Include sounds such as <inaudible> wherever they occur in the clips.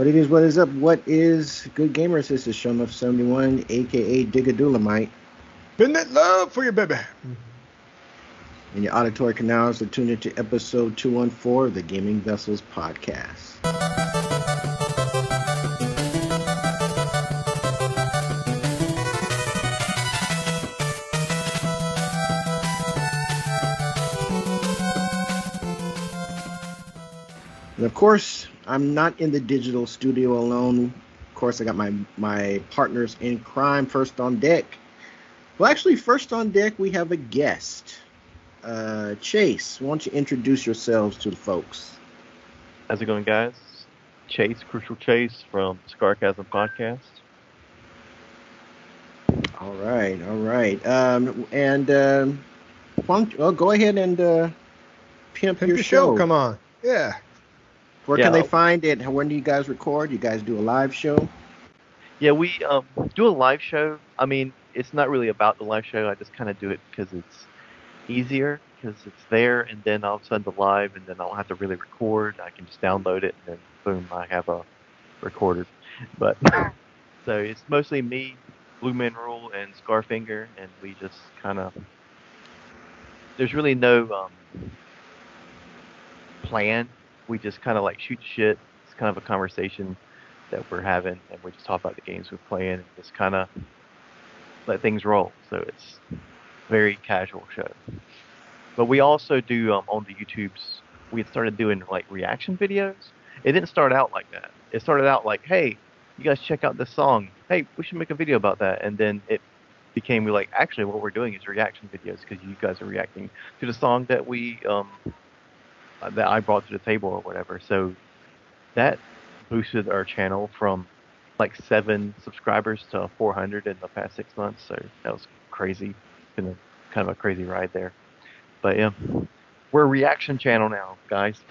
What it is, what is up? What is good gamers? This is Showmuff 71, aka Digadulamite. Been that love for your baby. Mm-hmm. And your auditory canals to tune into episode 214 of the Gaming Vessels podcast. And of course, I'm not in the digital studio alone. Of course, I got my my partners in crime first on deck. Well, actually, first on deck we have a guest. Uh, Chase, why don't you introduce yourselves to the folks? How's it going, guys? Chase, Crucial Chase from Scarcasm Podcast. All right, all right. Um, and um, why don't, well, go ahead and uh, pimp, Pimp your your show. show. Come on. Yeah. Where can they find it? When do you guys record? You guys do a live show? Yeah, we um, do a live show. I mean, it's not really about the live show. I just kind of do it because it's easier, because it's there, and then all of a sudden the live, and then I don't have to really record. I can just download it, and then boom, I have a recorder. But <laughs> so it's mostly me, Blue Man Rule, and Scarfinger, and we just kind of. There's really no um, plan. We just kind of like shoot shit. It's kind of a conversation that we're having, and we just talk about the games we're playing, and just kind of let things roll. So it's very casual show. But we also do um, on the YouTubes. We had started doing like reaction videos. It didn't start out like that. It started out like, "Hey, you guys check out this song. Hey, we should make a video about that." And then it became like, actually, what we're doing is reaction videos because you guys are reacting to the song that we um, that I brought to the table or whatever. So that boosted our channel from like seven subscribers to 400 in the past six months. So that was crazy. Been a kind of a crazy ride there. But yeah, we're a reaction channel now, guys. <laughs>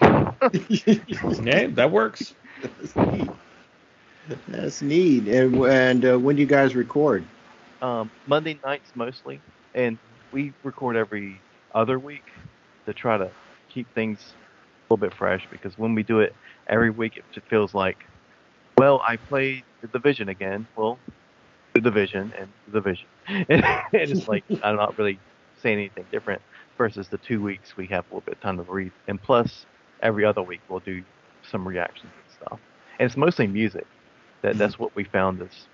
Yeah, that works. That's neat. That's neat. And, and uh, when do you guys record? Um, Monday nights mostly, and we record every other week to try to keep things a little bit fresh. Because when we do it every week, it feels like, well, I played the division again. Well, the division and the division, <laughs> and it's like I'm not really saying anything different. Versus the two weeks we have a little bit of time to read, and plus every other week we'll do some reactions and stuff. And it's mostly music. That that's what we found is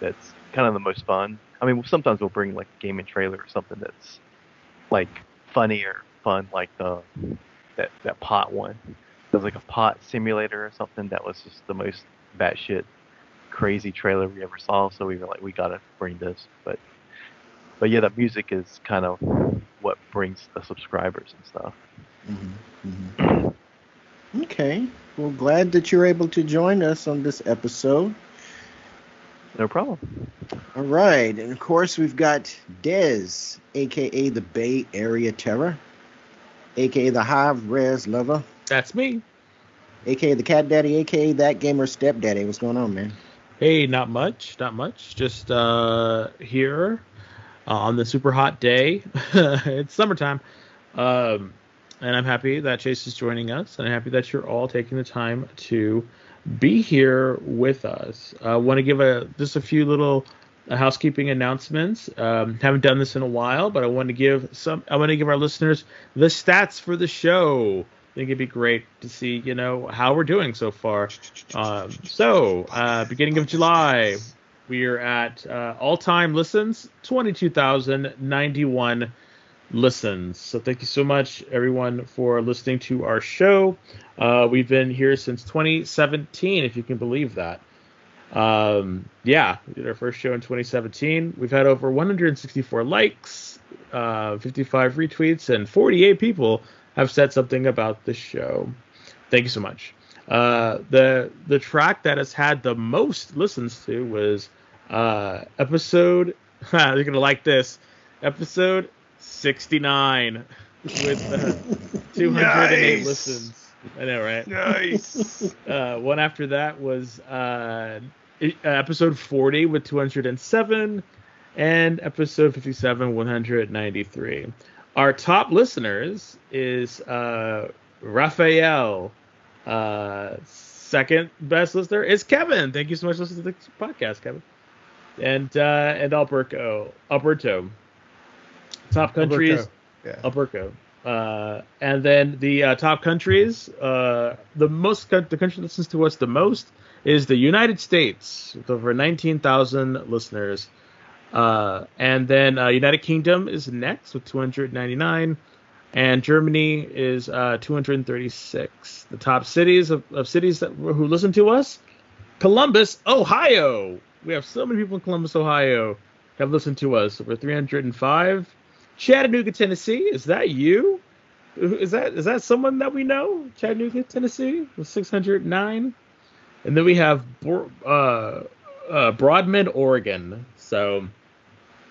that's kind of the most fun. I mean, sometimes we'll bring like a gaming trailer or something that's like funny or fun, like the that that pot one. It was like a pot simulator or something that was just the most batshit crazy trailer we ever saw. So we were like, we gotta bring this. But but yeah, the music is kind of what brings the subscribers and stuff. Mm-hmm. Okay. Well, glad that you're able to join us on this episode. No problem. All right. And of course, we've got Dez, aka the Bay Area Terror, aka the Hive Res Lover, That's me. aka the Cat Daddy, aka that gamer stepdaddy. What's going on, man? Hey, not much, not much. Just uh here uh, on the super hot day. <laughs> it's summertime. Um and I'm happy that Chase is joining us, and I'm happy that you're all taking the time to be here with us. I want to give a just a few little uh, housekeeping announcements. Um, haven't done this in a while, but I want to give some. I want to give our listeners the stats for the show. I think it'd be great to see, you know, how we're doing so far. Um, so, uh, beginning of July, we are at uh, all-time listens, 22,091 listens. So thank you so much, everyone, for listening to our show. Uh, we've been here since 2017, if you can believe that. Um, yeah, we did our first show in 2017. We've had over 164 likes, uh, 55 retweets, and 48 people have said something about the show. Thank you so much. Uh, the the track that has had the most listens to was uh, episode. <laughs> you're gonna like this episode 69 with uh, <laughs> 208 Nice. listens. I know, right? Nice. <laughs> Uh, one after that was uh, uh, episode 40 with 207, and episode 57 193. Our top listeners is uh, Raphael, uh, second best listener is Kevin. Thank you so much for listening to the podcast, Kevin. And uh, and Alberto, Alberto, top countries, Alberto. Yeah. Alberto. Uh, and then the uh, top countries, uh, the most the country that listens to us the most is the United States with over 19,000 listeners. Uh, and then uh, United Kingdom is next with 299, and Germany is uh, 236. The top cities of, of cities that who listen to us: Columbus, Ohio. We have so many people in Columbus, Ohio, have listened to us. Over 305. Chattanooga, Tennessee. Is that you? Is that is that someone that we know? Chattanooga, Tennessee, with 609. And then we have Bor- uh, uh, Boardman, Oregon. So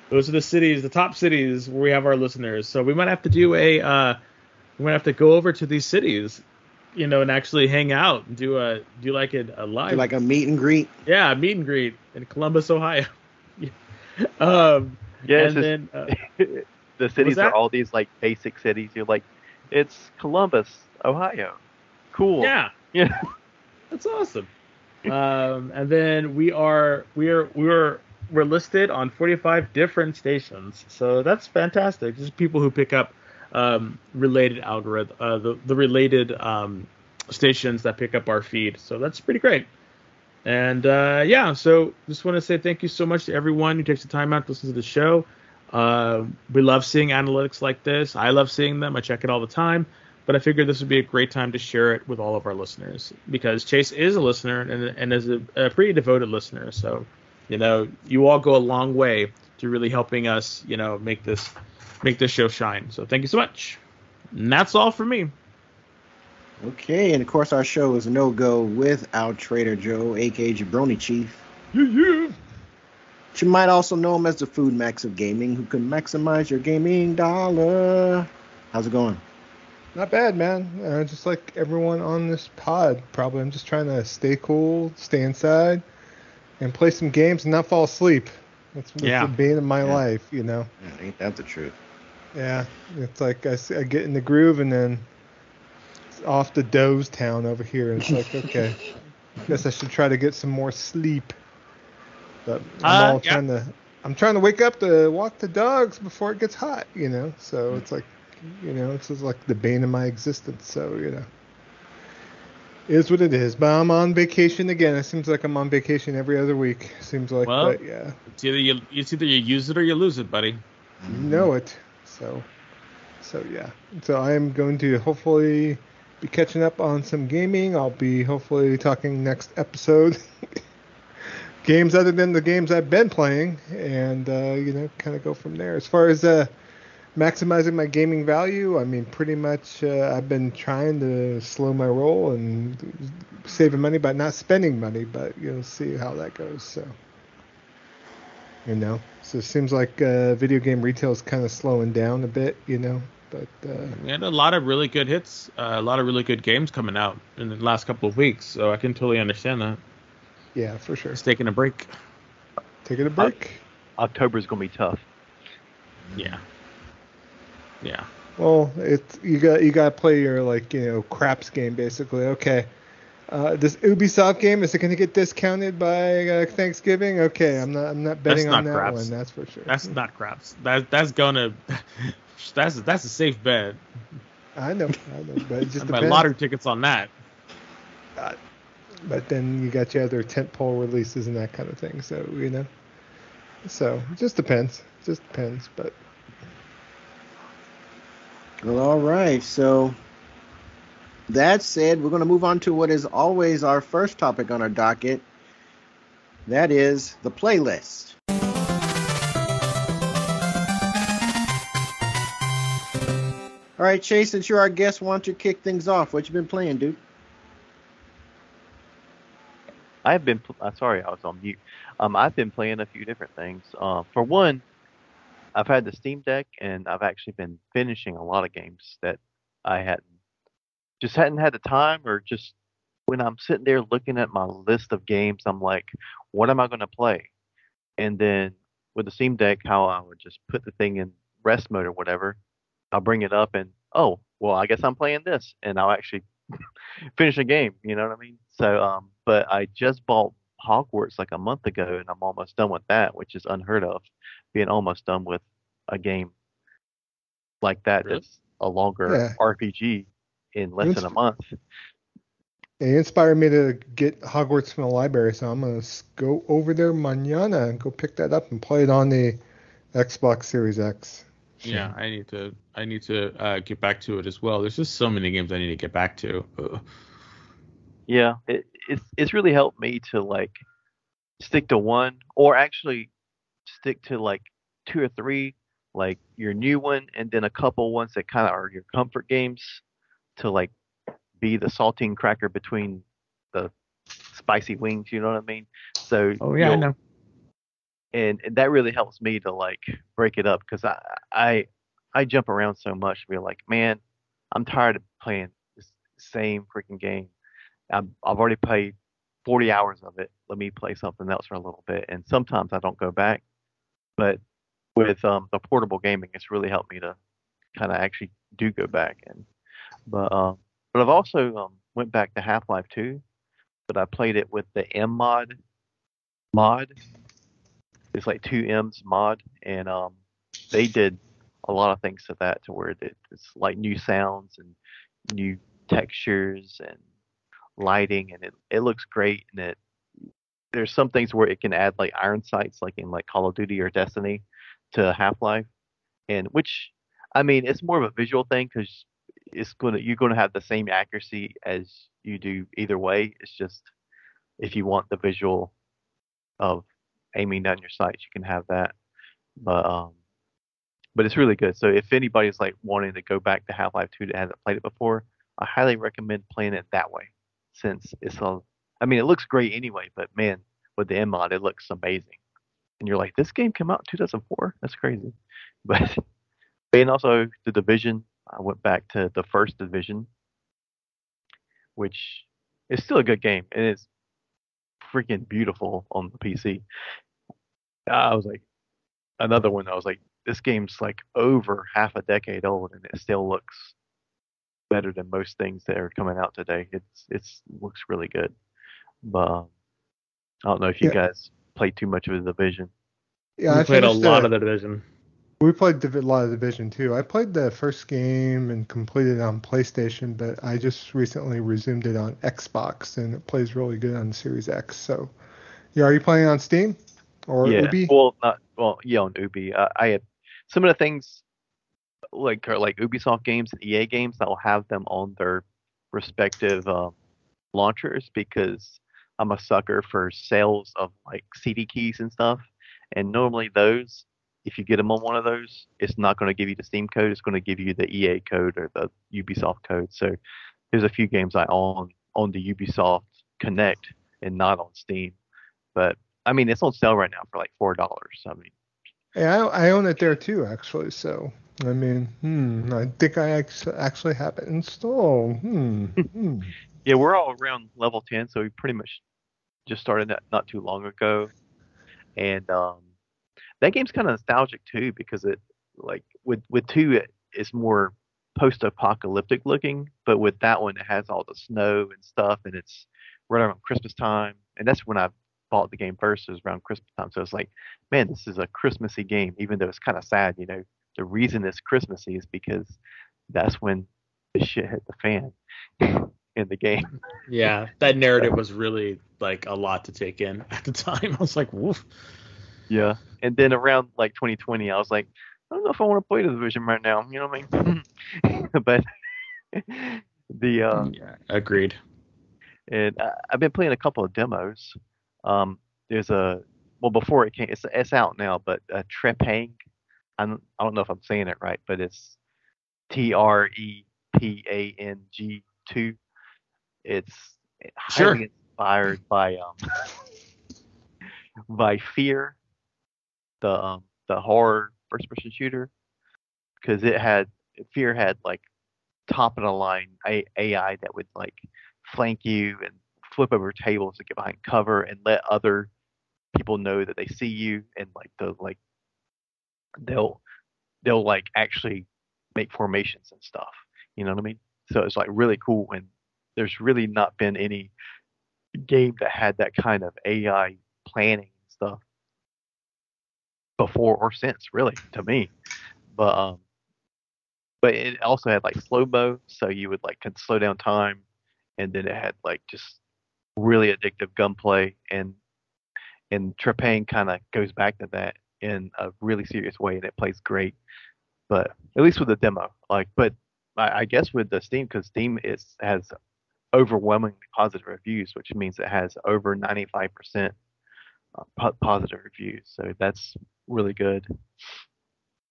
those are the cities, the top cities where we have our listeners. So we might have to do a, uh, we might have to go over to these cities, you know, and actually hang out and do a do like a, a live, Do like a meet and greet. yeah, meet and greet in Columbus, Ohio. <laughs> um, Yeah, and just- then uh, <laughs> the cities are all these like basic cities. You're like, it's Columbus, Ohio. Cool. yeah, <laughs> Yeah. That's awesome. Um, and then we are we are we are we're listed on 45 different stations, so that's fantastic. Just people who pick up um, related algorithm, uh, the the related um, stations that pick up our feed. So that's pretty great. And uh, yeah, so just want to say thank you so much to everyone who takes the time out to listen to the show. Uh, we love seeing analytics like this. I love seeing them. I check it all the time but I figured this would be a great time to share it with all of our listeners because Chase is a listener and, and is a, a pretty devoted listener. So, you know, you all go a long way to really helping us, you know, make this make this show shine. So, thank you so much. And that's all for me. Okay, and of course our show is no go without Trader Joe, aka Jabroni Chief. Yeah, yeah. But you might also know him as the Food Max of Gaming, who can maximize your gaming dollar. How's it going? Not bad, man. Uh, just like everyone on this pod, probably. I'm just trying to stay cool, stay inside, and play some games and not fall asleep. That's, that's Yeah. the bane of my Yeah. life, you know. Yeah, ain't that the truth? Yeah, it's like I get in the groove and then it's off to doze town over here. And it's like, okay, <laughs> guess I should try to get some more sleep. But I'm Uh, all yeah. trying to, I'm trying to wake up to walk the dogs before it gets hot, you know. So it's like, you know, it's just like the bane of my existence. So you know, is what it is. But I'm on vacation again. It seems like I'm on vacation every other week. Seems like, Well- but yeah. It's either you it's either you use it or you lose it, buddy. You know it. So, so yeah. So I am going to hopefully be catching up on some gaming. I'll be hopefully talking next episode. <laughs> games other than the games I've been playing, and uh, you know, kind of go from there. As far as uh, maximizing my gaming value, I mean, pretty much uh, I've been trying to slow my roll and saving money by not spending money, but you'll see how that goes. So you know. So it seems like uh, video game retail is kind of slowing down a bit, you know. But uh, We had a lot of really good hits, uh, a lot of really good games coming out in the last couple of weeks, so I can totally understand that. Yeah, for sure. It's taking a break. Taking a break. October's gonna be tough. Yeah. Yeah. Well, it's you got you got to play your like you know craps game basically. Okay, uh, this Ubisoft game is it going to get discounted by uh, Thanksgiving? Okay, I'm not I'm not betting That's on not that craps. one. That's for sure. That's not craps. That that's gonna <laughs> that's that's a safe bet. I know, I know, but it just I buy lottery tickets on that. But then you got your other tentpole releases and that kind of thing. So you know, so it just depends. It just depends. But Well, all right. So that said, we're going to move on to what is always our first topic on our docket. That is the playlist. All right, Chase, since you're our guest, why don't you kick things off? What you been playing, dude? I've been. pl- Uh, sorry, I was on mute. Um, I've been playing a few different things. Uh, for one, I've had the Steam Deck, and I've actually been finishing a lot of games that I hadn't just hadn't had the time, or just when I'm sitting there looking at my list of games, I'm like, what am I going to play? And then with the Steam Deck, how I would just put the thing in rest mode or whatever, I'll bring it up and oh, well, I guess I'm playing this, and I'll actually <laughs> finish a game. You know what I mean? So, um, but I just bought Hogwarts like a month ago, and I'm almost done with that, which is unheard of, being almost done with a game like that Really? that's a longer Yeah. RPG in less than a month. It inspired me to get Hogwarts from the library, so I'm gonna go over there mañana and go pick that up and play it on the Xbox Series X. Yeah, I need to I need to uh, get back to it as well. There's just so many games I need to get back to. Ugh. Yeah, it, it's it's really helped me to like stick to one, or actually stick to like two or three, like your new one, and then a couple ones that kind of are your comfort games, to like be the saltine cracker between the spicy wings. You know what I mean? So Oh yeah, I know. and, and that really helps me to like break it up because I I I jump around so much. Be like, man, I'm tired of playing this same freaking game. I'm, I've already played 40 hours of it. Let me play something else for a little bit. And sometimes I don't go back, but with um, the portable gaming, it's really helped me to kind of actually do go back. And but um, but I've also um, went back to Half Life 2, but I played it with the M mod mod it's like two M's mod, and um, they did a lot of things to that to where it, it's like new sounds and new textures and lighting, and it, it looks great. And it there's some things where it can add like iron sights, like in like Call of Duty or Destiny, to Half Life, and which I mean it's more of a visual thing because it's gonna you're gonna have the same accuracy as you do either way. It's just if you want the visual of aiming down your sights, you can have that. But um, but it's really good. So if anybody's like wanting to go back to Half-Life 2 that hasn't played it before, I highly recommend playing it that way, since it's all. I mean, it looks great anyway, but man, with the M mod, it looks amazing. And you're like, this game came out in 2004. That's crazy. <laughs> But and also the Division. I went back to the first Division, which is still a good game, and it's freaking beautiful on the PC. I was like, another one. I was like, this game's like over half a decade old, and it still looks better than most things that are coming out today. It's it's looks really good. But um, I don't know if you Yeah. guys played too much of the division. Yeah, we I played a lot the- of the division. We played a lot of Division too. I played the first game and completed it on PlayStation, but I just recently resumed it on Xbox, and it plays really good on Series X. So, yeah, are you playing on Steam or yeah. Ubi? Well, not well. Yeah, on Ubi. Uh, I had some of the things like like Ubisoft games and EA games. I'll have them on their respective uh, launchers because I'm a sucker for sales of like CD keys and stuff. And normally those, if you get them on one of those, it's not going to give you the Steam code. It's going to give you the EA code or the Ubisoft code. So there's a few games I own on the Ubisoft Connect and not on Steam. But I mean, it's on sale right now for like four dollars. I mean, Yeah, I, I own it there too, actually. So, I mean, hmm, I think I act- actually have it installed. Hmm. hmm. <laughs> yeah, we're all around level ten, so we pretty much just started that not too long ago. And um, that game's kind of nostalgic too because it like with with two it, it's more post-apocalyptic looking, but with that one it has all the snow and stuff, and it's right around Christmas time, and that's when I bought the game first. It was around Christmas time, so it's like, man, this is a Christmassy game, even though it's kind of sad. You know, the reason it's Christmassy is because that's when the shit hit the fan <laughs> in the game. Yeah, that narrative was really like a lot to take in <laughs> at the time. I was like, woof. Yeah. And then around like 2020, I was like, I don't know if I want to play the division right now. You know what I mean? <laughs> but the uh, yeah, agreed. and I, I've been playing a couple of demos. Um, there's a well before it came, it's it's out now, but uh, Trepang. I'm, I don't know if I'm saying it right, but it's T R E P A N G two. It's Sure. highly inspired by um by Fear, the um, the horror first person shooter, because it had Fear had like top of the line AI that would like flank you and flip over tables to get behind cover and let other people know that they see you and like the like they'll they'll like actually make formations and stuff. You know what I mean? So it's like really cool and there's really not been any game that had that kind of AI planning stuff before or since, really, to me. But um, but it also had like slow mo, so you would like can slow down time, and then it had like just really addictive gunplay, and and Trepanning kind of goes back to that in a really serious way, and it plays great. But at least with the demo, like, but I, I guess with the Steam, because Steam is has overwhelmingly positive reviews, which means it has over 95% uh, po- positive reviews. So that's really good.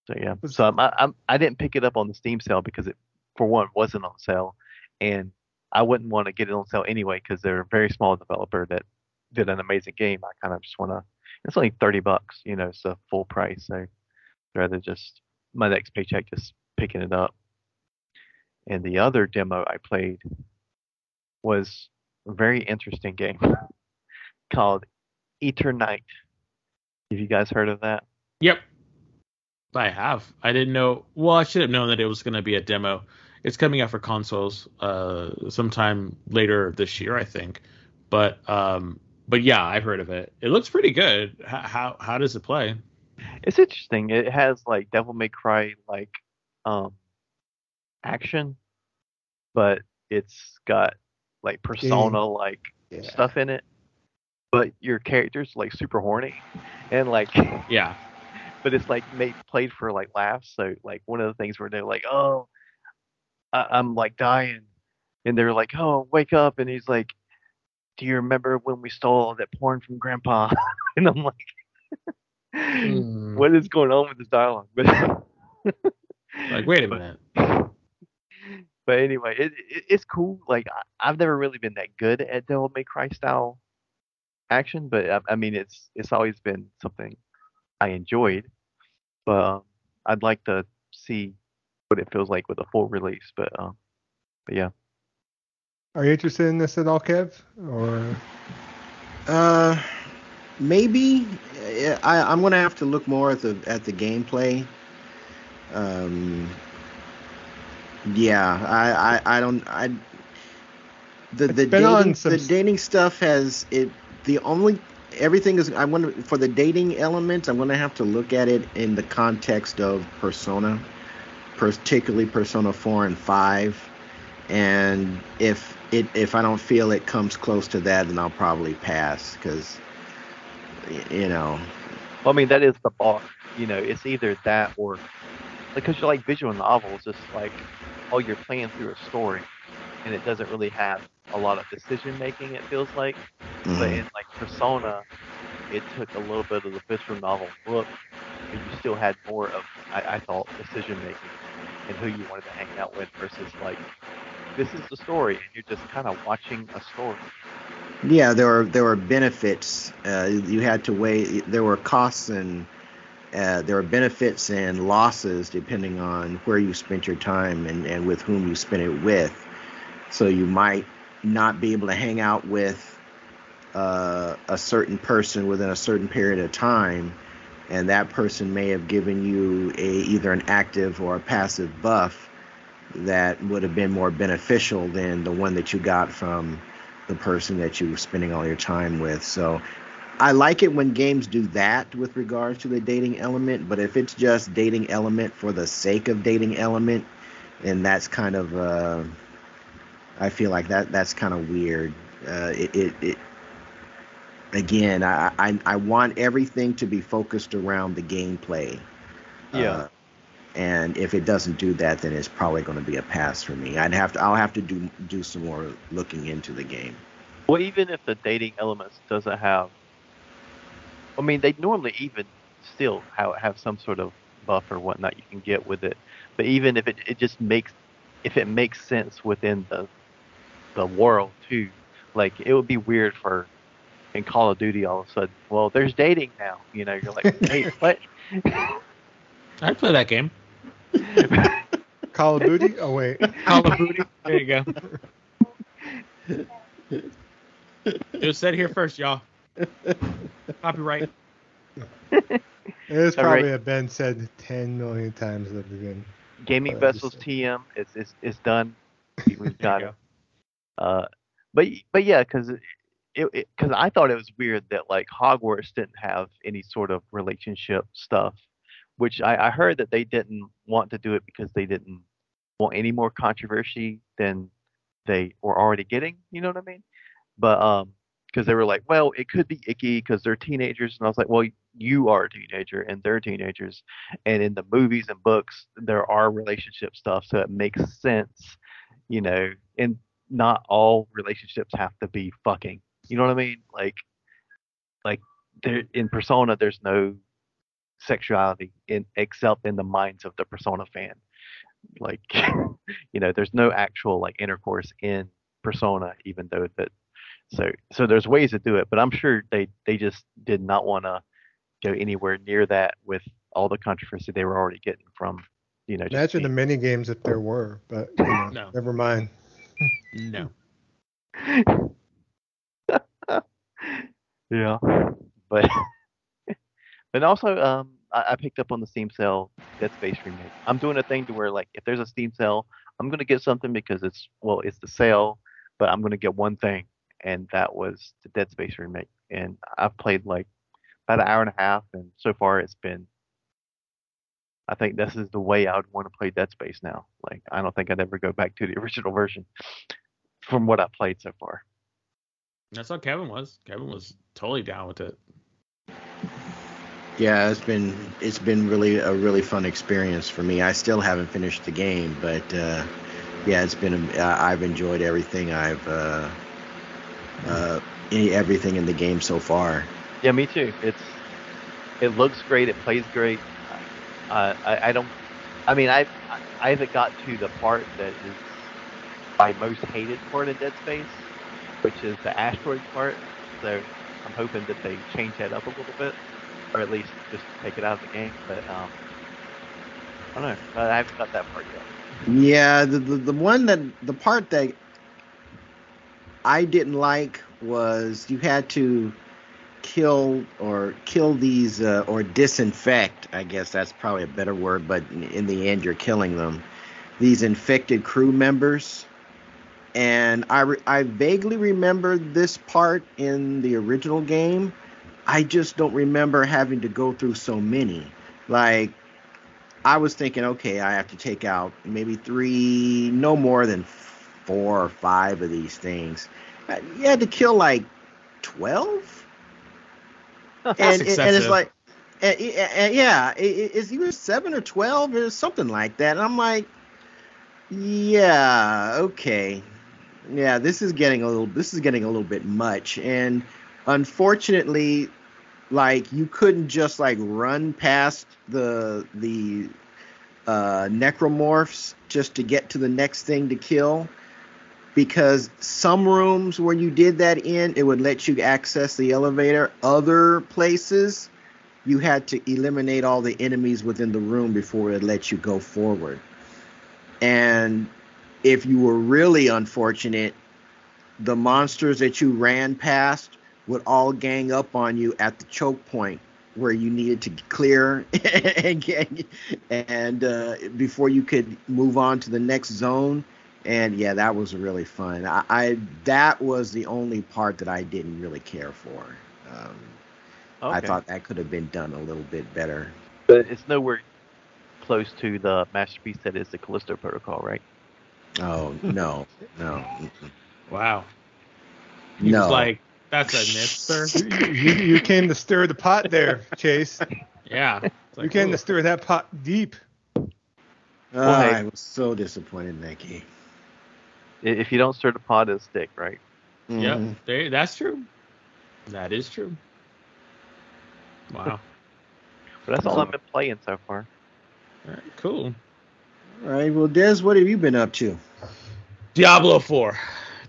So yeah, so I'm, I'm I didn't pick it up on the Steam sale because it, for one, wasn't on sale, and I wouldn't want to get it on sale anyway because they're a very small developer that did an amazing game. I kind of just want to. It's only thirty bucks, you know, so full price. So I'd rather just my next paycheck just picking it up. And the other demo I played was a very interesting game <laughs> called Eternights. Have you guys heard of that? Yep. I have. I didn't know. Well, I should have known that it was going to be a demo. It's coming out for consoles uh, sometime later this year, I think. But um, but yeah, I've heard of it. It looks pretty good. How how, how does it play? It's interesting. It has like Devil May Cry like um action, but it's got like persona like Yeah. stuff in it. But your character's like super horny, and like <laughs> Yeah. but it's like made played for like laughs. So like one of the things where they're like, "Oh, I, I'm like dying," and they're like, "Oh, wake up!" And he's like, "Do you remember when we stole all that porn from Grandpa?" <laughs> and I'm like, Hmm. "What is going on with this dialogue? But <laughs> Like, wait a but- minute. <laughs> but anyway, it, it it's cool. Like I, I've never really been that good at Devil May Cry style action, but I, I mean it's it's always been something I enjoyed. But um, I'd like to see what it feels like with a full release. But um, but yeah, Are you interested in this at all, Kev? Or Uh, maybe. I, I'm gonna have to look more at the at the gameplay. Um. Yeah, I I, I don't I. The the It's on dating some the dating stuff has it. The only everything is I'm gonna for the dating element. I'm gonna have to look at it in the context of Persona, particularly Persona four and five. And if it if I don't feel it comes close to that, then I'll probably pass because you know well, I mean that is the bar. You know, it's either that or because you like visual novels, it's like oh you're playing through a story, and it doesn't really have a lot of decision making. It feels like. But mhm. in like Persona, it took a little bit of the visual novel look, but you still had more of, I, I thought, decision making and who you wanted to hang out with versus like, this is the story, and you're just kind of watching a story. Yeah, there were there were benefits. Uh, you had to weigh. There were costs and uh, there were benefits and losses depending on where you spent your time and, and with whom you spent it with. So you might not be able to hang out with uh, a certain person within a certain period of time, and that person may have given you a either an active or a passive buff that would have been more beneficial than the one that you got from the person that you were spending all your time with. So I like it when games do that with regards to the dating element, but if it's just dating element for the sake of dating element, then that's kind of uh, I feel like that that's kind of weird. Uh, it, it, it again, I, I I want everything to be focused around the gameplay. Yeah. Uh, and if it doesn't do that, then it's probably going to be a pass for me. I'd have to I'll have to do do some more looking into the game. Well, even if the dating elements doesn't have, I mean, they normally even still have, have some sort of buff or whatnot you can get with it. But even if it, it just makes, if it makes sense within the the world too, like it would be weird for in Call of Duty all of a sudden. Well, there's dating now. You know, you're like, hey, <laughs> what? I'd play that game. <laughs> Call of Duty? Oh wait, Call of Duty. There you go. It was said here first, y'all. Copyright. it's All probably right. a Ben said ten million times at the beginning. Gaming Uh, Vessels TM is is is done. We- We've <laughs> got you it. Uh, but but yeah, because it because I thought it was weird that like Hogwarts didn't have any sort of relationship stuff, which I, I heard that they didn't want to do it because they didn't want any more controversy than they were already getting. You know what I mean? But um, because they were like, well, it could be icky because they're teenagers, and I was like, well, you are a teenager and they're teenagers, and in the movies and books there are relationship stuff, so it makes sense, you know, and not all relationships have to be fucking. You know what I mean? Like, like there in Persona, there's no sexuality in except in the minds of the Persona fan. Like, <laughs> you know, there's no actual like intercourse in Persona, even though that. So, so there's ways to do it, but I'm sure they they just did not want to go anywhere near that with all the controversy they were already getting from, you know. just Imagine the being- mini games if there were, but you know, No. never mind. No. <laughs> yeah, but but also um I, I picked up on the Steam sale Dead Space remake. I'm doing a thing to where like if there's a Steam sale, I'm gonna get something because it's well it's the sale, but I'm gonna get one thing, and that was the Dead Space remake. And I've played like about an hour and a half, and so far it's been. I think this is the way I would want to play Dead Space now. Like I don't think I'd ever go back to the <laughs> original version, from what I've played so far. That's how Kevin was. Kevin was totally down with it. Yeah, it's been it's been really a really fun experience for me. I still haven't finished the game, but uh, yeah, it's been I- I've enjoyed everything I've uh, uh, everything in the game so far. Yeah, me too. It's it looks great. It plays great. Uh, I I don't. I mean, I I haven't got to the part that is my most hated part in Dead Space, which is the asteroid part. So I'm hoping that they change that up a little bit, or at least just take it out of the game. But um, I don't know. I haven't got that part yet. Yeah, the, the the one that the part that I didn't like was you had to kill or kill these uh, or disinfect. I guess that's probably a better word, but in, in the end, you're killing them. These infected crew members, and I re- I vaguely remember this part in the original game. I just don't remember having to go through so many. Like I was thinking, okay, I have to take out maybe three, no more than four or five of these things. Uh, You had to kill like twelve, and, and, and it's like, uh, and, and- uh, uh, yeah, it, it- it's either seven or twelve or something like that. And I'm like, yeah, okay, yeah, this is getting a little, this is getting a little bit much, and unfortunately, like you couldn't just like run past the the uh, necromorphs just to get to the next thing to kill because some rooms where you did that in it would let you access the elevator. Other places you had to eliminate all the enemies within the room before it let you go forward. And if you were really unfortunate the monsters that you ran past would all gang up on you at the choke point where you needed to clear <laughs> and get, and uh, before you could move on to the next zone. And yeah, that was really fun. I, I that was the only part that I didn't really care for. Um, I thought that could have been done a little bit better. but it's nowhere close to the masterpiece that is the Callisto Protocol, right? Oh no, no. Wow. He no. was like, that's a myth, sir. You, you, you came to stir the pot there, Chase. Yeah. It's You came ooh. to stir that pot deep. Hey. I was so disappointed in that game. If you don't stir the pot, it'll stick, right? Yep. Mhm. There, that's true. That is true. Wow. But that's all I've been playing so far. All right, cool. All right. Well, Des, what have you been up to? Diablo 4.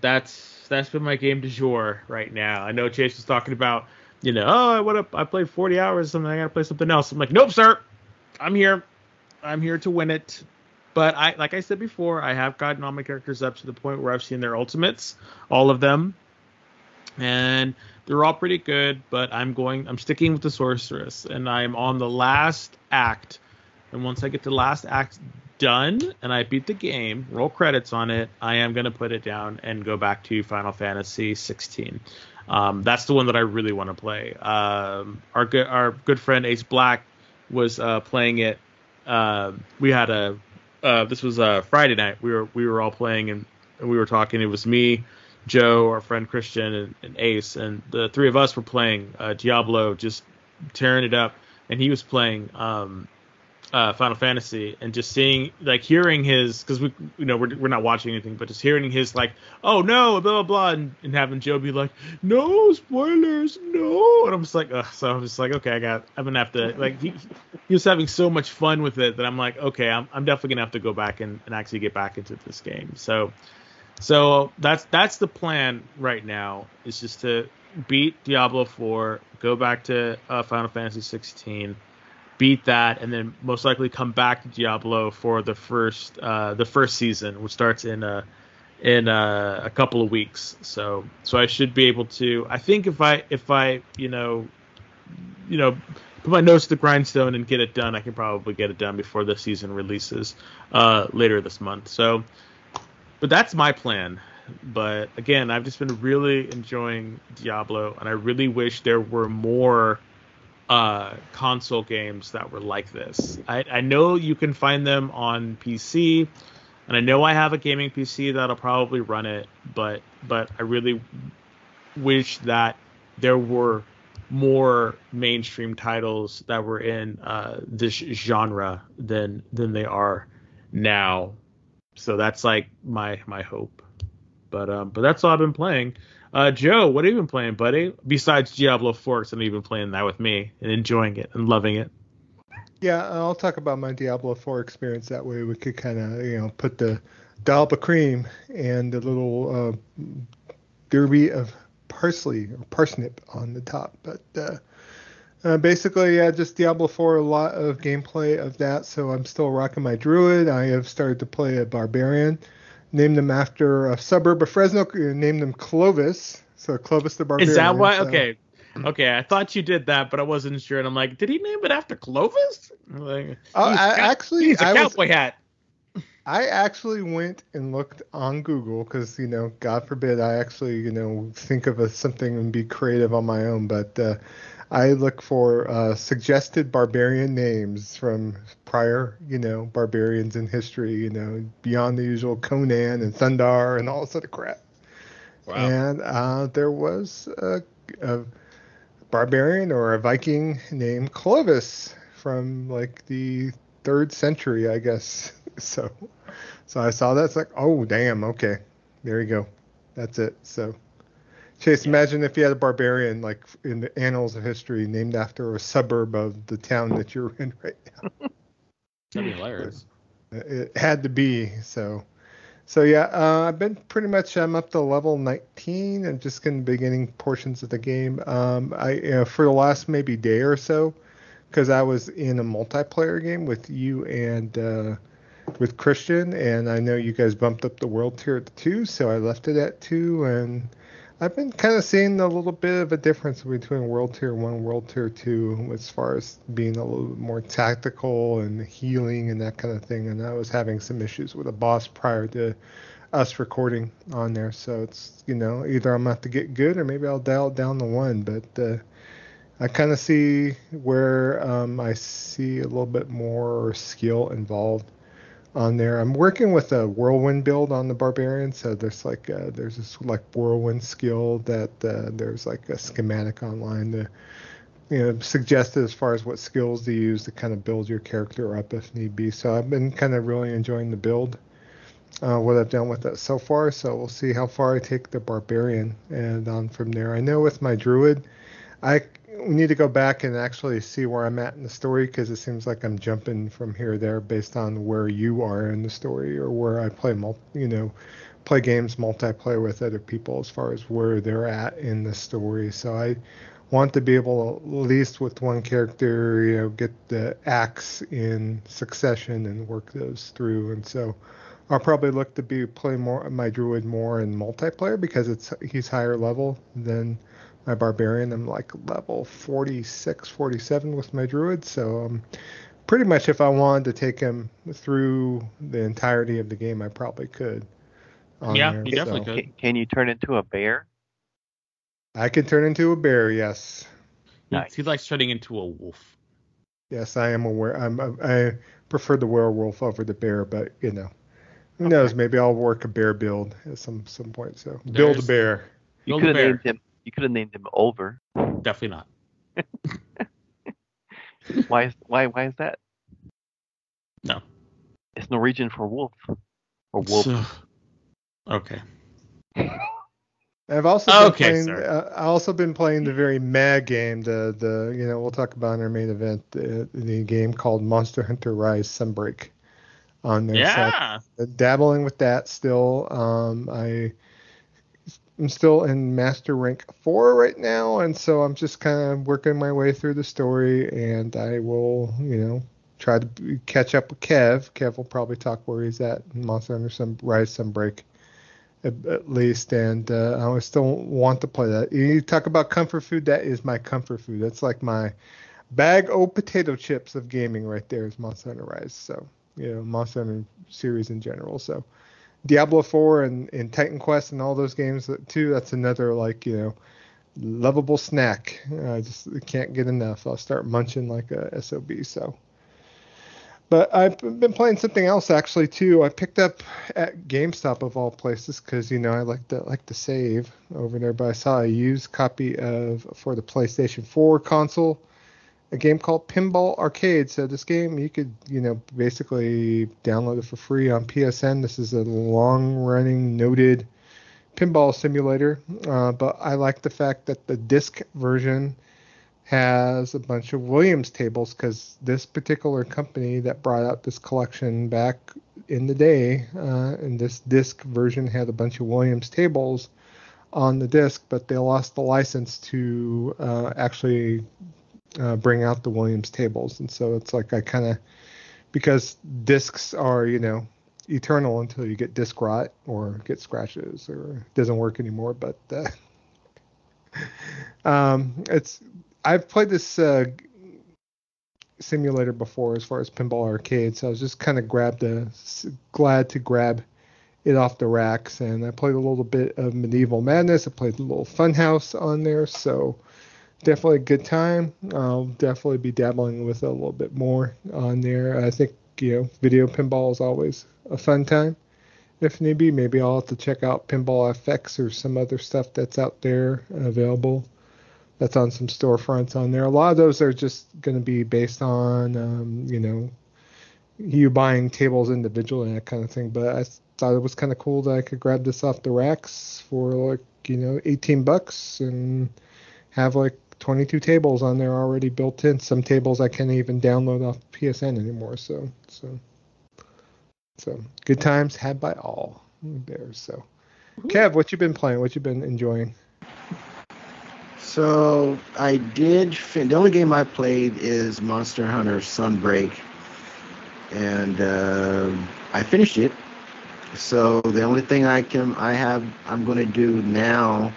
That's that's been my game du jour right now. I know Chase was talking about, you know, oh, I what I played 40 hours, something I gotta play something else. I'm like, nope, sir. I'm here. I'm here to win it. But I, like I said before, I have gotten all my characters up to the point where I've seen their ultimates, all of them, and they're all pretty good. But I'm going, I'm sticking with the sorceress, and I'm on the last act. And once I get to the last act done and I beat the game, roll credits on it, I am going to put it down and go back to Final Fantasy 16. Um, that's the one that I really want to play. Um, our good our good friend Ace Black was uh, playing it. Uh, we had a uh, this was a Friday night. We were we were all playing and, and we were talking. It was me, Joe, our friend Christian, and, and Ace, and the three of us were playing uh, Diablo, just tearing it up. And he was playing um, uh, Final Fantasy and just seeing, like, hearing his, because we, you know, we're, we're not watching anything, but just hearing his, like, oh no, blah, blah, blah, and, and having Joe be like, no, spoilers, no. And I'm just like, ugh. So I'm just like, okay, I got, I'm to have to, like, he, he was having so much fun with it that I'm like, okay, I'm, I'm definitely to have to go back and, and actually get back into this game. So, so that's, that's the plan right now, is just to beat Diablo 4, go back to uh, Final Fantasy 16 beat that, and then most likely come back to Diablo for the first uh, the first season, which starts in a in a, a, couple of weeks. So so I should be able to. I think if I if I you know you know put my nose to the grindstone and get it done, I can probably get it done before the season releases uh, later this month. So, but that's my plan. But again, I've just been really enjoying Diablo, and I really wish there were more uh, console games that were like this. I, I know you can find them on PC, and I know I have a gaming PC that'll probably run it, but but I really wish that there were more mainstream titles that were in uh, this genre than than they are now. So that's like my my hope. But um, but that's all I've been playing. Uh, Joe, what have you been playing, buddy? Besides Diablo 4, because you've been playing that with me and enjoying it and loving it. Yeah, I'll talk about my Diablo 4 experience. That way we could kind of, you know, put the dollop of cream and the little uh, derby of parsley or parsnip on the top. But uh, uh, basically, yeah, just Diablo 4, a lot of gameplay of that. So I'm still rocking my druid. I have started to play a barbarian named them after a suburb of Fresno. Named them Clovis. So Clovis the Barbarian. Is that why? So. Okay. Okay, I thought you did that, but I wasn't sure, and I'm like, did he name it after Clovis? Like, oh, I, actually, he's a I cowboy was, hat. I actually went and looked on Google because you know, God forbid, I actually you know think of a, something and be creative on my own, but uh, I look for uh, suggested barbarian names from prior, you know, barbarians in history, you know, beyond the usual Conan and Thundarr and all this other crap. Wow. And uh, there was a, a, barbarian or a Viking named Clovis from like the third century, I guess. <laughs> So, so I saw that. It's like, oh damn, okay, there you go, that's it. So Chase, yeah. imagine if you had a barbarian like in the annals of history named after a suburb of the town that you're in right now. <laughs> That'd be hilarious. It had to be so. So yeah, uh, I've been pretty much. I'm up to level 19 and just in the beginning portions of the game. Um, I you know, for the last maybe day or so, because I was in a multiplayer game with you and uh, with Christian, and I know you guys bumped up the world tier to two, so I left it at two and I've been kind of seeing a little bit of a difference between World Tier 1 and World Tier 2 as far as being a little bit more tactical and healing and that kind of thing. And I was having some issues with a boss prior to us recording on there. So it's, you know, either I'm going to have to get good or maybe I'll dial down the one. But uh, I kind of see where um, I see a little bit more skill involved on there. I'm working with a whirlwind build on the barbarian, so there's like a, uh, there's this like whirlwind skill that uh, there's like a schematic online to you know suggested as far as what skills to use to kind of build your character up if need be. So I've been kind of really enjoying the build. Uh, what I've done with that so far, so we'll see how far I take the barbarian and on from there. I know with my druid, I we need to go back and actually see where I'm at in the story because it seems like I'm jumping from here there based on where you are in the story or where I play, multi, you know, play games multiplayer with other people as far as where they're at in the story. So I want to be able to, at least with one character, you know, get the acts in succession and work those through. And so I'll probably look to be play more my druid more in multiplayer because it's he's higher level than my barbarian. I'm like level 46, 47 with my druid. So um, pretty much if I wanted to take him through the entirety of the game, I probably could. Yeah, there. you definitely so. could. Can you turn into a bear? I can turn into a bear. Yes. He- Nice. He likes turning into a wolf. Yes, I am aware. I'm. I prefer the werewolf over the bear, but you know, who knows? Maybe I'll work a bear build at some some point. So build a bear. You could a have named him. You could have named him Over. Definitely not. <laughs> Why is why why is that? No. It's Norwegian for wolf. Or wolf. So- okay. <laughs> I've also been Okay, playing. Uh, I've also been playing the very mad game. The the you know we'll talk about in our main event. The, the game called Monster Hunter Rise Sunbreak on there. Yeah. I'm dabbling with that still. Um, I I'm still in Master Rank Four right now, and so I'm just kind of working my way through the story, and I will you know try to catch up with Kev. Kev will probably talk where he's at in Monster Hunter Sun, Rise Sunbreak at, at least, and uh, I still want to play that. You talk about comfort food. That is my comfort food. That's like my bag o' potato chips of gaming right there is Monster Hunter Rise. So you know Monster Hunter series in general. So Diablo 4 and, and Titan Quest and all those games too. That's another like you know lovable snack. I just can't get enough. I'll start munching like a sob. So. But I've been playing something else actually too. I picked up at GameStop of all places because you know I like to like to save over there. But I saw a used copy of for the PlayStation 4 console, a game called Pinball Arcade. So this game you could you know basically download it for free on PSN. This is a long running noted pinball simulator. Uh, but I like the fact that the disc version has a bunch of Williams tables because this particular company that brought out this collection back in the day, uh, and this disc version had a bunch of Williams tables on the disc, but they lost the license to uh, actually uh, bring out the Williams tables, and so it's like I kind of because discs are you know eternal until you get disc rot or get scratches or it doesn't work anymore, but. Uh, <laughs> um, it's I've played this uh, simulator before as far as pinball arcade, so I was just kind of grabbed a, glad to grab it off the racks, and I played a little bit of Medieval Madness. I played a little Funhouse on there, so definitely a good time. I'll definitely be dabbling with it a little bit more on there. I think you know video pinball is always a fun time. If need be, maybe I'll have to check out Pinball FX or some other stuff that's out there available that's on some storefronts on there. A lot of those are just going to be based on, um, you know, you buying tables individually and that kind of thing. But I thought it was kind of cool that I could grab this off the racks for like, you know, 18 bucks and have like 22 tables on there already built in. Some tables I can't even download off PSN anymore. So, so, so good times had by all there. So, Kev, what you been playing? What you been enjoying? So I did. Fin- the only game I played is Monster Hunter Sunbreak, and uh, I finished it. So the only thing I can I have I'm going to do now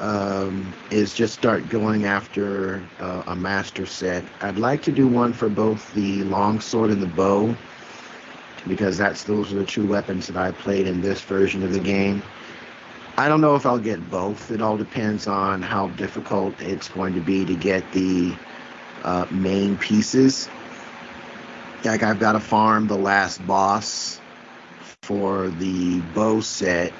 um, is just start going after uh, a master set. I'd like to do one for both the longsword and the bow, because that's those are the two weapons that I played in this version of the game. I don't know if I'll get both. It all depends on how difficult it's going to be to get the uh, main pieces. Like I've got to farm the last boss for the bow set,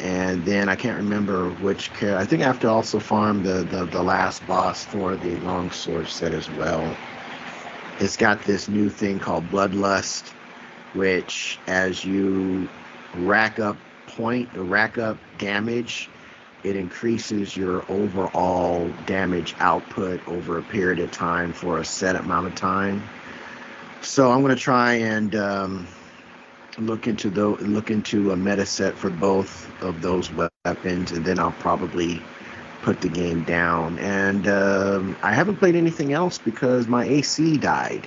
and then I can't remember which character. I think I have to also farm the, the the last boss for the longsword set as well. It's got this new thing called Bloodlust, which as you rack up point, rack up damage, it increases your overall damage output over a period of time for a set amount of time. So I'm going to try and um, look into the look into a meta set for both of those weapons, and then I'll probably put the game down. And um, I haven't played anything else because my AC died,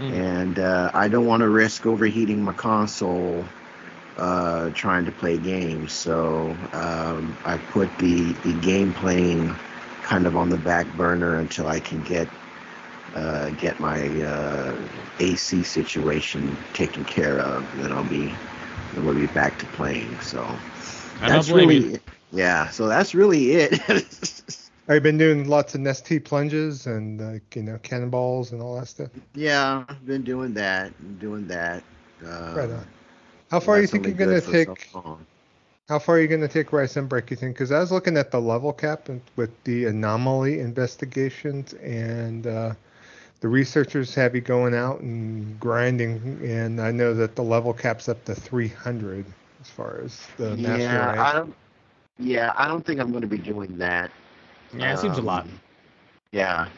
Mm. and uh, I don't want to risk overheating my console uh, trying to play games. So um, I put the, the game playing kind of on the back burner until I can get uh, get my uh, AC situation taken care of. Then I'll be then we'll be back to playing. So I don't that's blame really you. yeah, so that's really it. <laughs> I've been doing lots of Nestea plunges and uh, you know cannonballs and all that stuff. yeah, I've been doing that, doing that. Uh, Right on. How far do you that's think you're gonna take? so. How far are you gonna take Rise Sunbreak? You think? Because I was looking at the level cap and with the anomaly investigations and uh, the researchers have you going out and grinding, and I know that the level cap's up to 300 as far as the master yeah, rank. I don't. Yeah, I don't think I'm going to be doing that. Yeah, it seems a lot. Um, Yeah.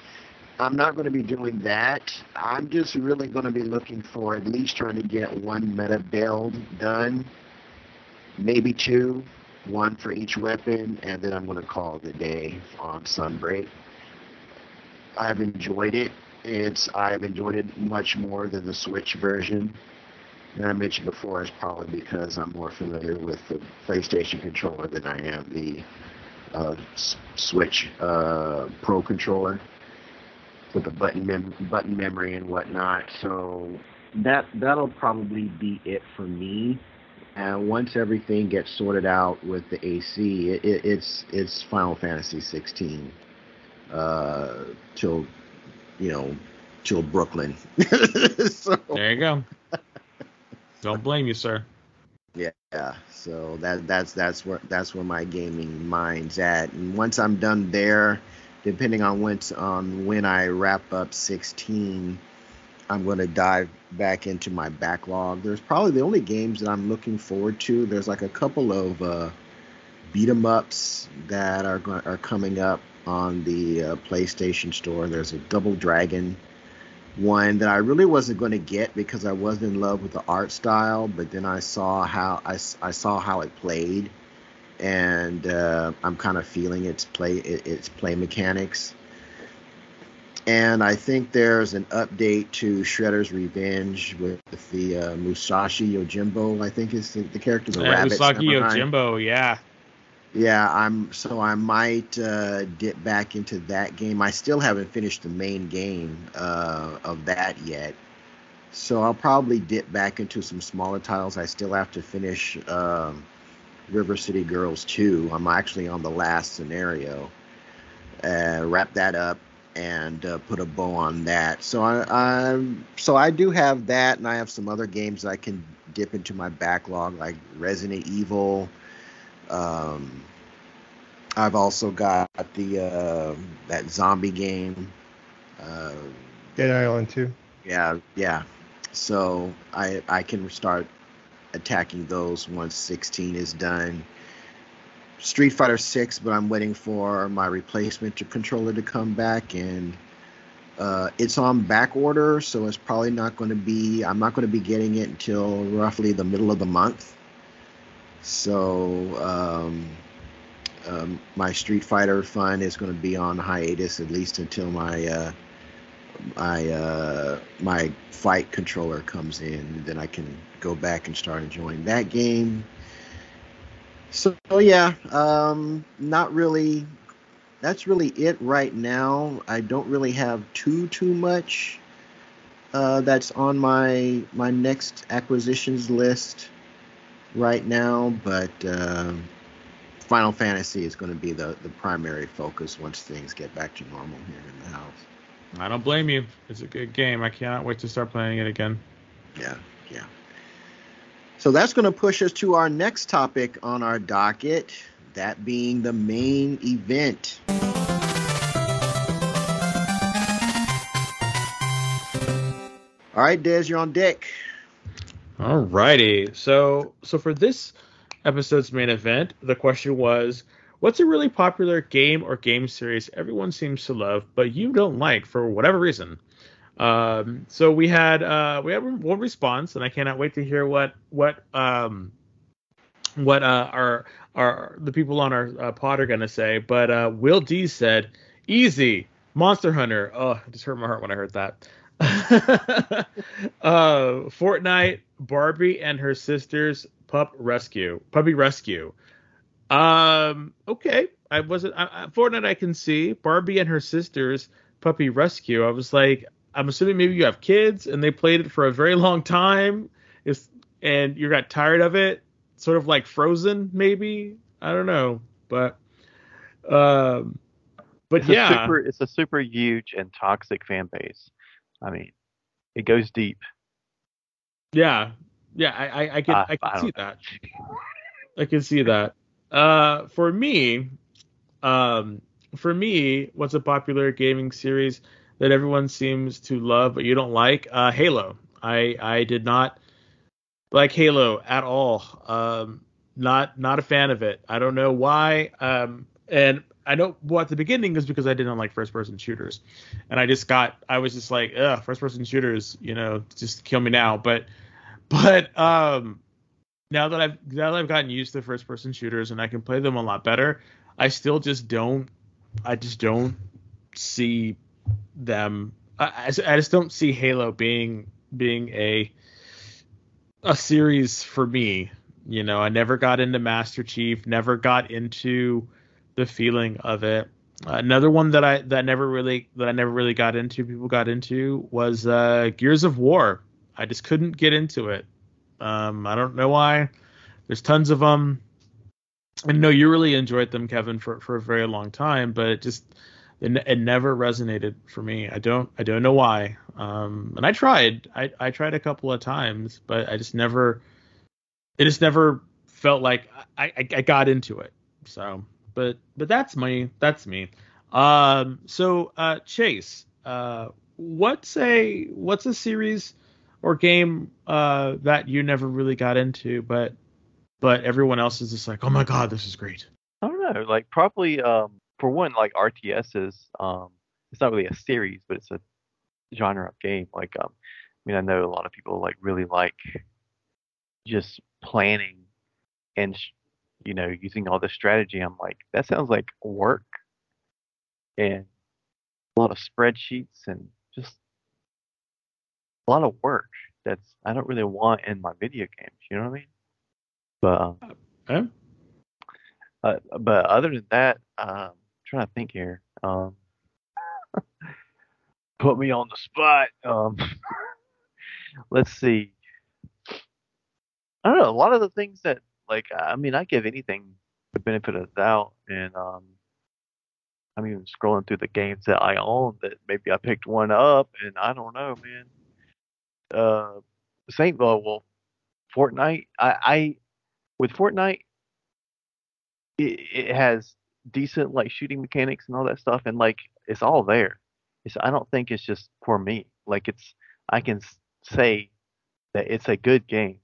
I'm not going to be doing that. I'm just really going to be looking for at least trying to get one meta build done, maybe two, one for each weapon, and then I'm going to call it a day on Sunbreak. I've enjoyed it. It's I've enjoyed it much more than the Switch version. And I mentioned before, it's probably because I'm more familiar with the PlayStation controller than I am the uh, Switch uh, Pro controller with the button mem- button memory and whatnot. So that that'll probably be it for me. And once everything gets sorted out with the AC, it, it, it's it's Final Fantasy 16 uh, till you know till Brooklyn. <laughs> so, There you go. Don't blame you, sir. Yeah, so that that's that's where that's where my gaming mind's at. And once I'm done there, depending on when on when I wrap up 16, I'm going to dive back into my backlog. There's probably the only games that I'm looking forward to. There's like a couple of uh, beat 'em ups that are going, are coming up on the uh, PlayStation Store. There's a Double Dragon one that I really wasn't going to get because I wasn't in love with the art style, but then I saw how I, I saw how it played, and uh, I'm kind of feeling its play its play mechanics. And I think there's an update to Shredder's Revenge with the uh, Musashi Yojimbo. I think is the, the character, the Yeah, rabbit. Usagi samurai. Yojimbo, yeah. Yeah, I'm so I might uh, dip back into that game. I still haven't finished the main game uh, of that yet, so I'll probably dip back into some smaller titles. I still have to finish um, River City Girls 2. I'm actually on the last scenario. Uh, wrap that up and uh, put a bow on that. So I, I so I do have that, and I have some other games I can dip into my backlog, like Resident Evil. Um, I've also got the uh, that zombie game. Uh, Dead Island 2. yeah, yeah. So I I can start attacking those once 16 is done. Street Fighter 6, but I'm waiting for my replacement to controller to come back, and uh, it's on back order, so it's probably not going to be. I'm not going to be getting it until roughly the middle of the month. So um, um, my Street Fighter fun is going to be on hiatus at least until my uh, my uh, my fight controller comes in. Then I can go back and start enjoying that game. So yeah, um, not really. That's really it right now. I don't really have too too much uh, that's on my my next acquisitions list right now, but um Final Fantasy is going to be the the primary focus once things get back to normal here in the house. I don't blame you. It's a good game. I cannot wait to start playing it again. Yeah, yeah. So that's going to push us to our next topic on our docket, that being the main event. All right, Des, you're on deck. Alrighty. So so for this episode's main event, the question was, what's a really popular game or game series everyone seems to love, but you don't like for whatever reason? Um, so we had uh, we had one response, and I cannot wait to hear what what um, what uh, our our the people on our uh, pod are gonna say. But uh, Will D said, "Easy, Monster Hunter." Oh, it just hurt my heart when I heard that. <laughs> uh, Fortnite, Barbie and her sisters pup rescue, puppy rescue. Um, okay, I wasn't I, I, Fortnite. I can see Barbie and her sisters puppy rescue. I was like, I'm assuming maybe you have kids and they played it for a very <laughs> long time, is and you got tired of it, sort of like Frozen, maybe. I don't know. But um, but It's yeah, a super, it's a super huge and toxic fan base. I mean, it goes deep. yeah, yeah. I I, I can Uh, I can I see know. that. I can see that. Uh, for me, um, for me, what's a popular gaming series that everyone seems to love but you don't like? Uh, Halo. I I did not like Halo at all. Um, not not a fan of it. I don't know why. Um, and I know well at the beginning is because I didn't like first person shooters, and I just got I was just like, ugh, first person shooters, you know, just kill me now. But <laughs> but um, now that I've now that I've gotten used to first person shooters and I can play them a lot better, I still just don't I just don't see them. I, I I just don't see Halo being being a a series for me. You know, I never got into Master Chief, never got into the feeling of it. Another one that I that never really that I never really got into, people got into was uh, Gears of War. I just couldn't get into it. Um, I don't know why. There's tons of them. I know you really enjoyed them, Kevin, for, for a very long time, but it just it, it never resonated for me. I don't I don't know why. Um, and I tried. I, I tried a couple of times, but I just never. It just never felt like I, I, I got into it. So, but but that's me. That's me. Um, so uh, Chase, uh, what's a what's a series or game uh, that you never really got into, but but everyone else is just like, oh my god, this is great. I don't know. Like probably um for one, like RTS is um it's not really a series, but it's a genre of game. Like um I mean I know a lot of people like really like just planning and you know using all the strategy. I'm like that sounds like work and a lot of spreadsheets and just a lot of work. That's I don't really want in my video games. You know what I mean? But um, Huh? uh, but other than that, um, trying to think here. Um, <laughs> put me on the spot. Um, <laughs> let's see. I don't know. A lot of the things that, like, I mean, I give anything the benefit of the doubt, and um, I'm even scrolling through the games that I own that maybe I picked one up, and I don't know, man. Uh, Saint well, well, Fortnite. I, I with Fortnite, it, it has decent like shooting mechanics and all that stuff, and like it's all there. It's I don't think it's just for me. Like it's I can say that it's a good game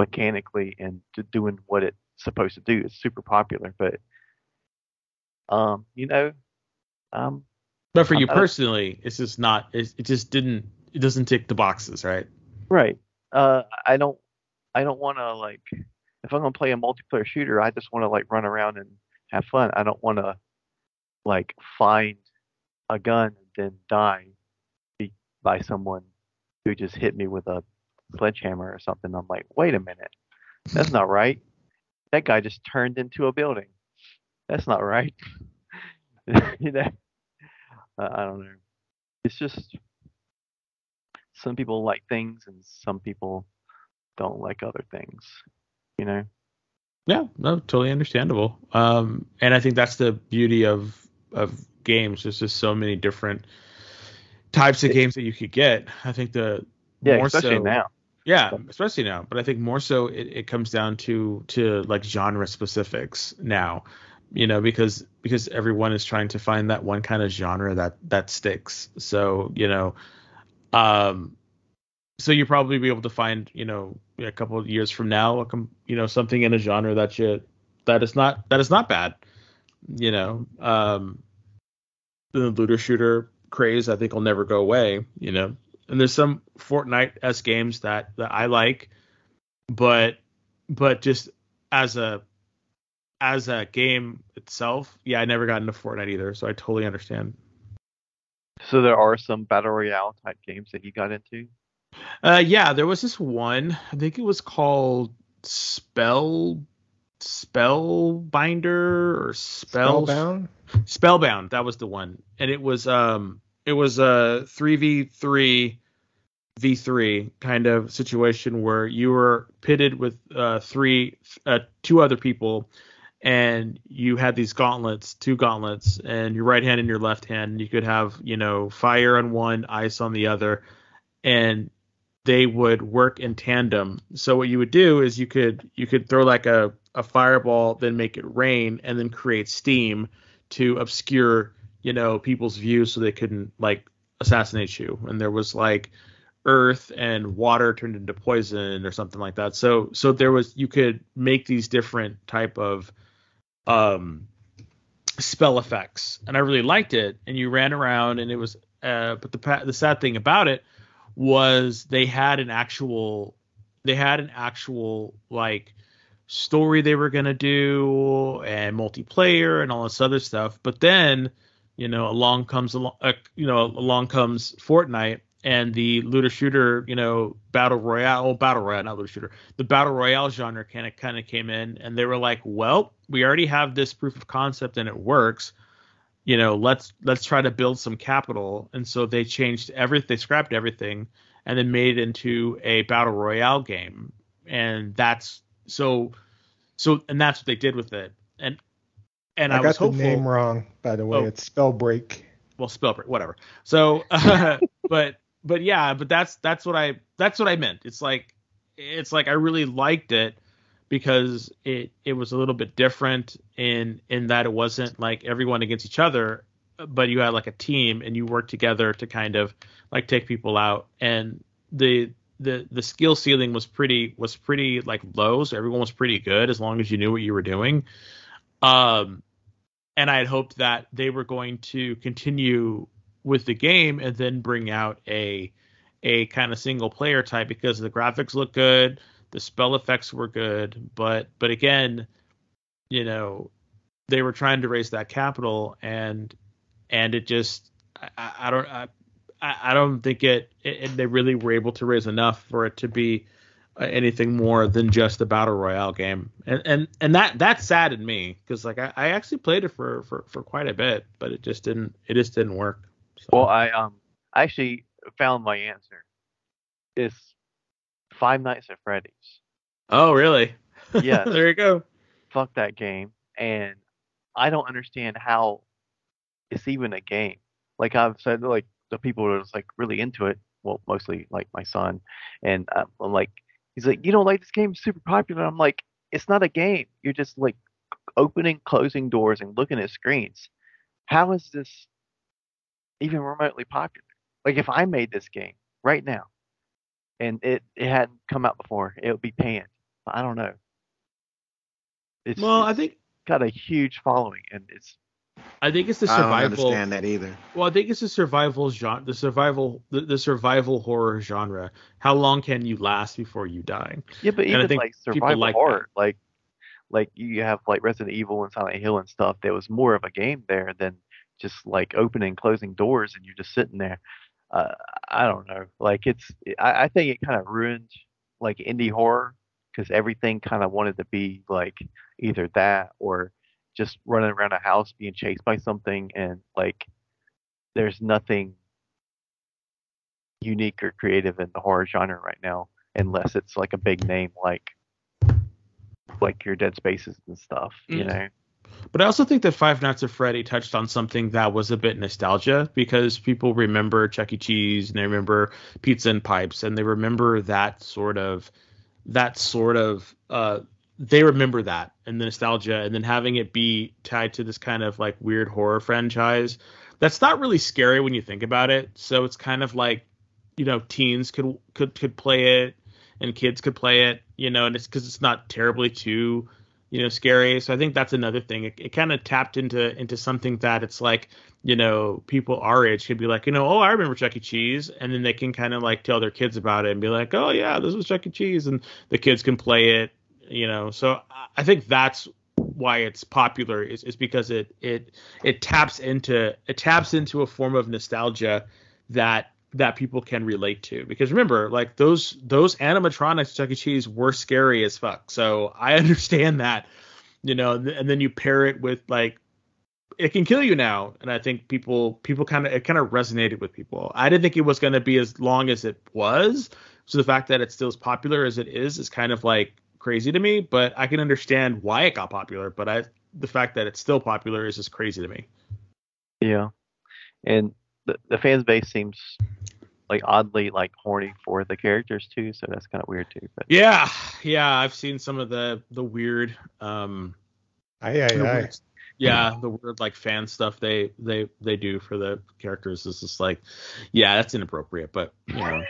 mechanically and to doing what it's supposed to do. It's super popular, but um, you know, um, But for you I- I- personally, it's just not. It, it just didn't. It doesn't tick the boxes, right? right. Uh, I don't I don't want to like if I'm gonna play a multiplayer shooter, I just want to like run around and have fun. I don't want to like find a gun and then die be- by someone who just hit me with a sledgehammer or something. I'm like, wait a minute, that's not right. That guy just turned into a building. That's not right. <laughs> you know, I I don't know. It's just some people like things and some people don't like other things. You know. Yeah, no, totally understandable. Um, and I think that's the beauty of of games. There's just so many different types of games that you could get. I think the Yeah, more especially so, now. Yeah, especially now. But I think more so it, it comes down to to like genre specifics now. You know, because because everyone is trying to find that one kind of genre that that sticks. So, you know, um so you probably be able to find, you know, a couple of years from now, a com- you know, something in a genre that you that is not that is not bad. You know, um the looter shooter craze I think will never go away, you know. And there's some Fortnite s games that that I like, but but just as a as a game itself, yeah, I never got into Fortnite either, so I totally understand. So there are some battle royale type games that you got into. Uh, yeah, there was this one. I think it was called Spell Spellbinder or Spell Spellbound. Spellbound. That was the one, and it was um it was a three v three v three kind of situation where you were pitted with uh three uh two other people, and you had these gauntlets, two gauntlets, and your right hand and your left hand. You could have, you know, fire on one, ice on the other, and they would work in tandem. So what you would do is you could you could throw like a, a fireball, then make it rain, and then create steam to obscure, you know, people's views so they couldn't like assassinate you. And there was like earth and water turned into poison or something like that. So so there was you could make these different type of um spell effects. And I really liked it. And you ran around and it was uh but the the sad thing about it was they had an actual they had an actual like story they were going to do and multiplayer and all this other stuff. But then you know along comes along uh, you know along comes Fortnite and the looter shooter, you know, battle royale, well, battle royale, not looter shooter, the battle royale genre kind of kind of came in, and they were like, well, we already have this proof of concept and it works. You know, let's let's try to build some capital, and so they changed everything, they scrapped everything, and then made it into a battle royale game, and that's so so, and that's what they did with it, and and I, I got was the name wrong, by the way. Oh. It's Spellbreak. well spell break whatever so uh, <laughs> but but yeah but that's that's what i that's what i meant. It's like it's like i really liked it because it it was a little bit different in in that it wasn't like everyone against each other but you had like a team and you worked together to kind of like take people out. And the the the skill ceiling was pretty was pretty like low so everyone was pretty good as long as you knew what you were doing. Um and I had hoped that they were going to continue with the game and then bring out a a kind of single player type because the graphics look good, the spell effects were good, but but again, you know, they were trying to raise that capital and and it just I, I don't I, I don't think it, it they really were able to raise enough for it to be uh, anything more than just a battle royale game and and and that that saddened me because like I, I actually played it for, for for quite a bit but it just didn't it just didn't work. Well, I um I actually found my answer. It's Five Nights at Freddy's. oh really <laughs> Yes. there you go Fuck that game, and I don't understand how it's even a game. Like I've said, like the people are just like really into it. Well, mostly like my son, and uh, I'm like, he's like, you don't like this game? It's super popular. I'm like, it's not a game. You're just like opening, closing doors, and looking at screens. How is this even remotely popular? Like if I made this game right now, and it it hadn't come out before, it would be panned. I don't know. It's, well i think got a huge following, and it's i think it's the survival. I don't survival understand that either. well i think it's the survival genre the survival the, the survival horror genre how long can you last before you die yeah, but And I even think like survival like horror, like like you have like Resident Evil and Silent Hill and stuff. There was more of a game there than just like opening, closing doors, and you're just sitting there. Uh, I don't know. Like it's, I, I think it kind of ruined like indie horror because everything kind of wanted to be like either that or just running around a house being chased by something, and like there's nothing unique or creative in the horror genre right now, unless it's like a big name like like your Dead Spaces and stuff. You Mm. know. But I also think that Five Nights at Freddy touched on something that was a bit nostalgia because people remember Chuck E. Cheese and they remember Pizza and Pipes and they remember that sort of that sort of uh they remember that and the nostalgia and then having it be tied to this kind of like weird horror franchise that's not really scary when you think about it. So it's kind of like you know teens could could could play it and kids could play it, you know, and it's because it's not terribly too you know scary. So i think that's another thing. It, it kind of tapped into into something that it's like you know people our age could be like you know oh i remember chuck e. Cheese. And then they can kind of like tell their kids about it and be like oh yeah this was chuck e. Cheese. And the kids can play it you know. So I- think that's why it's popular is, is because it it it taps into it taps into a form of nostalgia that that people can relate to. Because remember like those those animatronics Chuck E. Cheese were scary as fuck. So I <laughs> understand that you know and then you pair it with like it can kill you now. And I think people people kind of it kind of resonated with people. I didn't think it was going to be as long as it was. So the fact that it's still as popular as it is is kind of like crazy to me, but I can understand why it got popular. But I, the fact that it's still popular is just crazy to me. Yeah, and the the fan base seems like oddly like horny for the characters too, so that's kind of weird too. But Yeah, yeah, I've seen some of the the weird, um, Aye, aye, the aye. weird- yeah, the weird like fan stuff they they they do for the characters is just like, yeah, that's inappropriate, but you know,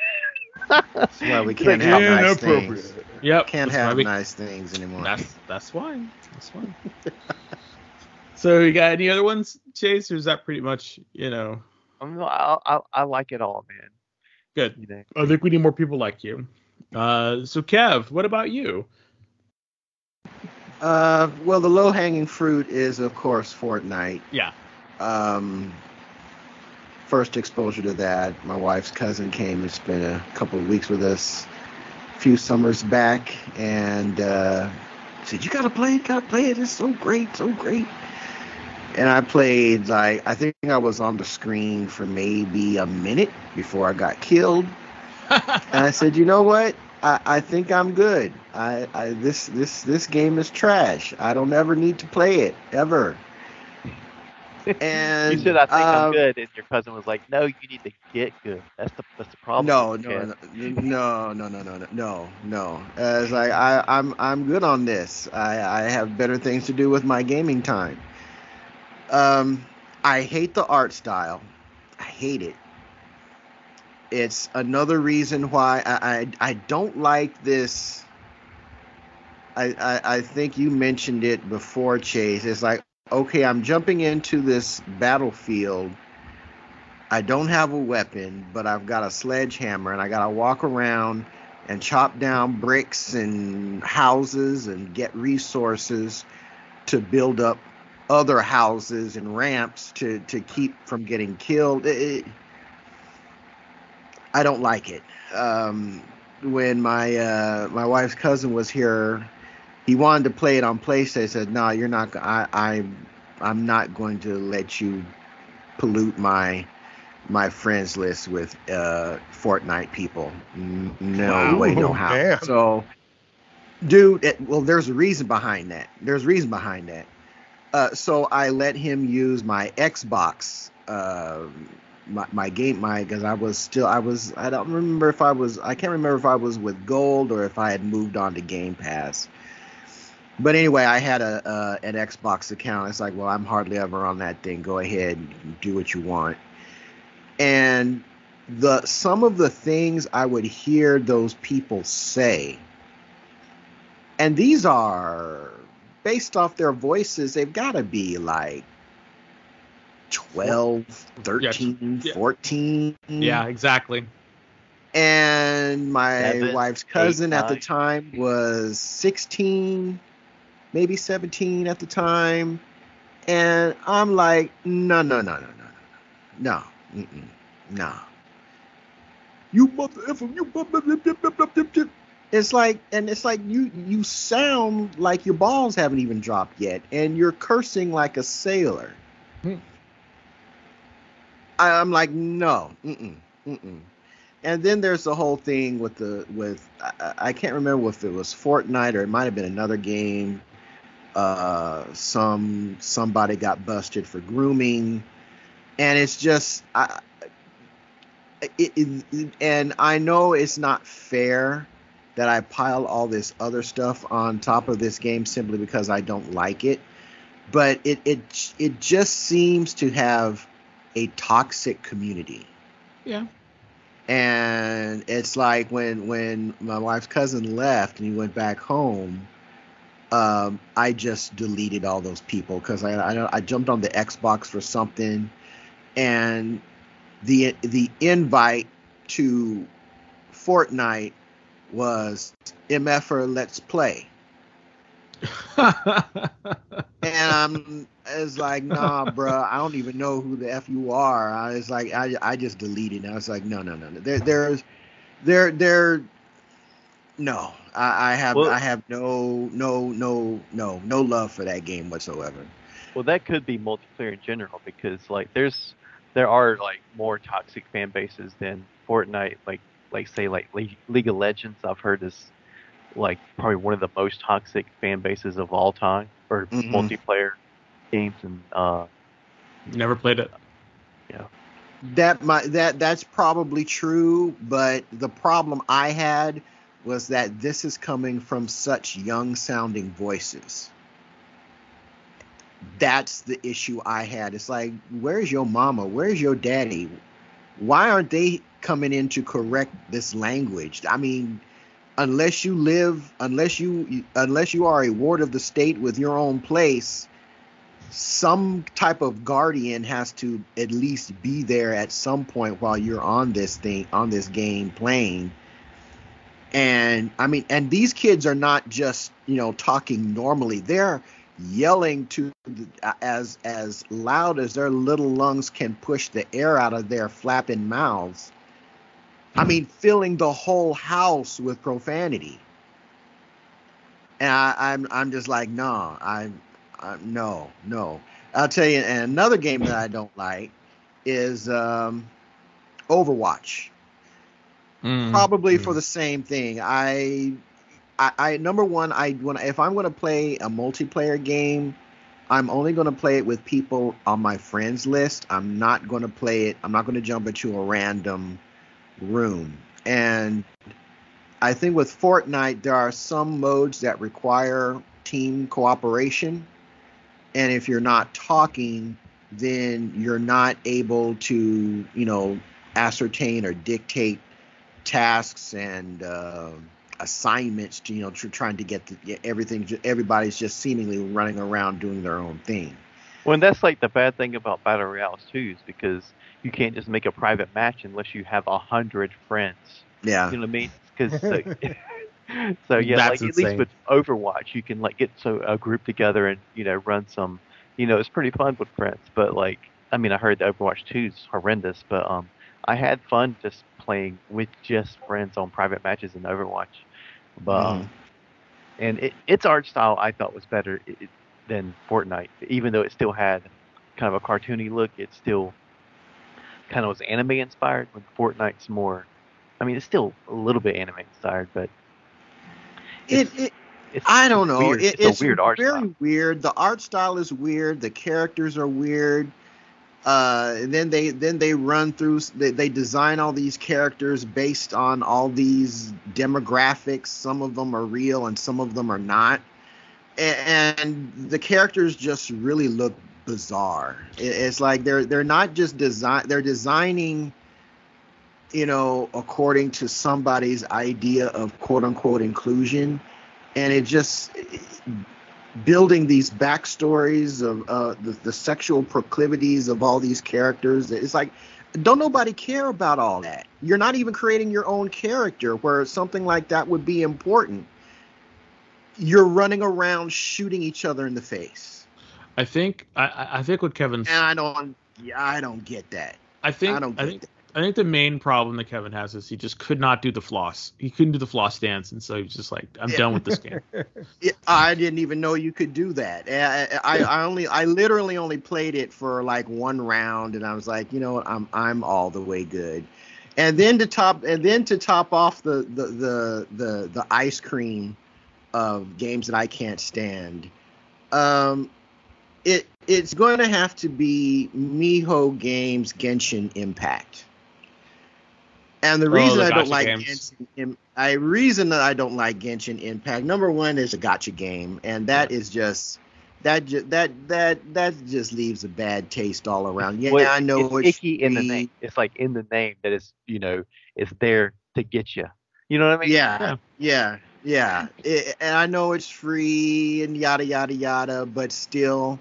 Well, we can't have nice things. yep, Can't have we- nice things anymore. That's that's why. That's why. <laughs> so you got any other ones, Chase? Or is that pretty much you know I, I I like it all, man. Good? You know, I think we need more people like you. Uh, so Kev, what about you? Uh, well, the low hanging fruit is, of course, Fortnite. Yeah. Um, first exposure to that, my wife's cousin came and spent a couple of weeks with us a few summers back, and uh, said, "You gotta play it, gotta play it. It's so great, so great." And I played like I think I was on the screen for maybe a minute before I got killed. <laughs> And I said, you know what? I, I think I'm good. I, I this this this game is trash. I don't ever need to play it ever. And you said I think I'm um, good, and your cousin was like, "No, you need to get good. That's the that's the problem." No, no, no, no, no, no, no, no, no. Uh, It's like I, I'm, I'm good on this. I, I have better things to do with my gaming time. Um, I hate the art style. I hate it. It's another reason why I, I, I don't like this. I, I, I think you mentioned it before, Chase. It's like, okay, I'm jumping into this battlefield. I don't have a weapon, but I've got a sledgehammer and I got to walk around and chop down bricks and houses and get resources to build up other houses and ramps to, to keep from getting killed. It- I don't like it. Um, when my uh, my wife's cousin was here, he wanted to play it on PlayStation. I said, "No, you're not. I, I I'm not going to let you pollute my my friends list with uh, Fortnite people. No way, no how. Damn. So, dude, it, well, there's a reason behind that. There's a reason behind that. Uh, so I let him use my Xbox, uh, my, my game, my because I was still I was I don't remember if I was I can't remember if I was with Gold or if I had moved on to Game Pass. But anyway, I had a uh, an Xbox account. It's like, well, I'm hardly ever on that thing. Go ahead, and do what you want. And the some of the things I would hear those people say, and these are based off their voices, they've got to be like 12, 13, yeah. 14. Yeah, exactly. And my Seven, wife's cousin at the time was 16, maybe 17 at the time. And I'm like, no, no, no, no, no, no, no, mm-mm, no. You mother effer, you mother. It's like, and it's like you you sound like your balls haven't even dropped yet, and you're cursing like a sailor. Hmm. I, I'm like, no, mm-mm, mm-mm. And then there's the whole thing with the with I, I- I can't remember if it was Fortnite or it might have been another game. Uh, some somebody got busted for grooming, and it's just I. It, it, and I know it's not fair that I pile all this other stuff on top of this game simply because I don't like it, but it it it just seems to have a toxic community. Yeah. and it's like when when my wife's cousin left and he went back home um i just deleted all those people because I, I i jumped on the xbox for something. And the the invite to fortnite was mf'er let's play <laughs> and I'm it's like, nah, bruh, I don't even know who the f you are. I was like, I, I just deleted. And I was like, no, no, no, no. There, there's, there, there. No, I, I have, Well- I have no, no, no, no, no love for that game whatsoever. Well, that could be multiplayer in general because like there's there are like more toxic fan bases than Fortnite. Like like say like League of Legends. I've heard is like probably one of the most toxic fan bases of all time for Mhm. multiplayer games and uh Never played it. Yeah, that my that that's probably true, but the problem I had was that this is coming from such young sounding voices. That's the issue I had. It's like, where's your mama? Where's your daddy? Why aren't they coming in to correct this language? I mean, unless you live, unless you unless you are a ward of the state with your own place, some type of guardian has to at least be there at some point while you're on this thing on this game playing. And i mean and these kids are not just you know talking normally. They're yelling to the, as as loud as their little lungs can push the air out of their flapping mouths i mean filling the whole house with profanity and I, i'm i'm just like no i'm uh, no, no. I'll tell you, another game that I don't like is um, Overwatch. Mm. Probably Mm. for the same thing. I, I, I number one, I when if I'm going to play a multiplayer game, I'm only going to play it with people on my friends list. I'm not going to play it. I'm not going to jump into a random room. And I think with Fortnite, there are some modes that require team cooperation. And if you're not talking, then you're not able to, you know, ascertain or dictate tasks and uh, assignments to, you know, tr- trying to get the, get everything. Everybody's just seemingly running around doing their own thing. Well, and that's like the bad thing about battle royales too, is because you can't just make a private match unless you have a hundred friends. Yeah. You know what I mean? Because so, <laughs> so yeah, That's like at least with Overwatch, you can like get so a group together and you know run some. You know, it's pretty fun with friends. But like, I mean, I heard that Overwatch 2 is horrendous, but um, I had fun just playing with just friends on private matches in Overwatch. But Mhm. um, and it, its art style I thought was better i- i- than Fortnite, even though it still had kind of a cartoony look. It still kind of was anime inspired. When Fortnite's more, I mean, it's still a little bit anime inspired, but It, it's, it, it's I don't know. Weird. It, it's, it's a weird art very style. weird. The art style is weird. The characters are weird. Uh, and then they then they run through. They, they design all these characters based on all these demographics. Some of them are real and some of them are not. And, and the characters just really look bizarre. It's like they're they're not just design. They're designing you know, according to somebody's idea of quote unquote inclusion. And it just building these backstories of uh, the, the sexual proclivities of all these characters. It's like, don't nobody care about all that. You're not even creating your own character where something like that would be important. You're running around shooting each other in the face. I think I- I, think what Kevin's And I don't, yeah, I don't get that. I think I don't I think that. I think the main problem that Kevin has is he just could not do the floss. He couldn't do the floss dance, and so he was just like, "I'm Yeah. done with this game." <laughs> Yeah, I didn't even know you could do that. I, I, I only, I literally only played it for like one round, and I was like, you know what, I'm, I'm all the way good. And then to top, and then to top off the, the, the, the, the ice cream of games that I can't stand, um, it, it's going to have to be Miho Games Genshin Impact. And the Oh, reason the I don't like games. Genshin, I reason that I don't like Genshin Impact. Number one is a gotcha game, and that is just that ju- that that that just leaves a bad taste all around. Yeah, Well, I know it's it's icky in the name. It's like in the name that is, you know, it's there to get you. You know what I mean? Yeah, yeah, yeah. It- and I know it's free and yada yada yada, but still,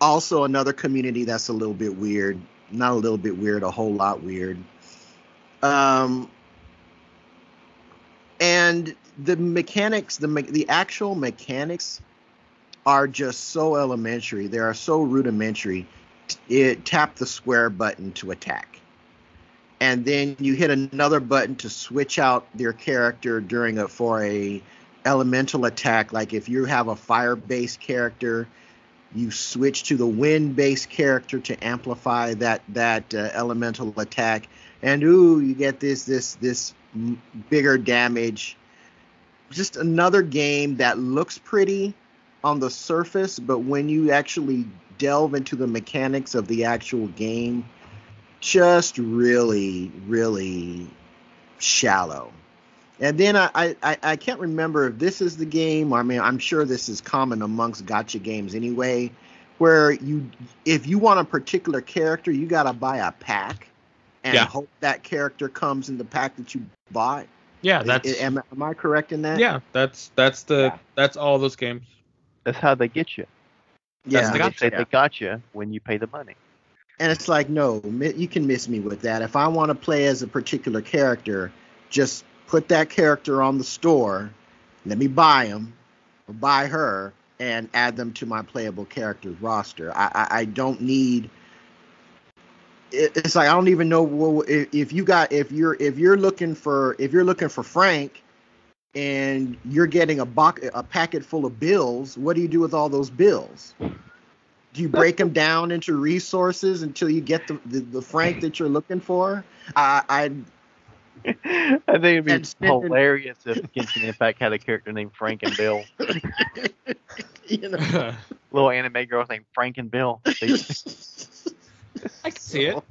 also another community that's a little bit weird. Not a little bit weird, a whole lot weird. Um, and the mechanics, the me- the actual mechanics, are just so elementary. They are so rudimentary. It tap the square button to attack and then you hit another button to switch out your character during a for a elemental attack like if you have a fire based character you switch to the wind based character to amplify that that uh, elemental attack and ooh you get this this this bigger damage just another game that looks pretty on the surface, but when you actually delve into the mechanics of the actual game, just really, really shallow. And then I, I, I can't remember if this is the game. I mean, I'm sure this is common amongst gacha games anyway, where you if you want a particular character, you gotta buy a pack and Yeah. hope that character comes in the pack that you bought. Yeah, that's I- am, am I correct in that? yeah, that's that's the Yeah. that's all those games. That's how they get you. yeah. The they gotcha. say they got you when you pay the money. And it's like, no, you can miss me with that. If I want to play as a particular character, just put that character on the store, let me buy him or buy her, and add them to my playable characters roster. I, I, I don't need. it- It's like I don't even know if you got if you're if you're looking for if you're looking for Frank, and you're getting a box a packet full of bills. What do you do with all those bills? Do you break them down into resources until you get the, the, the Frank that you're looking for? I, I <laughs> I think it'd be And spending- hilarious if Genshin Impact had a character named Frank and Bill. <laughs> you know. <laughs> Little anime girls named Frank and Bill. I can see it.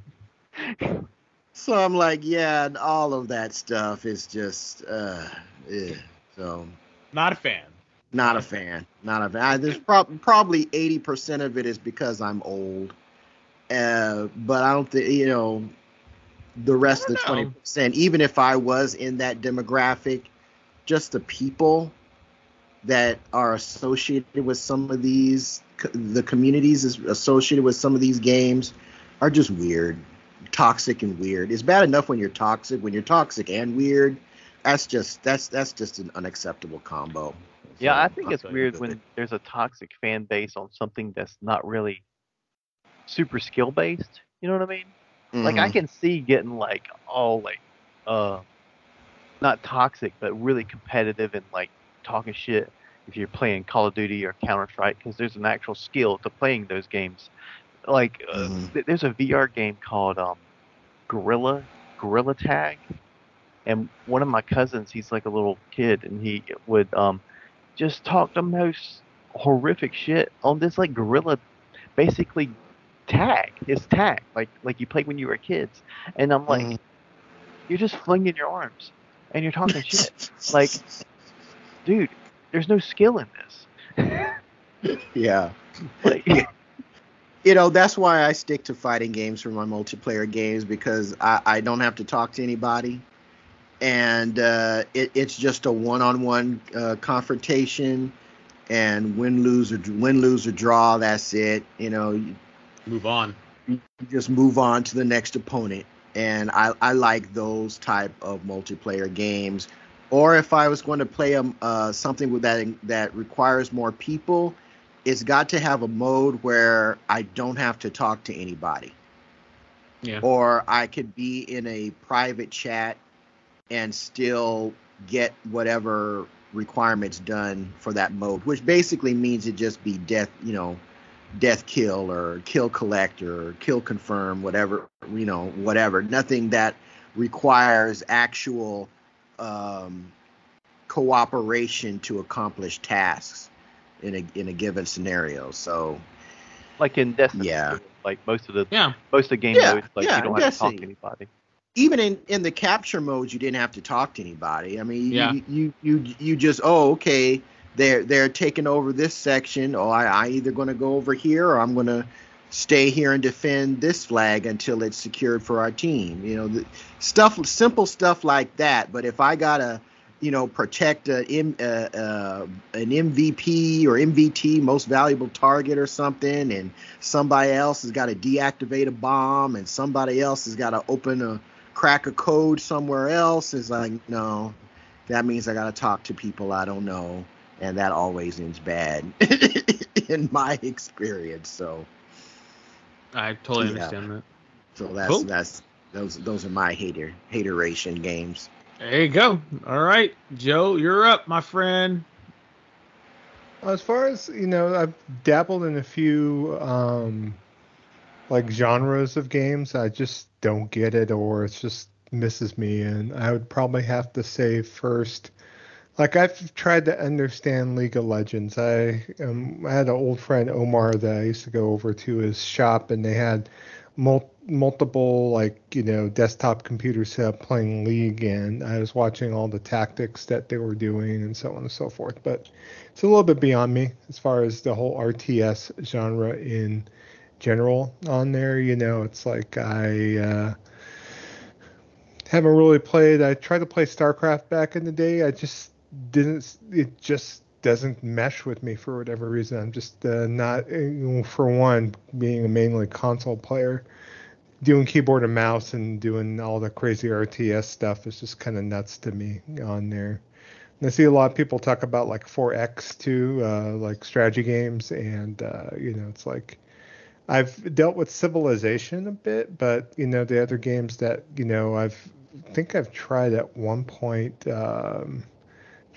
So I'm like, yeah, and all of that stuff is just, uh, yeah. So Not a fan. not a fan. Not a fan. I, there's prob- probably 80% of it is because I'm old. Uh, but I don't think, you know, the rest of the I don't know. 20%, even if I was in that demographic, just the people that are associated with some of these, the communities is associated with some of these games are just weird, toxic and weird. It's bad enough when you're toxic. When you're toxic and weird, that's just that's that's just an unacceptable combo. yeah, So, I think it's weird when it. there's a toxic fan base on something that's not really super skill based. You know what I mean? Like I Mhm. can see getting like all like uh not toxic but really competitive and like talking shit if you're playing Call of Duty or Counter Strike because there's an actual skill to playing those games. Like uh, Mhm. th- there's a VR game called um Gorilla Gorilla Tag, and one of my cousins he's like a little kid and he would um just talk the most horrific shit on this like gorilla basically tag. It's tag like like you played when you were kids. And i'm like Mhm. you're just flinging your arms and you're talking <laughs> shit. Like dude there's no skill in this. <laughs> Yeah. like <laughs> you know that's why i stick to fighting games for my multiplayer games because i, I don't have to talk to anybody. And uh, it, it's just a one-on-one uh, confrontation and win lose or win lose or draw that's it. You know you, Move on. you just move on to the next opponent and I, I like those type of multiplayer games or if i was going to play a, uh, something with that that requires more people it's got to have a mode where i don't have to talk to anybody Yeah. or i could be in a private chat and still get whatever requirements done for that mode which basically means it just be death you know death kill or kill collect or kill confirm whatever you know whatever nothing that requires actual um, cooperation to accomplish tasks in a in a given scenario so like in destiny Yeah. like most of the Yeah. most of the game Yeah, modes like yeah, you don't have to talk to anybody even in in the capture modes you didn't have to talk to anybody i mean Yeah. you, you you you just oh okay they're they're taking over this section. Oh i, I either going to go over here or i'm going to stay here and defend this flag until it's secured for our team. You know stuff simple stuff like that. But if i gotta you know protect a, an mvp or mvt most valuable target or something and somebody else has got to deactivate a bomb and somebody else has got to open a crack a code somewhere else is like no that means i got to talk to people i don't know and that always ends bad <laughs> in my experience so I totally Yeah. understand that. so that's Cool. that's those those are my hater hateration games There you go. All right, Joe, you're up, my friend. As far as you know, I've dabbled in a few um, like genres of games. I just don't get it, or it just misses me. And I would probably have to say first, like I've tried to understand League of Legends. I um, I had an old friend Omar that I used to go over to his shop, and they had mul- multiple like you know desktop computers set up playing League, and I was watching all the tactics that they were doing and so on and so forth. But it's a little bit beyond me as far as the whole RTS genre in general on there. You know, it's like I. Uh, haven't really played. I tried to play StarCraft back in the day. I just didn't. It just doesn't mesh with me for whatever reason. I'm just uh, not. For one, being a mainly console player, doing keyboard and mouse and doing all the crazy RTS stuff is just kind of nuts to me on there. And I see a lot of people talk about like 4X too, uh, like strategy games, and uh, you know, it's like I've dealt with Civilization a bit, but you know, the other games that you know I've think I've tried at one point. Um,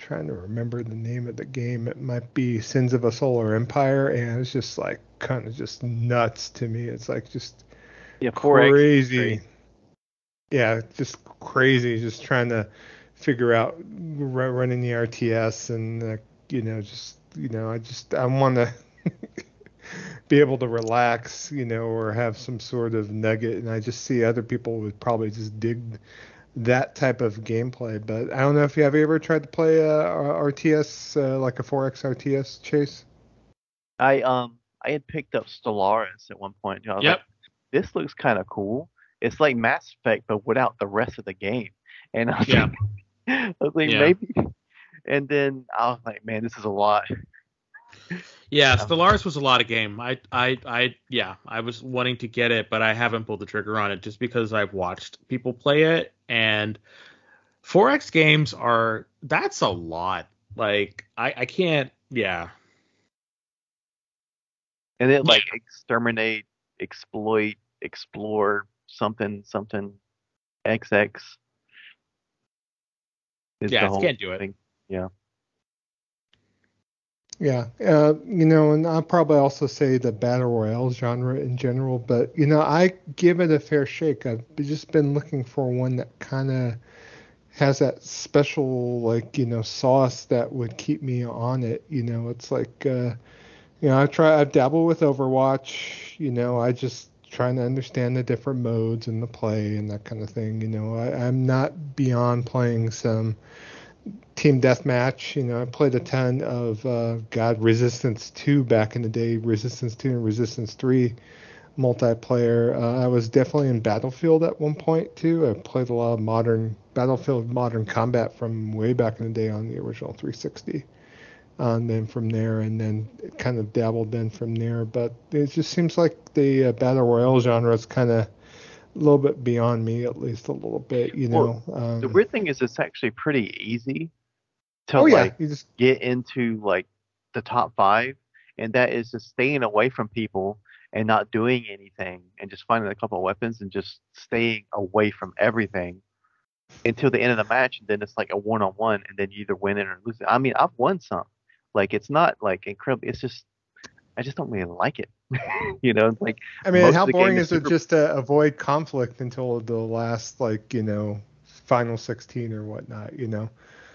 trying to remember the name of the game. It might be Sins of a Solar Empire, and it's just like kind of just nuts to me. It's like just Yeah, crazy. Yeah, just crazy. Just trying to figure out ru- running the RTS and uh, you know just you know I just I want to <laughs> be able to relax you know or have some sort of nugget and I just see other people would probably just dig that type of gameplay but I don't know if you have you ever tried to play a, RTS uh, like a 4X RTS chase I um I had picked up Stellaris at one point. I was Yep. like, this looks kind of cool. It's like Mass Effect, but without the rest of the game. And I was Yeah. like, <laughs> I was like, Yeah. maybe. And then I was like, man, this is a lot. <laughs> Yeah, Um, Stellaris was a lot of game. I, I, I, yeah, I was wanting to get it, but I haven't pulled the trigger on it just because I've watched people play it, and 4X games are that's a lot. Like, I, I can't. Yeah, And then like exterminate, exploit, explore, something, something, XX. Yeah, I can't do it. thing. Yeah. Yeah, uh, you know, and I'll probably also say the battle royale genre in general, but you know, I give it a fair shake. I've just been looking for one that kind of has that special, like you know, sauce that would keep me on it. You know, it's like, uh, you know, I try, I've dabbled with Overwatch. You know, I just trying to understand the different modes and the play and that kind of thing. You know, I, I'm not beyond playing some team deathmatch. You know, I played a ton of uh, God Resistance 2 back in the day, Resistance 2 and Resistance 3 multiplayer. Uh, I was definitely in Battlefield at one point too. I played a lot of modern Battlefield Modern Combat from way back in the day on the original 360. Uh, and then from there, and then kind of dabbled then from there. But it just seems like the uh, battle royale genre is kind of little bit beyond me, at least a little bit. You know, Well, um, The weird thing is, it's actually pretty easy to oh yeah, like you just get into like the top five, and that is just staying away from people and not doing anything, and just finding a couple of weapons and just staying away from everything until the end of the match, and then it's like a one-on-one, and then you either win it or lose it. I mean, I've won some. Like it's not like incredible. It's just I just don't really like it. <laughs> you know, like I mean, how of the game boring is is it just to avoid conflict until the last, like, you know, final 16 or whatnot, you know?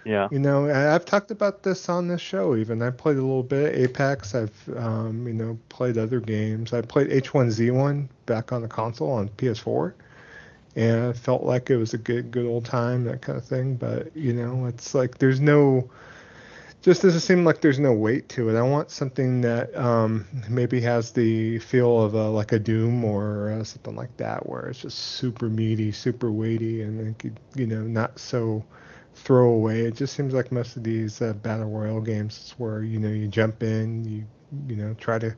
yeah, You know, I've talked about this on this show even. I played a little bit of Apex. I've, um, you know, played other games. I played H1Z1 back on the console on PS4. And I felt like it was a good, good old time, that kind of thing. But, you know, it's like there's no, just doesn't seem like there's no weight to it. I want something that um, maybe has the feel of a, like a Doom or uh, something like that, where it's just super meaty, super weighty, and it could, you know, not so throwaway. It just seems like most of these uh, battle royale games is where you know you jump in, you you know try to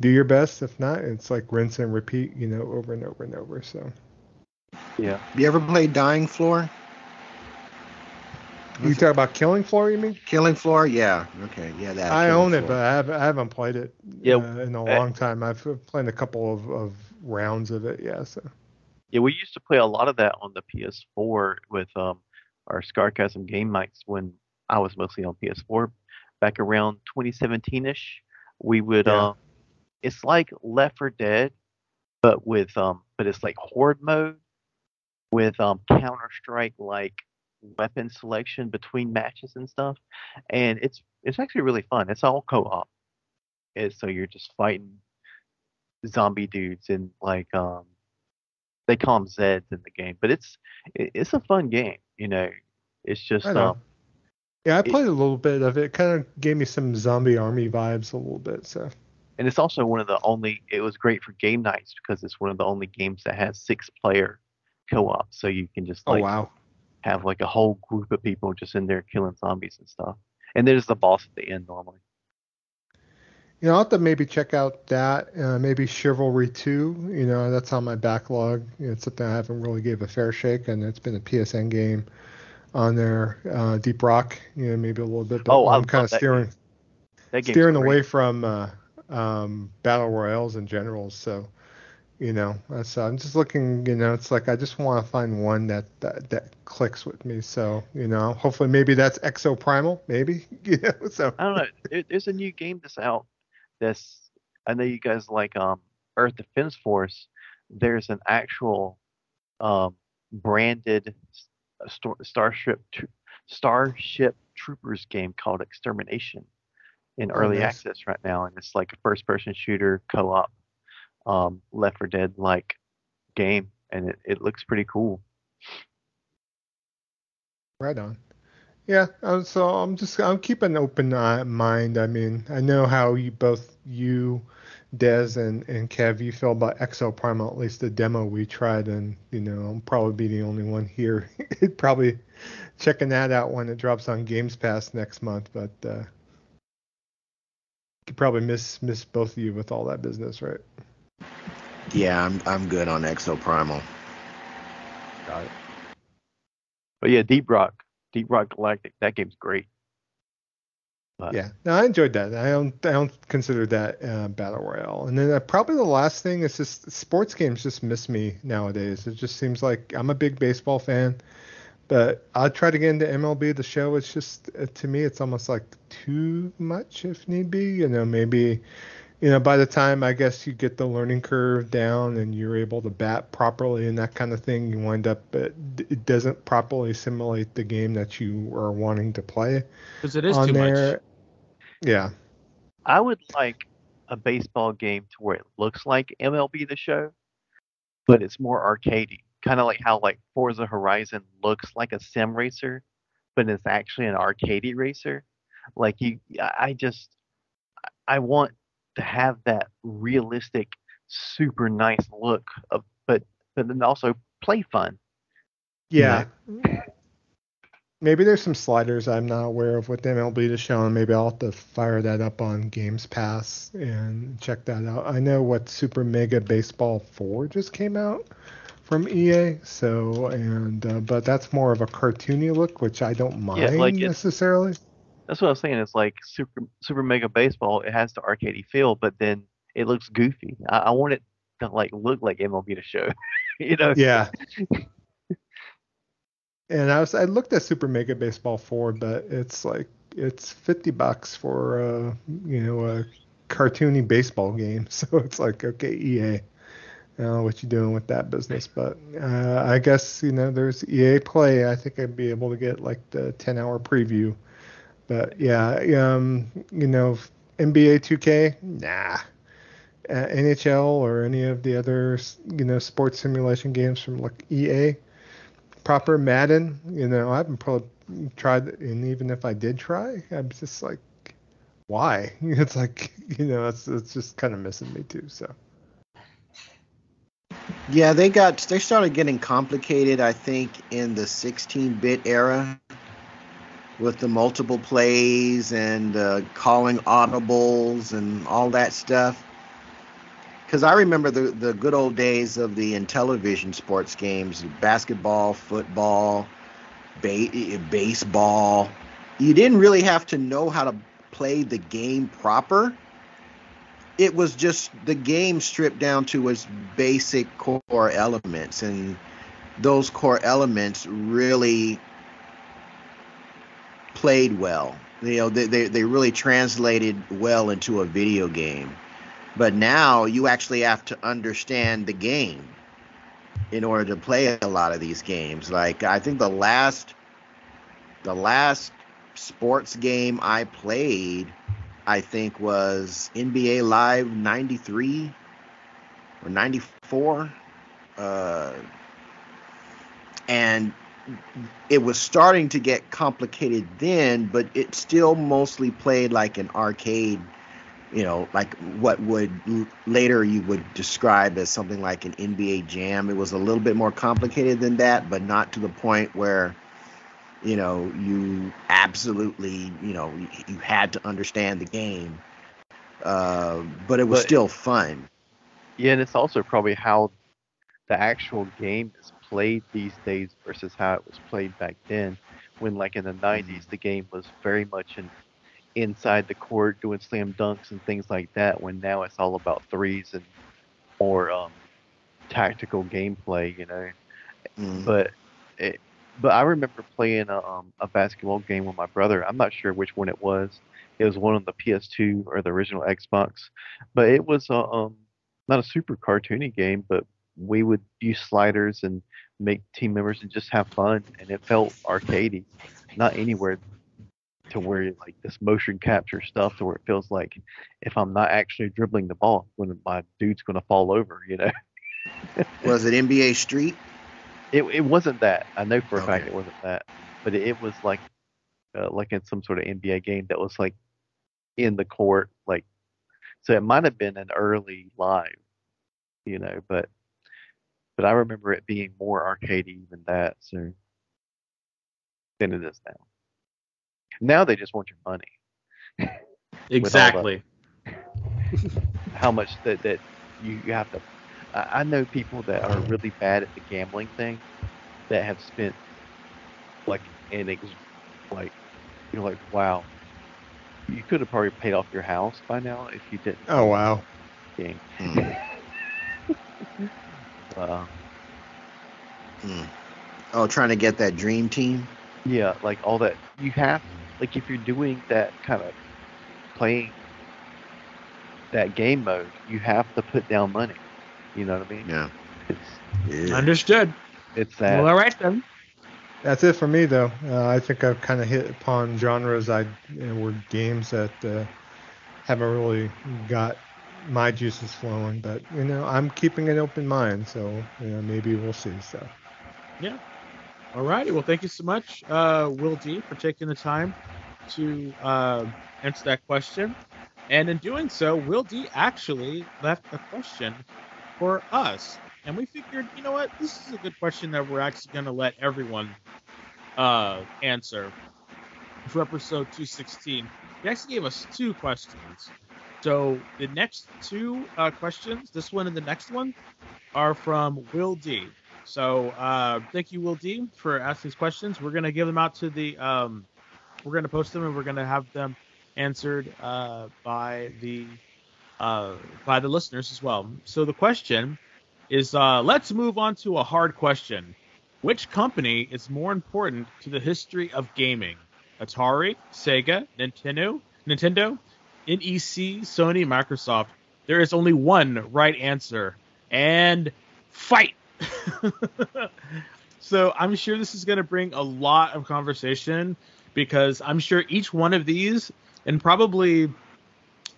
do your best. If not, it's like rinse and repeat, you know, over and over and over. So yeah. You ever played Dying Floor? You talk about Killing Floor, you mean? Killing Floor? Yeah. Okay. Yeah, that. I Killing own it, Floor. but I haven't, I haven't played it Yeah, uh, in a long time. I've played a couple of, of rounds of it. Yeah, so Yeah, we used to play a lot of that on the PS4 with um our Scarcasm game mics when I was mostly on PS4 back around 2017ish. We would Yeah. um it's like Left 4 Dead but with um but it's like horde mode with um Counter Strike like weapon selection between matches and stuff, and it's it's actually really fun. It's all co-op, and so you're just fighting zombie dudes and like um they call them Zeds in the game, but it's it, it's a fun game. You know, it's just um Yeah, I It- played a little bit of it. It kind of gave me some zombie army vibes a little bit. So and it's also one of the only it was great for game nights because it's one of the only games that has six player co-op so you can just like. oh wow, have like a whole group of people just in there killing zombies and stuff and there's the boss at the end normally you know I'll have to maybe check out that. Uh, maybe Chivalry 2. You know that's on my backlog. It's something I haven't really gave a fair shake, and it's been a PSN game on there. Uh, Deep Rock. You know maybe a little bit. But Oh, I'm kind of steering. steering great. away from uh, um, battle royales in general. So, you know, so I'm just looking. You know, it's like I just want to find one that, that that clicks with me. So, you know, hopefully maybe that's exoprimal maybe. <laughs> You know, so i don't know there, there's a new game that's out that's i know you guys like um earth defense force there's an actual um branded star- starship Tro- starship troopers game called extermination in Oh, early nice. access right now and it's like a first person shooter co-op um left 4 dead like game and it, it looks pretty cool right on. Yeah, um, so I'm just I'm keeping an open eye- mind. I mean, I know how you both you, Des and and Kev, you feel about Exo Primal. At least the demo we tried, and you know I'll probably be the only one here. <laughs> probably checking that out when it drops on Games Pass next month. But uh, could probably miss miss both of you with all that business, right? Yeah, I'm I'm good on Exo Primal. Got it. but yeah deep rock deep rock galactic that game's great But- Yeah, no, I enjoyed that. I don't, I don't consider that uh, battle royale. And then uh, probably the last thing is just sports games just miss me nowadays. It just seems like I'm a big baseball fan, but I'll try to get into MLB the show. It's just uh, to me, it's almost like too much if need be. You know, maybe, you know, by the time I guess you get the learning curve down and you're able to bat properly and that kind of thing, you wind up uh, it, it doesn't properly simulate the game that you are wanting to play Because it is on too there. much. Yeah. I would like a baseball game to where it looks like MLB the show, but it's more arcadey. Kind of like how like Forza Horizon looks like a sim racer, but it's actually an arcadey racer. Like you, I I just, I want to have that realistic, super nice look of, but but then also play fun. Yeah. Maybe there's some sliders I'm not aware of with the MLB to show, and maybe I'll have to fire that up on Games Pass and check that out. I know what Super Mega Baseball 4 just came out from EA, so and uh, but that's more of a cartoony look, which I don't mind like it's- necessarily. That's what I was saying. It's like super super mega baseball. It has the arcadey feel, but then it looks goofy. I, I want it to like look like MLB the show. <laughs> you know? Yeah. <laughs> and I was I looked at Super Mega Baseball 4, but it's like it's 50 bucks for uh you know a cartoony baseball game. <laughs> So it's like okay, EA. I don't know what you're doing with that business, but uh, I guess you know there's EA Play. I think I'd be able to get like the 10 hour preview. But yeah, um, you know, NBA 2K, nah. Uh, NHL or any of the other you know sports simulation games from like EA, proper Madden. You know, I haven't probably tried, and even if I did try, I'm just like, why? <laughs> It's like you know, it's it's just kind of missing me too. So Yeah, they got they started getting complicated. I think in the 16-bit era with the multiple plays and uh, calling audibles and all that stuff. Because I remember the the good old days of the Intellivision sports games, basketball, football, ba- baseball. You didn't really have to know how to play the game proper it was just the game stripped down to its basic core elements and those core elements really played well. You know they, they, they really translated well into a video game. But now you actually have to understand the game in order to play a lot of these games. Like i think the last the last sports game I played, I think was NBA Live '93 or '94, uh, and it was starting to get complicated then, but it still mostly played like an arcade you know, like what would later you would describe as something like an NBA Jam. It was a little bit more complicated than that, but not to the point where, you know, you absolutely, you know, you had to understand the game. Uh, but it was but, still fun. Yeah, and it's also probably how the actual game is played these days versus how it was played back then. When, like in the '90s, mm-hmm. the game was very much an inside the court doing slam dunks and things like that when now it's all about threes and more um, tactical gameplay, you know. Mm. But it, but I remember playing a, um, a basketball game with my brother. I'm not sure which one it was. It was one on the PS2 or the original Xbox, but it was a, um, not a super cartoony game, but we would use sliders and make team members and just have fun, and it felt arcadey. Not anywhere to where like this motion capture stuff to where it feels like if I'm not actually dribbling the ball, when my dude's gonna fall over, you know. <laughs> was it NBA Street? It it wasn't that. I know for a okay. fact it wasn't that, but it, it was like uh, like in some sort of NBA game that was like in the court, like so it might have been an early live, you know, but but I remember it being more arcadey than that, so than it is now. Now they just want your money. <laughs> exactly. The, <laughs> how much that that you, you have to. I, I know people that are really bad at the gambling thing that have spent like an ex, like you know like wow you could have probably paid off your house by now if you didn't. Oh wow. Game. Mm. Mm. Oh, trying to get that dream team. Yeah, like all that you have like if you're doing that kind of playing that game mode, you have to put down money. You know what I mean? Yeah. It's yeah. understood. It's that. Well, all right then. That's it for me, though. Uh, I think I've kind of hit upon genres I you know, were games that uh, haven't really got my juices flowing, but you know I'm keeping an open mind, so you know maybe we'll see. So. Yeah. All righty. Well, thank you so much, uh, Will D, for taking the time to uh, answer that question. And in doing so, Will D actually left a question for us. And we figured, you know what, this is a good question that we're actually going to let everyone uh, answer for episode 216. He actually gave us two questions. So the next two uh, questions, this one and the next one, are from Will D. So uh, thank you, Will D, for asking these questions. We're gonna give them out to the. Um, we're gonna post them and we're gonna have them answered uh, by the uh, by the listeners as well. So the question is: uh, Let's move on to a hard question. Which company is more important to the history of gaming? Atari, Sega, Nintendo, Nintendo, NEC, Sony, Microsoft. There is only one right answer. And fight! <laughs> so I'm sure this is going to bring a lot of conversation because I'm sure each one of these and probably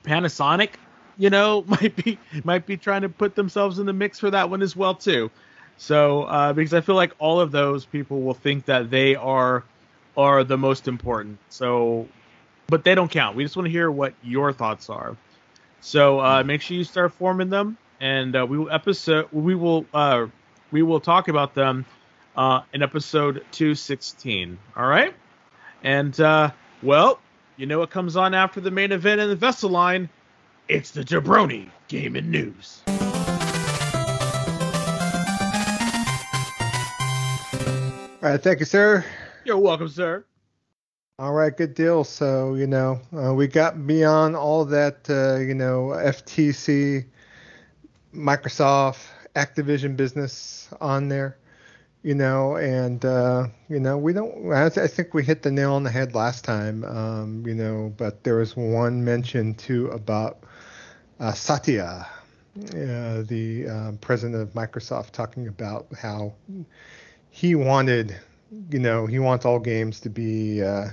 Panasonic, you know, <laughs> might be might be trying to put themselves in the mix for that one as well too. So uh, because I feel like all of those people will think that they are are the most important. So, but they don't count. We just want to hear what your thoughts are. So uh, make sure you start forming them, and uh, we will episode we will uh, we will talk about them uh, in episode 216. All right? And, uh, well, you know what comes on after the main event in the Vessel line? It's the Jabroni Gaming News. All right, thank you, sir. You're welcome, sir. All right, good deal. So, you know, uh, we got beyond all that, uh, you know, FTC, Microsoft, Activision business on there, you know, and uh, you know we don't. I, think we hit the nail on the head last time, um, you know, but there was one mention too about uh, Satya, uh, the um, president of Microsoft, talking about how he wanted you know, he wants all games to be uh,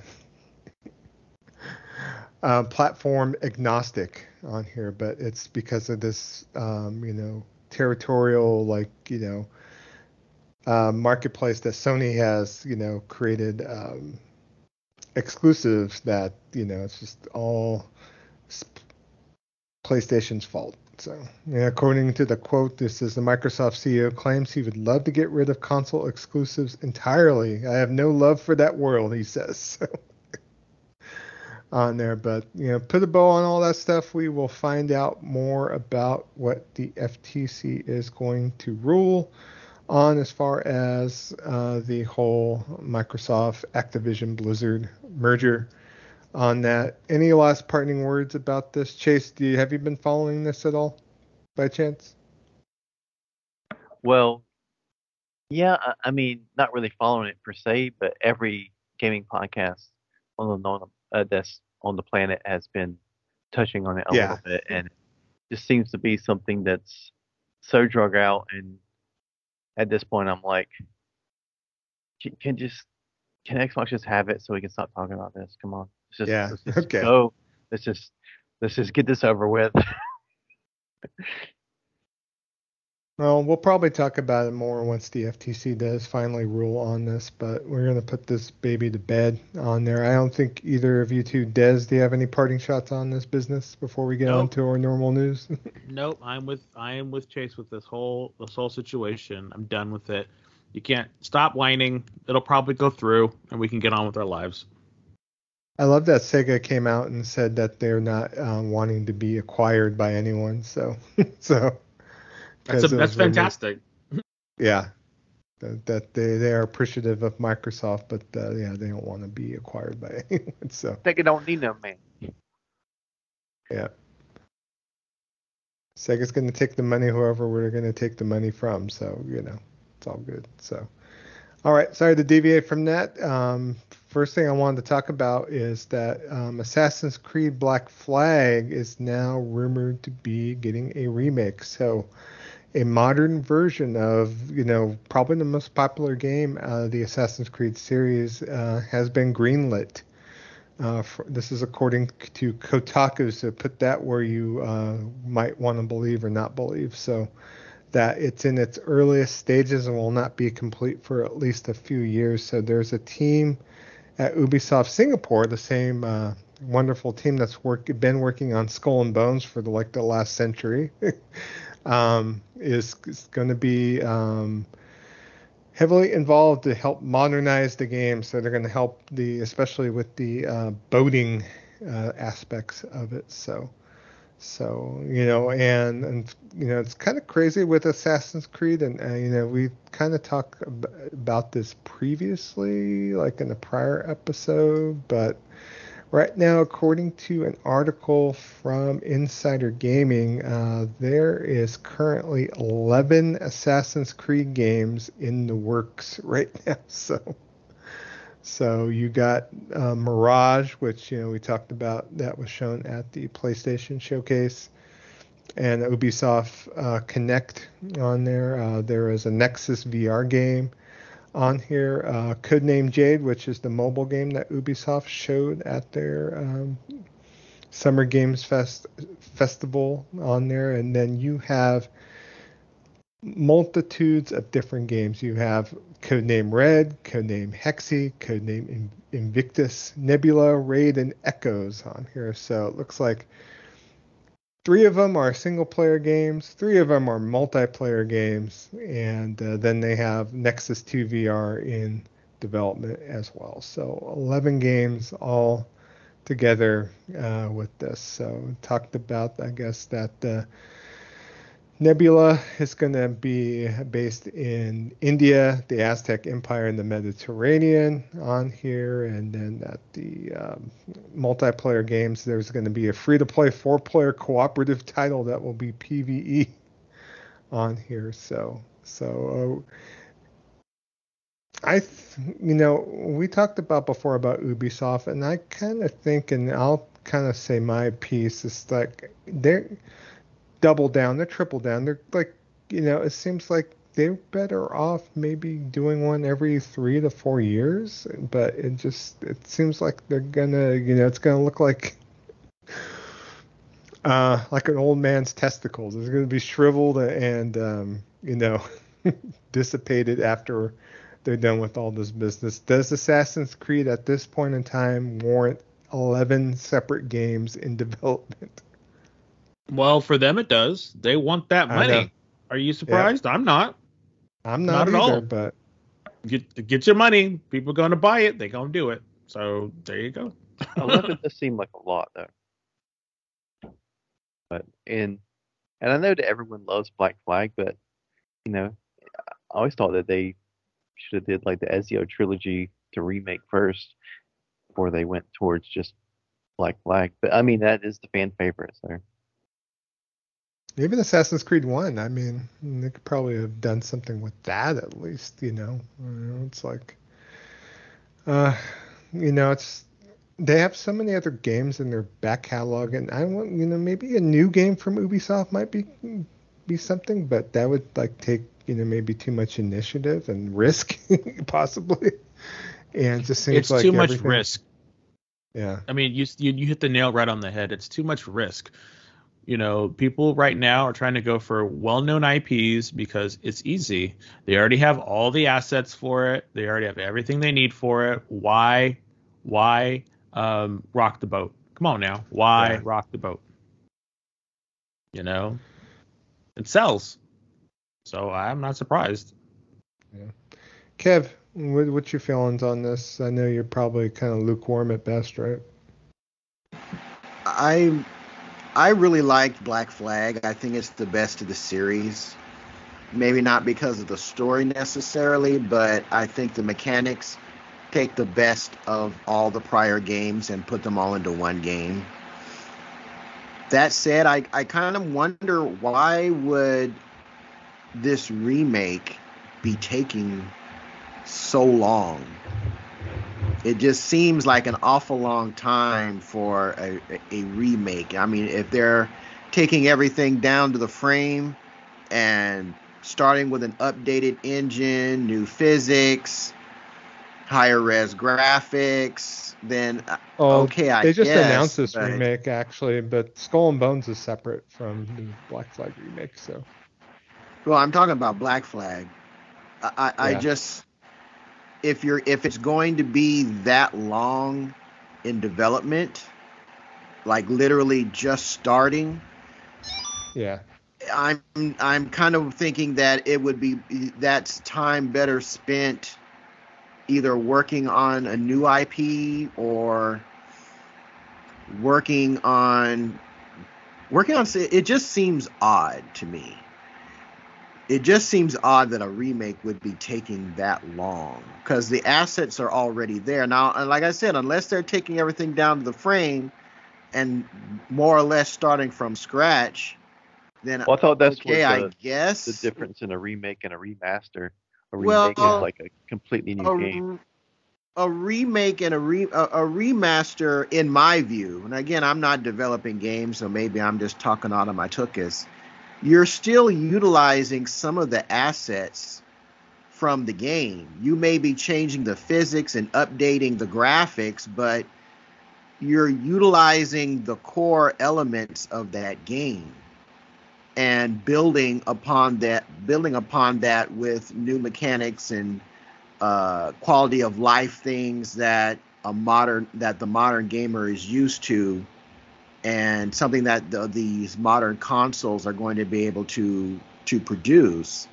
<laughs> uh, platform agnostic on here, but it's because of this, um, you know, territorial, like, you know, uh, marketplace that Sony has, you know, created um, exclusives that, you know, it's just all PlayStation's fault. So, yeah, according to the quote, this is the Microsoft CEO claims he would love to get rid of console exclusives entirely. I have no love for that world, he says. <laughs> On there, but you know, put a bow on all that stuff. We will find out more about what the FTC is going to rule on as far as uh, the whole Microsoft Activision Blizzard merger on that. Any last parting words about this, Chase? Do you have you been following this at all, by chance? Well, yeah, I, I mean, not really following it per se, but every gaming podcast on the uh, that's on the planet has been touching on it a Yeah. little bit, and it just seems to be something that's so drug out. And at this point, I'm like, can, can just can Xbox just have it so we can stop talking about this? Come on, just, Yeah, let's <laughs> just okay. go. Let's just let's just get this over with. <laughs> Well, we'll probably talk about it more once the FTC does finally rule on this, but we're going to put this baby to bed on there. I don't think either of you two, Des, do you have any parting shots on this business before we get on to our normal news? <laughs> Nope, I'm with I am with Chase with this whole this whole situation. I'm done with it. You can't stop whining. It'll probably go through, and we can get on with our lives. I love that Sega came out and said that they're not um, wanting to be acquired by anyone. So, <laughs> so That's 'cause a, that's was rumored- fantastic. Yeah, that, that they they are appreciative of Microsoft, but uh, yeah, they don't want to be acquired by <laughs> anyone. So think I don't need them, man. yeah, Sega's going to take the money whoever we're going to take the money from. So you know, it's all good. So, all right, sorry to deviate from that. Um, first thing I wanted to talk about is that um, Assassin's Creed Black Flag is now rumored to be getting a remake. So a modern version of, you know, probably the most popular game out of the Assassin's Creed series uh, has been greenlit. Uh, for, this is according to Kotaku, so put that where you uh, might want to believe or not believe. So that it's in its earliest stages and will not be complete for at least a few years. So there's a team at Ubisoft Singapore, the same uh, wonderful team that's work, been working on Skull and Bones for the, like the last century. <laughs> um, is, is going to be um, heavily involved to help modernize the game. So they're going to help the, especially with the uh, boating uh, aspects of it. So, so you know, and and you know, it's kind of crazy with Assassin's Creed, and uh, you know, we kind of talked ab- about this previously, like in a prior episode, but Right now, according to an article from Insider Gaming, uh, there is currently 11 Assassin's Creed games in the works <laughs> right now. So, so you got uh, Mirage, which you know we talked about, that was shown at the PlayStation Showcase, and Ubisoft uh, Connect on there. Uh, there is a Nexus VR game on here. Uh, Codename Jade, which is the mobile game that Ubisoft showed at their um, Summer Games Fest festival on there, and then you have multitudes of different games. You have Codename Red, Codename Hexe, Codename In- Invictus, Nebula, Raid, and Echoes on here. So it looks like three of them are single player games, three of them are multiplayer games, and uh, then they have Nexus 2 VR in development as well. So 11 games all together uh, with this. So talked about, I guess, that uh, Nebula is going to be based in India, the Aztec Empire, and the Mediterranean on here. And then at the um, multiplayer games, there's going to be a free to play four player cooperative title that will be PvE on here. So, so. Uh, I, th- you know, we talked about before about Ubisoft, and I kind of think, and I'll kind of say my piece is like they're double down, they're triple down. They're like, you know, it seems like they're better off maybe doing one every three to four years. But it just it seems like they're gonna you know it's gonna look like uh, like an old man's testicles. It's gonna be shriveled and um, you know <laughs> dissipated after they're done with all this business. Does Assassin's Creed at this point in time warrant 11 separate games in <laughs> development? Well, for them it does. They want that money. Are you surprised? I'm not. I'm Not not, at all. but Get get your money. People going to buy it. They going to do it. So there you go. Eleven does seem like a lot though. But and and I know that everyone loves Black Flag, but you know, I always thought that they should have did like the Ezio trilogy to remake first before they went towards just Black Flag. But I mean that is the fan favorite, so even Assassin's Creed 1, I mean, they could probably have done something with that at least, you know. It's like, uh, you know, it's they have so many other games in their back catalog, and I want, you know, maybe a new game from Ubisoft might be be something, but that would like take, you know, maybe too much initiative and risk, <laughs> possibly. And it just seems it's like too much risk. Yeah. I mean, you, you you hit the nail right on the head. It's too much risk. You know, people right now are trying to go for well-known IPs because it's easy. They already have all the assets for it. They already have everything they need for it. Why, why um, rock the boat? Come on now, why Yeah. rock the boat? You know, it sells. So I'm not surprised. Yeah. Kev, what, what's your feelings on this? I know you're probably kind of lukewarm at best, right? I I really liked Black Flag. I think it's the best of the series. Maybe not because of the story necessarily, but I think the mechanics take the best of all the prior games and put them all into one game. That said, I, I kind of wonder why would this remake be taking so long? It just seems like an awful long time for a, a remake. I mean, if they're taking everything down to the frame and starting with an updated engine, new physics, higher res graphics, then uh, Oh, okay, I they just guess, announced this but- remake actually, but Skull and Bones is separate from the Black Flag remake. So Well, I'm talking about Black Flag. I, I, I just if you're if it's going to be that long in development, like literally just starting, yeah, I'm I'm kind of thinking that it would be that's time better spent either working on a new IP or working on working on it just seems odd to me. It just seems odd that a remake would be taking that long because the assets are already there. Now, and like I said, unless they're taking everything down to the frame and more or less starting from scratch, then well, I thought that's okay, what I guess the difference in a remake and a remaster. A Well, remake is uh, like a completely new a, game. a remake and a re a, a remaster, in my view, and again, I'm not developing games, so maybe I'm just talking out of my tuchus. You're still utilizing some of the assets from the game. You may be changing the physics and updating the graphics, but you're utilizing the core elements of that game and building upon that building upon that with new mechanics and uh, quality of life things that a modern that the modern gamer is used to and something that the, these modern consoles are going to be able to to produce.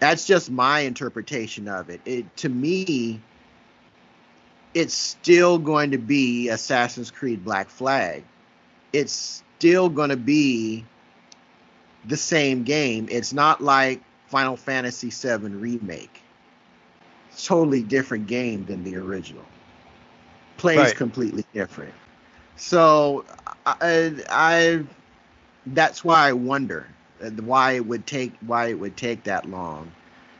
That's just my interpretation of it. It to me it's still going to be assassin's creed black flag. It's still going to be the same game. It's not like final fantasy 7 remake. It's totally different game than the original. Plays Right. completely different so I, I that's why I wonder uh, why it would take why it would take that long.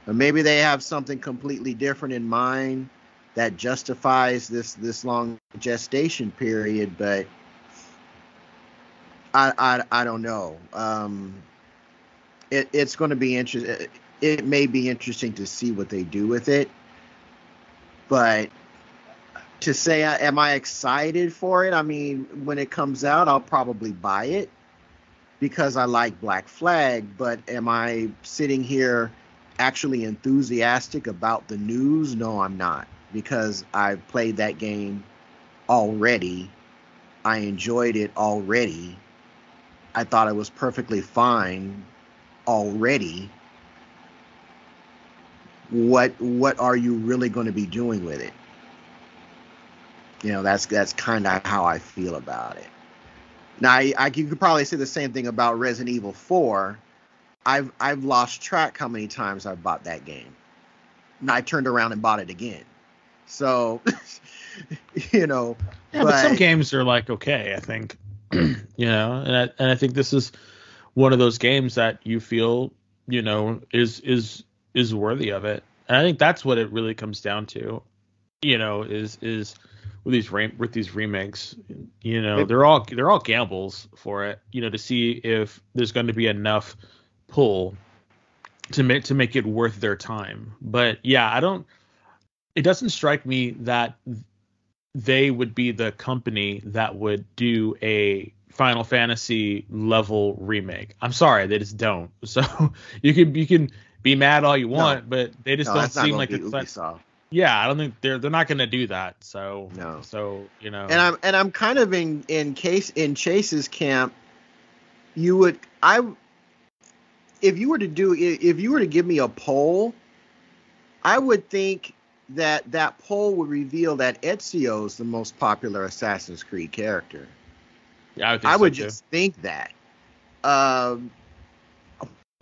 Or maybe they have something completely different in mind that justifies this this long gestation period, but I I, I don't know. Um, it, it's going to be interesting. it may be interesting to see what they do with it. But to say, am I excited for it? I mean, when it comes out, I'll probably buy it because I like Black Flag. But am I sitting here actually enthusiastic about the news? No, I'm not because I've played that game already. I enjoyed it already. I thought it was perfectly fine already. What what are you really going to be doing with it? You know, that's that's kind of how I feel about it. Now, I, I you could probably say the same thing about Resident Evil 4. I've I've lost track how many times I've bought that game. And I turned around and bought it again. So, <laughs> you know, yeah, but, but some games are like okay, I think, <clears throat> you know, and I, and I think this is one of those games that you feel, you know, is is is worthy of it. And I think that's what it really comes down to, you know, is is with these with these remakes, you know, they're all they're all gambles for it, you know, to see if there's going to be enough pull to make to make it worth their time. But yeah, I don't it doesn't strike me that they would be the company that would do a Final Fantasy level remake. I'm sorry, they just don't. <laughs> So you can you can be mad all you want, no. but they just no, don't seem like it's Ubisoft. Yeah, I don't think they're they're not going to do that. So no. So you know. And I'm and I'm kind of in in case in Chase's camp. You would I if you were to do if you were to give me a poll, I would think that that poll would reveal that Ezio is the most popular Assassin's Creed character. Yeah, I would, I so would too. just think that. Um,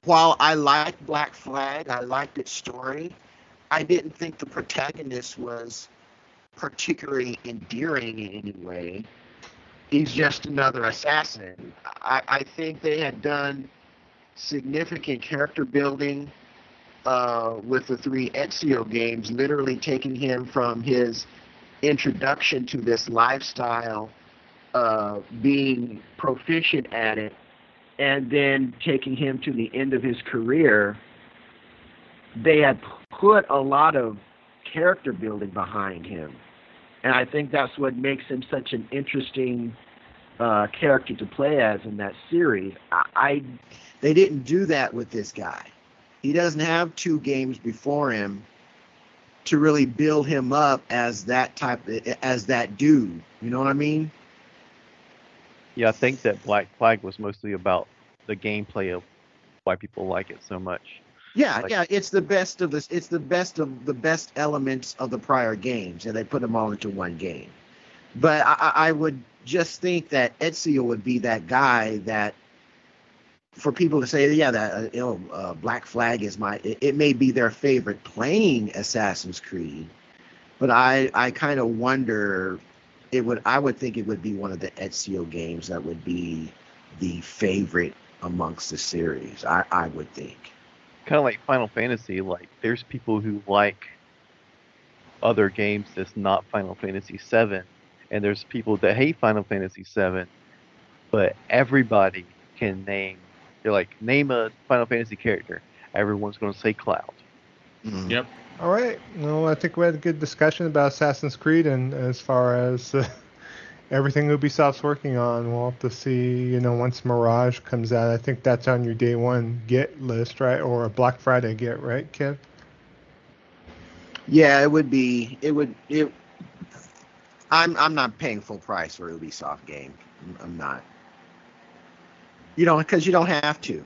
while I liked Black Flag, I liked its story. I didn't think the protagonist was particularly endearing in any way. He's just another assassin. I, I think they had done significant character building uh, with the three Ezio games, literally taking him from his introduction to this lifestyle, uh, being proficient at it, and then taking him to the end of his career. They had put a lot of character building behind him. And I think that's what makes him such an interesting uh, character to play as in that series. I, I they didn't do that with this guy. He doesn't have two games before him to really build him up as that type as that dude. You know what I mean? Yeah, I think that Black Flag was mostly about the gameplay of why people like it so much. Yeah, like, yeah, it's the best of this. It's the best of the best elements of the prior games, and they put them all into one game. But I, I would just think that Ezio would be that guy that for people to say, yeah, that uh, you know, uh, Black Flag is my. It, it, may be their favorite playing Assassin's Creed, but I I kind of wonder. It would I would think it would be one of the Ezio games that would be the favorite amongst the series. I I would think. Kind of like Final Fantasy. Like there's people who like other games that's not Final Fantasy VII, and there's people that hate Final Fantasy VII, but everybody can name you're like, name a Final Fantasy character. Everyone's going to say Cloud. Mm-hmm. Yep. All right. Well, I think we had a good discussion about Assassin's Creed, and as far as uh, everything Ubisoft's working on, we'll have to see. You know, once Mirage comes out, I think that's on your day one get list, right, or a Black Friday get, right, Kev? Yeah, it would be. It would. It. I'm. I'm not paying full price for Ubisoft game. I'm not. You don't because you don't have to.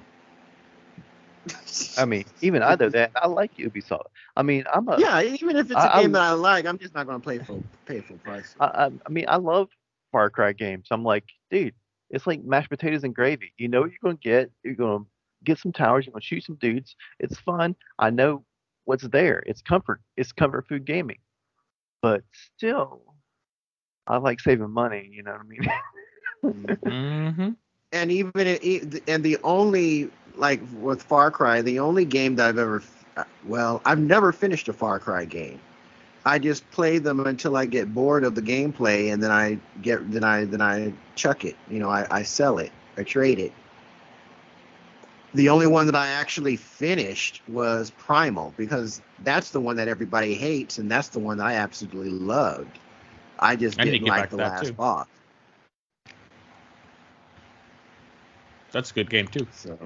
I mean, even I do that. I like Ubisoft. I mean, I'm a yeah. Even if it's a I, game I, that I like, I'm just not going to play full pay full price. I, I mean, I love Far Cry games. I'm like, dude, it's like mashed potatoes and gravy. You know what you're going to get. You're going to get some towers. You're going to shoot some dudes. It's fun. I know what's there. It's comfort. It's comfort food gaming. But still, I like saving money. You know what I mean? mm-hmm and even it, and the only like with Far Cry, the only game that I've ever well, I've never finished a Far Cry game. I just play them until I get bored of the gameplay, and then I get then I then I chuck it. You know, I, I sell it, I trade it. The only one that I actually finished was Primal because that's the one that everybody hates, and that's the one that I absolutely loved. I just I need to didn't back like to the that, last too. boss. That's a good game too. So,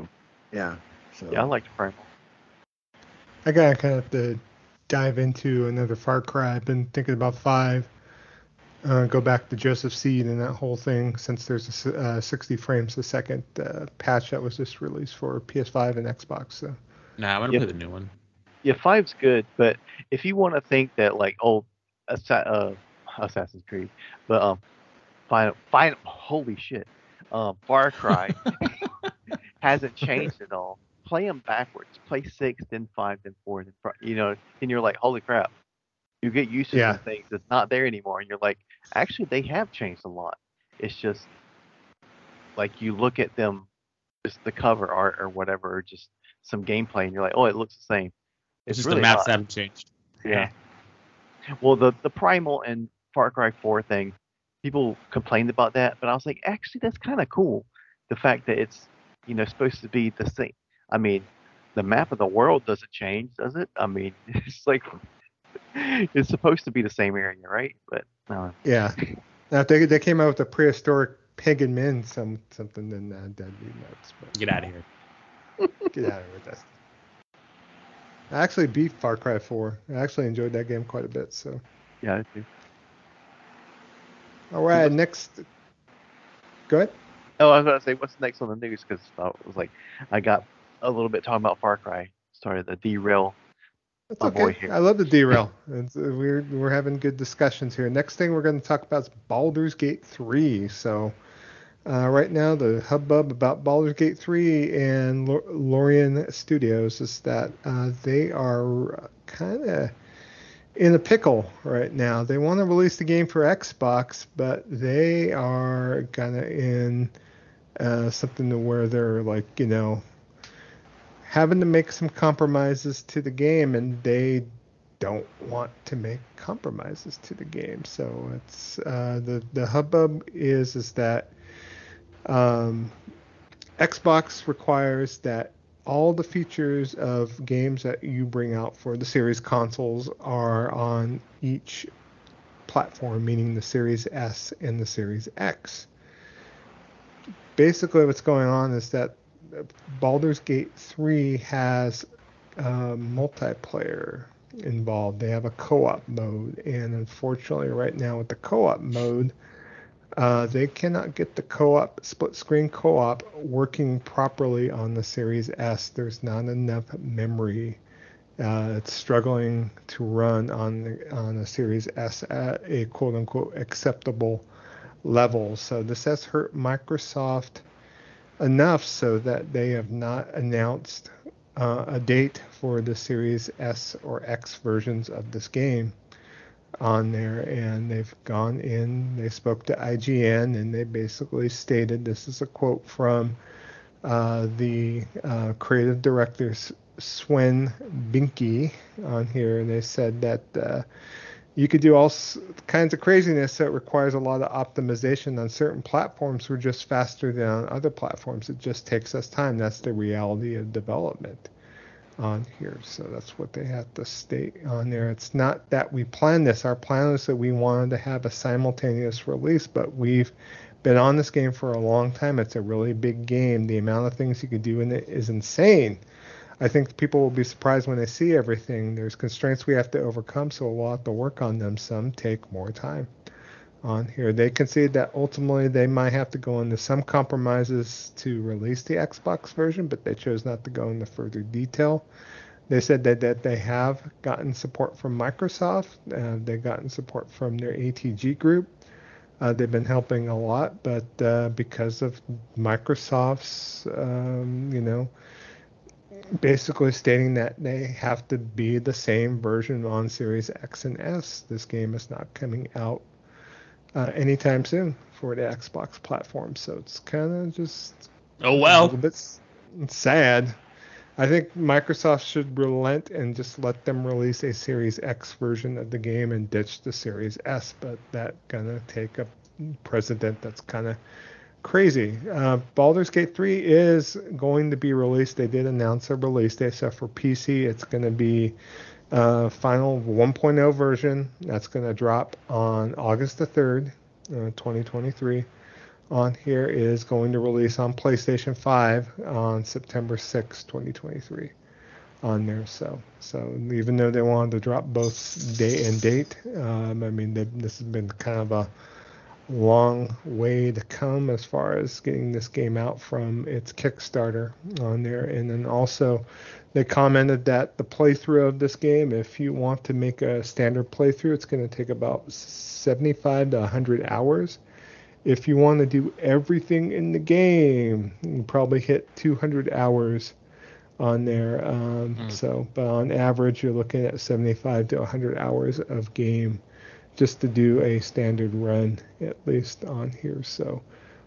yeah. So Yeah, I liked Primal. I gotta kind of have to dive into another Far Cry. I've been thinking about five. Uh, go back to Joseph Seed and that whole thing since there's a s- uh, 60 frames a second uh, patch that was just released for PS5 and Xbox. So Nah, I'm gonna Yep. play the new one. Yeah, five's good, but if you want to think that like old Assa- uh, Assassin's Creed, but um, final, final, holy shit, um, Far Cry <laughs> <laughs> hasn't changed at all. Play them backwards. Play six, then five, then four, then fi- you know, and you're like, holy crap. You get used to Yeah. some things that's not there anymore, and you're like, actually, they have changed a lot. It's just like you look at them, just the cover art or whatever, or just some gameplay, and you're like, oh, it looks the same. It's, just really the maps not. haven't changed. Yeah. Well, the the primal and Far Cry 4 thing, people complained about that, but I was like, actually, that's kind of cool. The fact that it's you know supposed to be the same. I mean, the map of the world doesn't change, does it? I mean, <laughs> it's like it's supposed to be the same area, right? But no. yeah, now if they they came out with a prehistoric pagan men some something, then uh, that'd be nuts. But Get out of here. <laughs> get out of here with that. I actually beat Far Cry 4. I actually enjoyed that game quite a bit. So Yeah. I do. all right, next. Go ahead. Oh, I was gonna say, what's next on the news? Because I was like, I got a little bit talking about Far Cry. Sorry, the derail. That's My okay. boy here. I love the derail. It's, uh, we're we're having good discussions here. Next thing we're going to talk about is Baldur's Gate 3. So uh, right now the hubbub about Baldur's Gate 3 and Larian Studios is that uh, they are kind of in a pickle right now. They want to release the game for Xbox, but they are kind of in uh, something to where they're like, you know, having to make some compromises to the game, and they don't want to make compromises to the game. So it's uh, the the hubbub is is that um, Xbox requires that all the features of games that you bring out for the series consoles are on each platform, meaning the Series S and the Series X. Basically, what's going on is that Baldur's Gate 3 has um, multiplayer involved. They have a co-op mode, and unfortunately, right now with the co-op mode, uh, they cannot get the co-op split screen co-op working properly on the Series S. There's not enough memory. Uh, it's struggling to run on the, on a Series S at a quote unquote acceptable level. So this has hurt Microsoft enough so that they have not announced uh, a date for the Series S or X versions of this game on there. And they've gone in, they spoke to IGN, and they basically stated this is a quote from uh, the uh, creative director S- Swen Vincke on here, and they said that. You could do all kinds of craziness that requires a lot of optimization on certain platforms. We're just faster than on other platforms. It just takes us time. That's the reality of development on here. So that's what they have to state on there. It's not that we planned this. Our plan was that we wanted to have a simultaneous release, but we've been on this game for a long time. It's a really big game. The amount of things you could do in it is insane. I think people will be surprised when they see everything. There's constraints we have to overcome, so we'll have to work on them. Some take more time on here. They concede that ultimately they might have to go into some compromises to release the Xbox version, but they chose not to go into further detail. They said that, that they have gotten support from Microsoft. Uh, they've gotten support from their ATG group. Uh, they've been helping a lot, but uh, because of Microsoft's, um, you know, basically stating that they have to be the same version on Series X and S. This game is not coming out uh, anytime soon for the Xbox platform, so it's kind of just Oh a well. little bit sad. I think Microsoft should relent and just let them release a Series X version of the game and ditch the Series S, but that gonna take a precedent that's kind of crazy. Uh, Baldur's Gate 3 is going to be released. They did announce a release date. So for PC, it's going to be uh, final 1.0 version. That's going to drop on August the 3rd, uh, 2023. On here is going to release on PlayStation 5 on September 6, 2023 on there. So, so even though they wanted to drop both day and date, um, I mean, they, this has been kind of a long way to come as far as getting this game out from its Kickstarter on there. And then also, they commented that the playthrough of this game, if you want to make a standard playthrough, it's going to take about 75 to 100 hours. If you want to do everything in the game, you probably hit 200 hours on there. Um, mm. So, but on average, you're looking at 75 to 100 hours of game just to do a standard run, at least on here. So,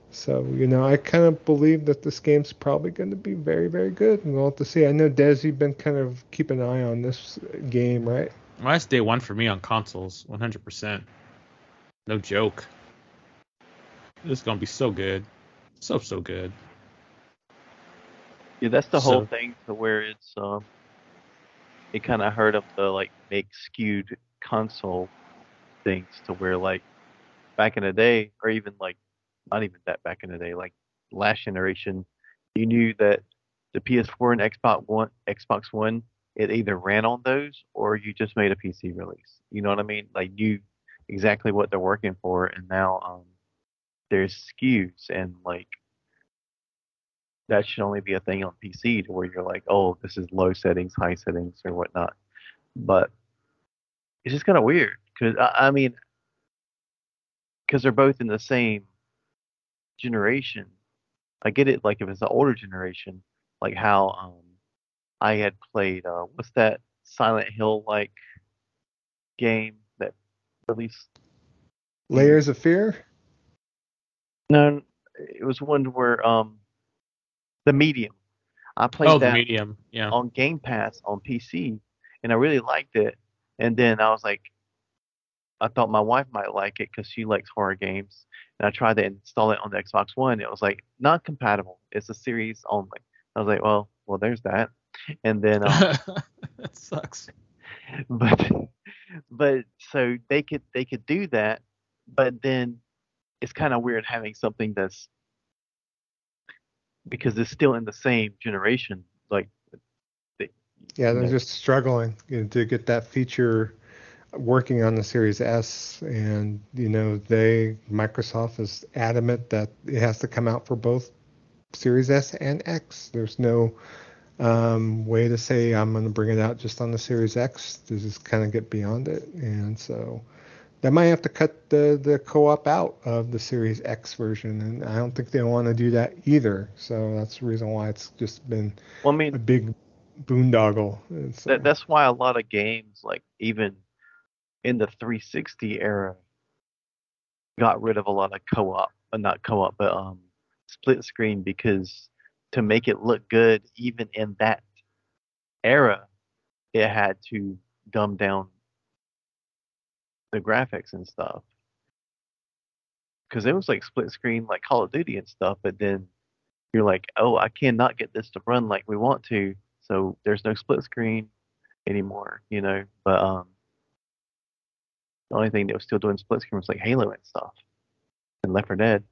so you know, I kind of believe that this game's probably going to be very, very good, and we'll have to see. I know Des, you've been kind of keep an eye on this game, right? Well, that's day one for me on consoles, 100%. No joke. This is gonna be so good, so so good. Yeah, that's the so, whole thing to where it's um, it kind of hurt up the like make skewed console things to where like back in the day, or even like not even that back in the day, like last generation, you knew that the PS4 and Xbox One, Xbox One, it either ran on those or you just made a PC release. You know what I mean? Like you exactly what they're working for, and now um, there's SKUs and like that should only be a thing on PC to where you're like, oh, this is low settings, high settings, or whatnot. But it's just kind of weird because I, I mean, because they're both in the same generation. I get it, like if it's an older generation, like how um I had played uh what's that Silent Hill like game that released Layers of Fear? No, it was one where um the Medium. I played oh, that Medium, yeah. on Game Pass on PC, and I really liked it. And then I was like, I thought my wife might like it because she likes horror games, and I tried to install it on the Xbox One. It was like not compatible. It's a series only. I was like, well, well, there's that. And then <laughs> um, that sucks. <laughs> But but so they could they could do that, but then it's kind of weird having something that's because it's still in the same generation. Like, they, yeah, they're know. just struggling you know, to get that feature working on the Series S, and you know they Microsoft is adamant that it has to come out for both Series S and X. There's no um, way to say I'm going to bring it out just on the Series X to just kind of get beyond it, and so they might have to cut the the co-op out of the Series X version, and I don't think they want to do that either. So that's the reason why it's just been well, I mean, a big boondoggle. So. That, that's why a lot of games, like even in the 360 era, got rid of a lot of co-op, uh, not co-op, but um, split screen because to make it look good, even in that era, it had to dumb down the graphics and stuff. Because it was like split screen, like Call of Duty and stuff, but then you're like, oh, I cannot get this to run like we want to, so there's no split screen anymore, you know. But um, the only thing that was still doing split screen was like Halo and stuff, and Left 4 Dead.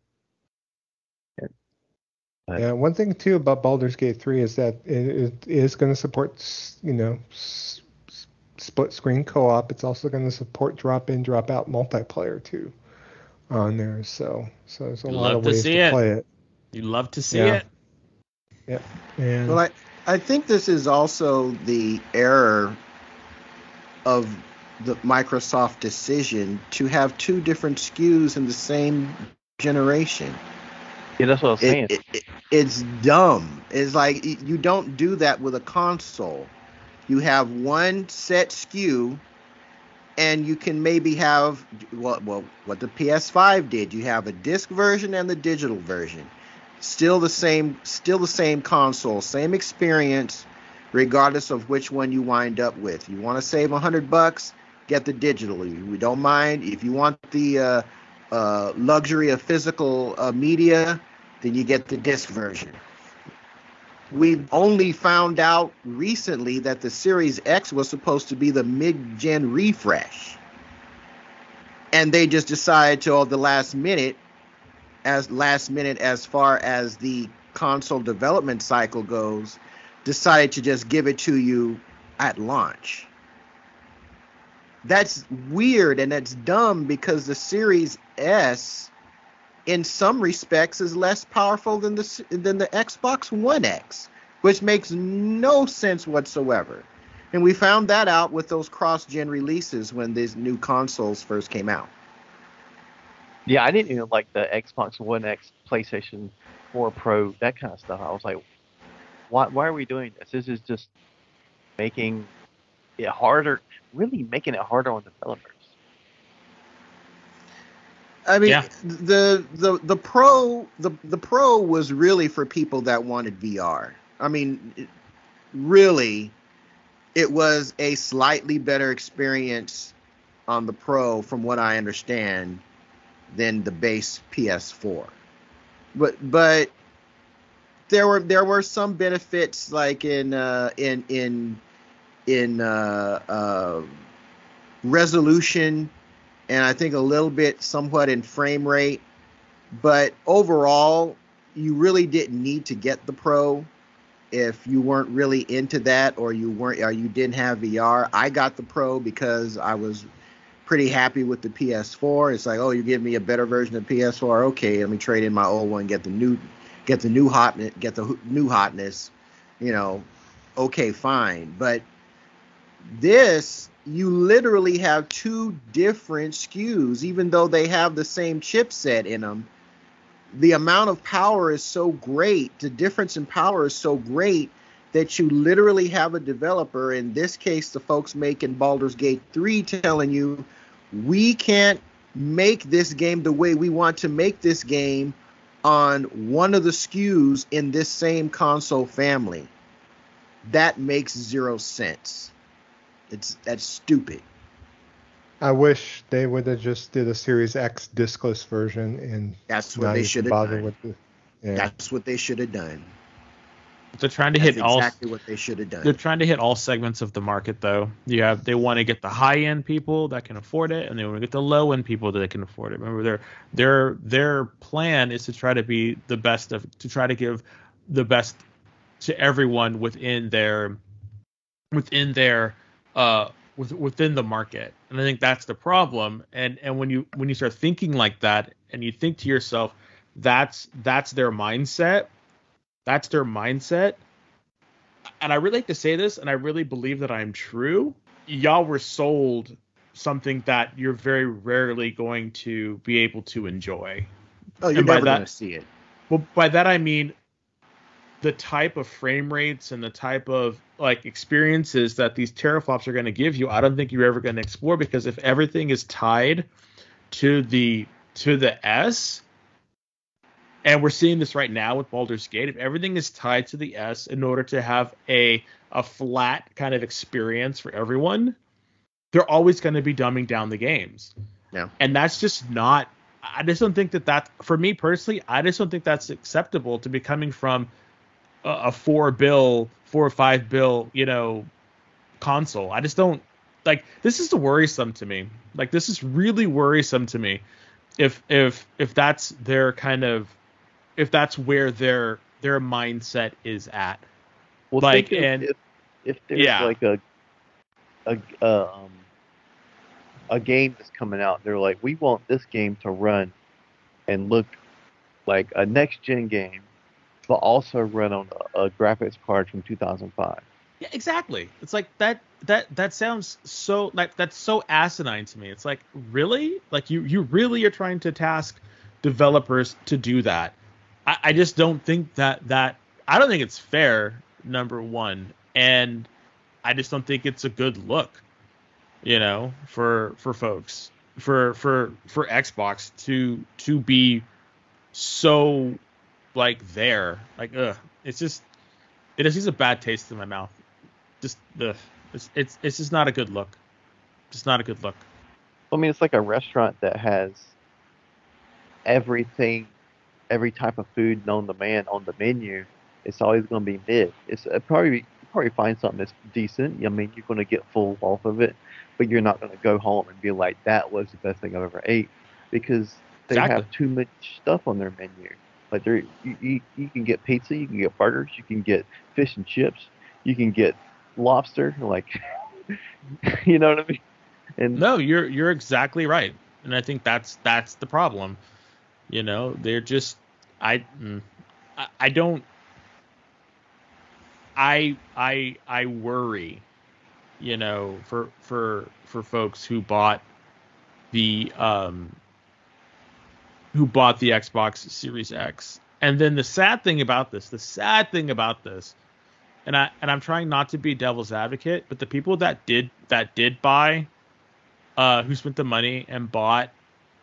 And, yeah, one thing too about Baldur's Gate 3 is that it, it is going to support, you know, split screen co-op. It's also going to support drop in, drop out multiplayer too on there. So so there's a you lot of ways to, to play it. You love to see yeah. it. Yeah. And well, I I think this is also the error of the Microsoft decision to have two different SKUs in the same generation. Yeah, that's what I was saying. It, it, it's dumb. It's like you don't do that with a console you have one set SKU and you can maybe have well, well what the PS5 did. You have a disc version and the digital version. Still the same still the same console, same experience regardless of which one you wind up with. You want to save 100 bucks, get the digital. We don't mind if you want the uh, uh, luxury of physical uh, media, then you get the disc version. We've only found out recently that the Series X was supposed to be the mid-gen refresh, and they just decided to, the last minute, as last minute as far as the console development cycle goes, decided to just give it to you at launch. That's weird and that's dumb because the Series S in some respects is less powerful than the than the Xbox One X, which makes no sense whatsoever. And we found that out with those cross-gen releases when these new consoles first came out. Yeah, I didn't even like the Xbox One X, PlayStation 4 Pro, that kind of stuff. I was like, why why are we doing this? This is just making it harder, really making it harder on developers. I mean, yeah. the the the pro the the pro was really for people that wanted VR. I mean, really, it was a slightly better experience on the pro, from what I understand, than the base PS4. But but there were there were some benefits like in uh, in in in uh, uh, resolution and I think a little bit somewhat in frame rate. But overall, you really didn't need to get the Pro if you weren't really into that or you weren't or you didn't have VR. I got the Pro because I was pretty happy with the PS4. It's like, oh, you give me a better version of PS4. Okay, let me trade in my old one, get the new, get the new hotness, get the new hotness. You know, okay, fine. But this you literally have two different SKUs, even though they have the same chipset in them. The amount of power is so great, the difference in power is so great that you literally have a developer, in this case, the folks making Baldur's Gate 3, telling you, we can't make this game the way we want to make this game on one of the SKUs in this same console family. That makes zero sense. It's that's stupid. I wish they would have just did a Series X discless version and that's what they should have done. The, yeah. That's what they should have done. They're trying to that's hit exactly all exactly what they should have done. They're trying to hit all segments of the market though. You have they want to get the high end people that can afford it, and they want to get the low end people that can afford it. Remember their their their plan is to try to be the best of to try to give the best to everyone within their within their uh, with, within the market, and I think that's the problem. And and when you when you start thinking like that, and you think to yourself, that's that's their mindset, that's their mindset. And I really like to say this, and I really believe that I'm true. Y'all were sold something that you're very rarely going to be able to enjoy. Oh, you're never going to see it. Well, by that I mean the type of frame rates and the type of like experiences that these teraflops are going to give you, I don't think you're ever going to explore because if everything is tied to the to the S, and we're seeing this right now with Baldur's Gate, if everything is tied to the S in order to have a a flat kind of experience for everyone, they're always going to be dumbing down the games. Yeah. And that's just not I just don't think that that for me personally, I just don't think that's acceptable to be coming from a, a four bill, four or five bill, you know, console. I just don't like this is the worrisome to me. Like this is really worrisome to me. If if if that's their kind of if that's where their their mindset is at. Well, like and if, if there's yeah. like a a um a game that's coming out, they're like, we want this game to run and look like a next gen game but also run on a, graphics card from 2005. Yeah, exactly. It's like that that that sounds so like that's so asinine to me. It's like really like you you really are trying to task developers to do that. I, I just don't think that that I don't think it's fair. Number one, and I just don't think it's a good look. You know, for for folks for for for Xbox to to be so like there. Like ugh, it's just it just leaves a bad taste in my mouth. Just ugh, it's it's it's just not a good look. Just not a good look. I mean, it's like a restaurant that has everything every type of food known to man on the menu, it's always going to be mid. It's uh, probably probably find something that's decent. I mean, you're going to get full off of it, but you're not going to go home and be like, that was the best thing I've ever ate, because they Exactly. have too much stuff on their menu. Like there, you, you you can get pizza, you can get burgers, you can get fish and chips, you can get lobster. Like, <laughs> you know what I mean? And No, you're you're exactly right, and I think that's that's the problem. You know, they're just I mm, I, I don't I I I worry, you know, for for for folks who bought the um who bought the Xbox Series X. And then the sad thing about this, the sad thing about this, and I and I'm trying not to be devil's advocate, but the people that did that did buy uh, who spent the money and bought,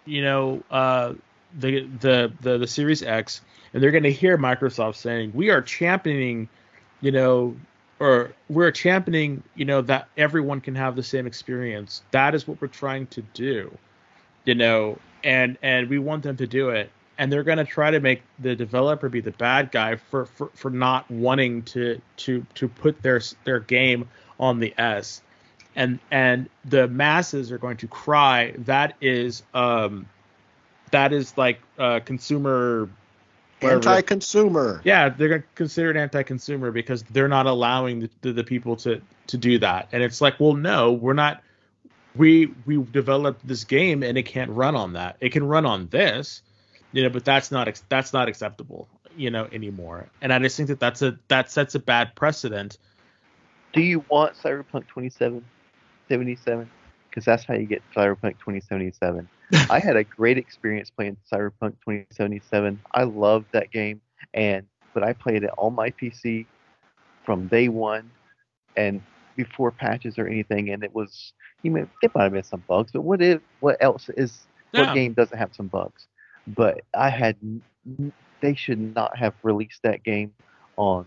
you know, uh, the, the the the Series X, and they're going to hear Microsoft saying, "We are championing, you know, or we're championing, you know, that everyone can have the same experience. That is what we're trying to do, you know, and and we want them to do it." And they're going to try to make the developer be the bad guy for, for, for not wanting to to to put their their game on the S and and the masses are going to cry that is um that is like uh consumer whatever. Anti-consumer. yeah they're going to consider it anti-consumer because they're not allowing the, the, the people to to do that and it's like well no we're not we we developed this game and it can't run on that it can run on this you know but that's not that's not acceptable you know anymore and i just think that that's a that sets a bad precedent do you want Cyberpunk 2077? Because that's how you get Cyberpunk 2077. <laughs> I had a great experience playing Cyberpunk 2077. I loved that game, and but I played it on my PC from day one, and before patches or anything. And it was, you may it might have been some bugs, but what if what else is Yeah. what game doesn't have some bugs? But I had, they should not have released that game on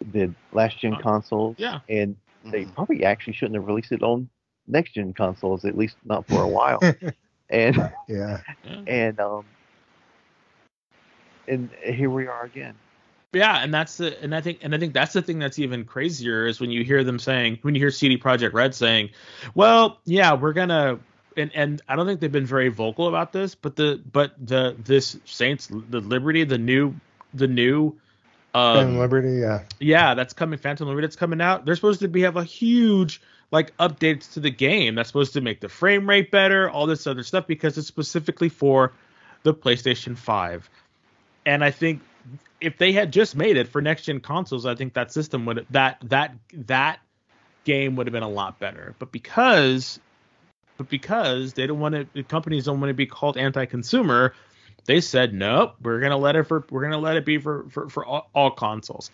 the last gen Uh, consoles. yeah. and they Mhm. probably actually shouldn't have released it on next gen consoles, at least not for a <laughs> while. and Yeah. Yeah. and um and here we are again. Yeah, and that's the and I think and I think that's the thing that's even crazier is when you hear them saying when you hear CD Projekt Red saying, "Well, yeah, we're gonna." And, and I don't think they've been very vocal about this, but the but the this Saints the Liberty the new the new um, Liberty, yeah. yeah, that's coming. Phantom Liberty that's coming out. They're supposed to be have a huge like updates to the game. That's supposed to make the frame rate better, all this other stuff because it's specifically for the PlayStation 5. And I think if they had just made it for next gen consoles, I think that system would that that that game would have been a lot better. But because but because they don't want to the companies don't want to be called anti-consumer, they said nope, we're gonna let it for we're gonna let it be for for, for all, all consoles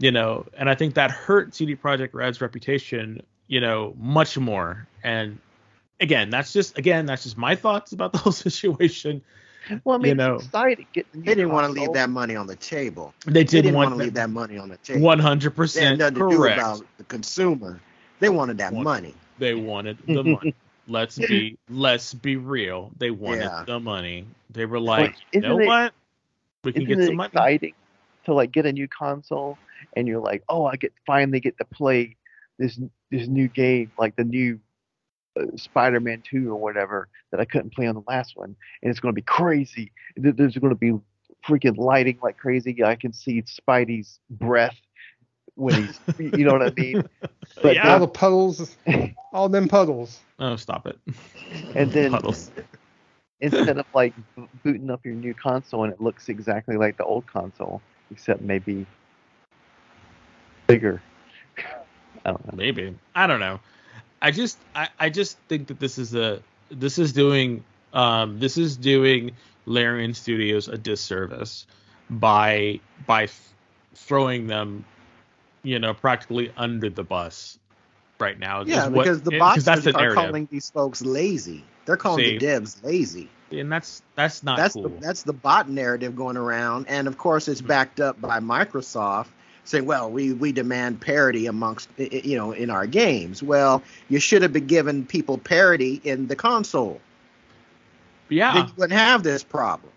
you know, and I think that hurt CD Projekt Red's reputation, you know, much more. And again, that's just again, that's just my thoughts about the whole <laughs> situation. <laughs> Well, I mean, You know. it's exciting. Get the new They didn't want to leave that money on the table. They They didn't, didn't want want to leave that money on the table. one hundred They had percent nothing to do about the consumer. They wanted that Want- money. They wanted the money. <laughs> Let's be let's be real. They wanted Yeah. the money. They were like, you know it- what? We can Isn't get it some money. exciting to like get a new console and you're like, oh, I get finally get to play this this new game, like the new Spider-Man 2 or whatever that I couldn't play on the last one, and it's going to be crazy. There's going to be freaking lighting like crazy. I can see Spidey's breath when he's, <laughs> you know what I mean? But Yeah. All the puddles, <laughs> all them puddles. Oh, stop it. And <laughs> then- Puddles. instead of like booting up your new console and it looks exactly like the old console, except maybe bigger. I don't know. maybe i don't know i just I, I just think that this is a this is doing um this is doing larian studios a disservice by by f- throwing them you know practically under the bus right now Yeah, what- because the bots that's the are narrative calling these folks lazy. They're calling See. the devs lazy. and that's that's not that's cool the that's the bot narrative going around, and of course it's backed up by Microsoft saying, "Well, we we demand parity amongst you know in our games." Well, you should have been giving people parity in the console. yeah Then you wouldn't have this problem.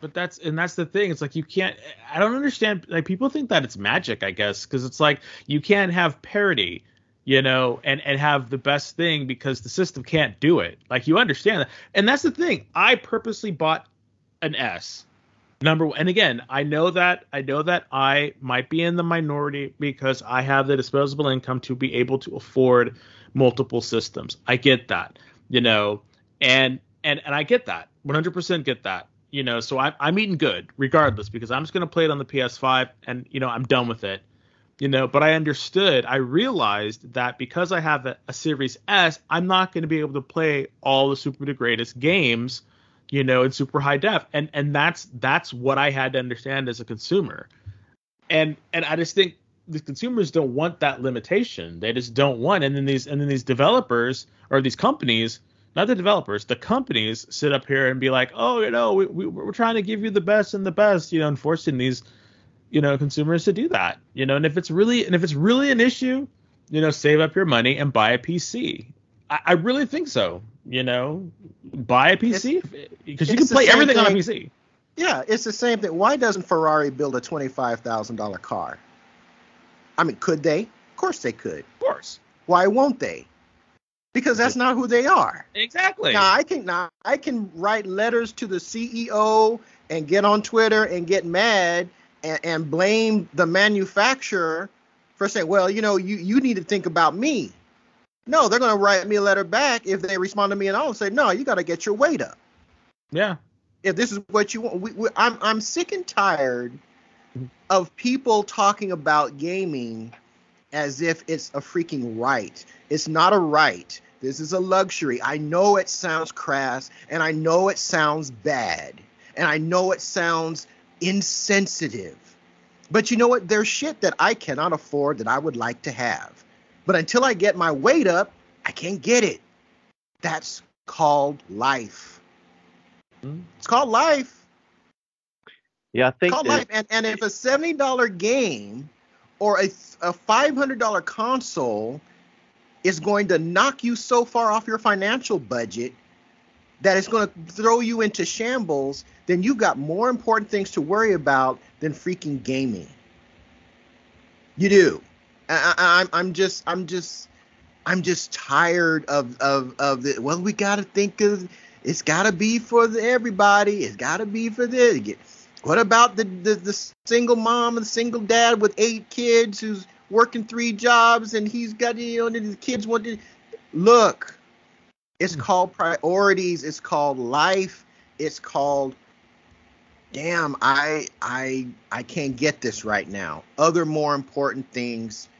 but that's and that's the thing. It's like you can't. I don't understand. Like people think that it's magic, I guess, because it's like you can't have parity, you know, and and have the best thing because the system can't do it. Like you understand that, and that's the thing. I purposely bought an S number one. And again, I know that I know that I might be in the minority because I have the disposable income to be able to afford multiple systems. I get that, you know, and and and I get that. 100% get that you know, so I, I'm eating good regardless because I'm just going to play it on the PS5 and, you know, I'm done with it. You know, but I understood, I realized that because I have a, a Series S, I'm not going to be able to play all the super the greatest games, you know, in super high def. And and that's that's what I had to understand as a consumer. And and I just think the consumers don't want that limitation. They just don't want and then these and then these developers or these companies not the developers, the companies sit up here and be like, oh, you know, we, we, we're trying to give you the best and the best, you know, and forcing these, you know, consumers to do that, you know, and if it's really and if it's really an issue, you know, save up your money and buy a PC. I, I really think so. You know, buy a PC because you can play everything thing. on a PC. Yeah, it's the same thing. Why doesn't Ferrari build a twenty-five thousand dollar car? I mean, could they? Of course they could. Of course. Why won't they? because that's not who they are. Exactly. Now I can now I can write letters to the CEO and get on Twitter and get mad and, and blame the manufacturer for saying, well, you know, you you need to think about me. No, they're going to write me a letter back if they respond to me and I'll say, no, you got to get your weight up. Yeah. If this is what you want, we, we, I'm I'm sick and tired mm-hmm. of people talking about gaming as if it's a freaking right. It's not a right. This is a luxury. I know it sounds crass and I know it sounds bad and I know it sounds insensitive. But you know what? There's shit that I cannot afford that I would like to have. But until I get my weight up, I can't get it. That's called life. Mm-hmm. It's called life. Yeah, I think it's called life. And, and if a $70 game or a, a $500 console is going to knock you so far off your financial budget that it's going to throw you into shambles, then you've got more important things to worry about than freaking gaming. You do. I, I, I'm just, I'm just, I'm just tired of of of the. Well, we got to think of. It's got to be for the, everybody. It's got to be for this. What about the, the, the single mom and single dad with eight kids who's working three jobs and he's got you know his kids want to look. It's hmm. called priorities. It's called life. It's called damn i i i can't get this right now other more important things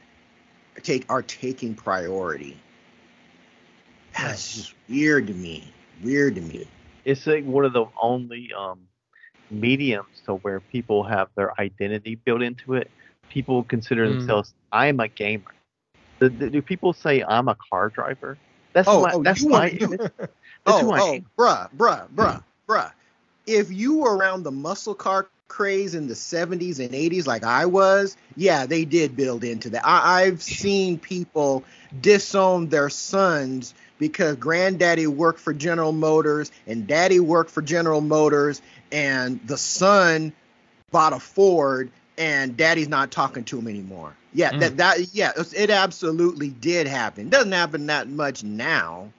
take are taking priority that's just weird to me weird to me it's like one of the only um mediums to where people have their identity built into it. People consider mm. themselves, I'm a gamer. The, the, do people say I'm a car driver? That's oh, my, oh, that's my image. <laughs> That's <laughs> oh, oh, bruh, bruh, bruh, bruh. If you were around the muscle car craze in the 70s and 80s like I was, yeah, they did build into that. I, I've seen people disown their sons because granddaddy worked for General Motors and daddy worked for General Motors and the son bought a Ford and daddy's not talking to him anymore. Yeah, mm. that that yeah, it absolutely did happen. Doesn't happen that much now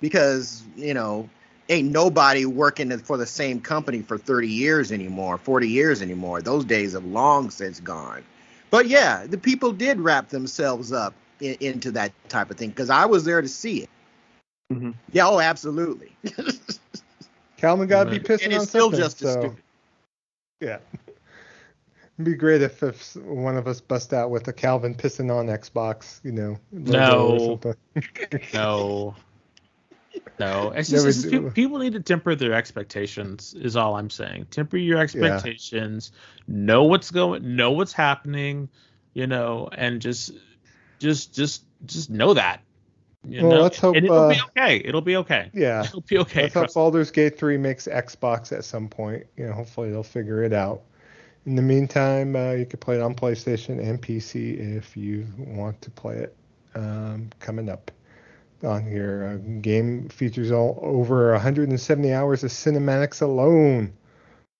because, you know, ain't nobody working for the same company for 30 years anymore, 40 years anymore. Those days have long since gone. But yeah, the people did wrap themselves up in, into that type of thing because I was there to see it. Mm-hmm. Yeah, oh, absolutely. <laughs> Calvin got to be pissing and on still something. Just so. Yeah. It'd <laughs> be great if, if one of us bust out with a Calvin pissing on Xbox, you know. No. no. <laughs> No. It's just, it's just, people need to temper their expectations. Is all I'm saying. Temper your expectations. Yeah. Know what's going. Know what's happening. You know, and just, just, just, just know that. You well, know? let's hope and it'll uh, be okay. It'll be okay. Yeah, it'll be okay. Let's hope Baldur's Gate 3 makes Xbox at some point. You know, hopefully they'll figure it out. In the meantime, uh, you can play it on PlayStation and PC if you want to play it. Um, coming up on here, uh, game features all over 170 hours of cinematics alone.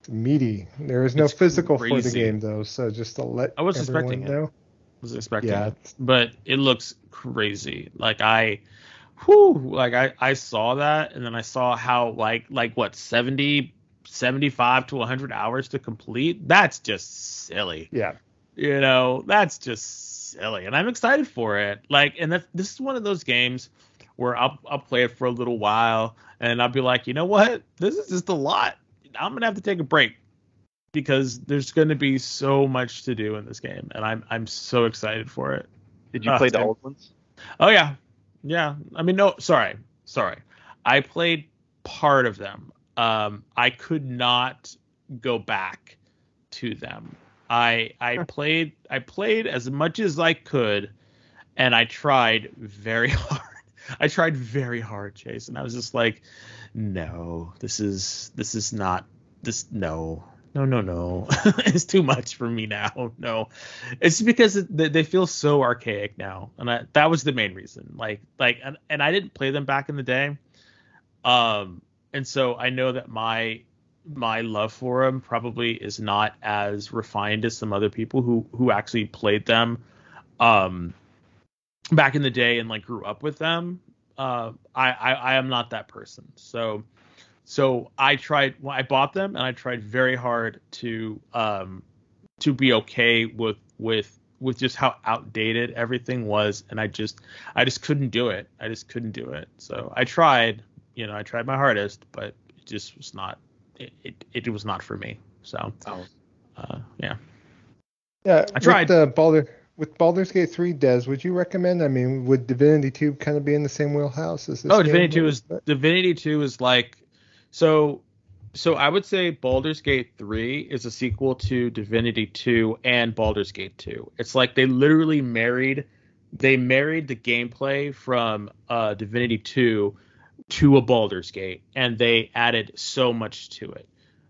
meaty. There is no It's physical for the game though, so just to let I was everyone expecting it. know. was expecting Yeah, it. but it looks crazy. Like I, whew, like I, I saw that and then I saw how like like what 70, 75 to 100 hours to complete. That's just silly. Yeah, You know, that's just silly, and I'm excited for it. Like, and that, this is one of those games where I'll I'll play it for a little while, and I'll be like, you know what, this is just a lot. I'm gonna have to take a break because there's gonna be so much to do in this game, and I'm I'm so excited for it. Did you Ah, play the old ones? Oh yeah, yeah. I mean, no, sorry, sorry. I played part of them. Um, I could not go back to them. I I played I played as much as I could, and I tried very <laughs> hard. I tried very hard, Chase, and I was just like, no, this is this is not this. No, no, no, no. <laughs> it's too much for me now. <laughs> No, it's because they, they feel so archaic now, and I, that was the main reason. Like, like, and, and I didn't play them back in the day, um, and so I know that my my love for them probably is not as refined as some other people who who actually played them, um, back in the day and like grew up with them. Uh, I, I I am not that person. So so I tried well, I bought them and I tried very hard to um to be okay with with with just how outdated everything was and I just I just couldn't do it. I just couldn't do it. So I tried, you know, I tried my hardest, but it just was not it it, it was not for me. So Oh. uh yeah. yeah. I tried. With, uh, Baldur, with Baldur's Gate 3, Des, would you recommend? I mean, would Divinity 2 kind of be in the same wheelhouse as this? Oh? Divinity Two is Divinity Two is like so. So I would say Baldur's Gate Three is a sequel to Divinity Two and Baldur's Gate Two. It's like they literally married they married the gameplay from uh, Divinity Two to a Baldur's Gate, and they added so much to it.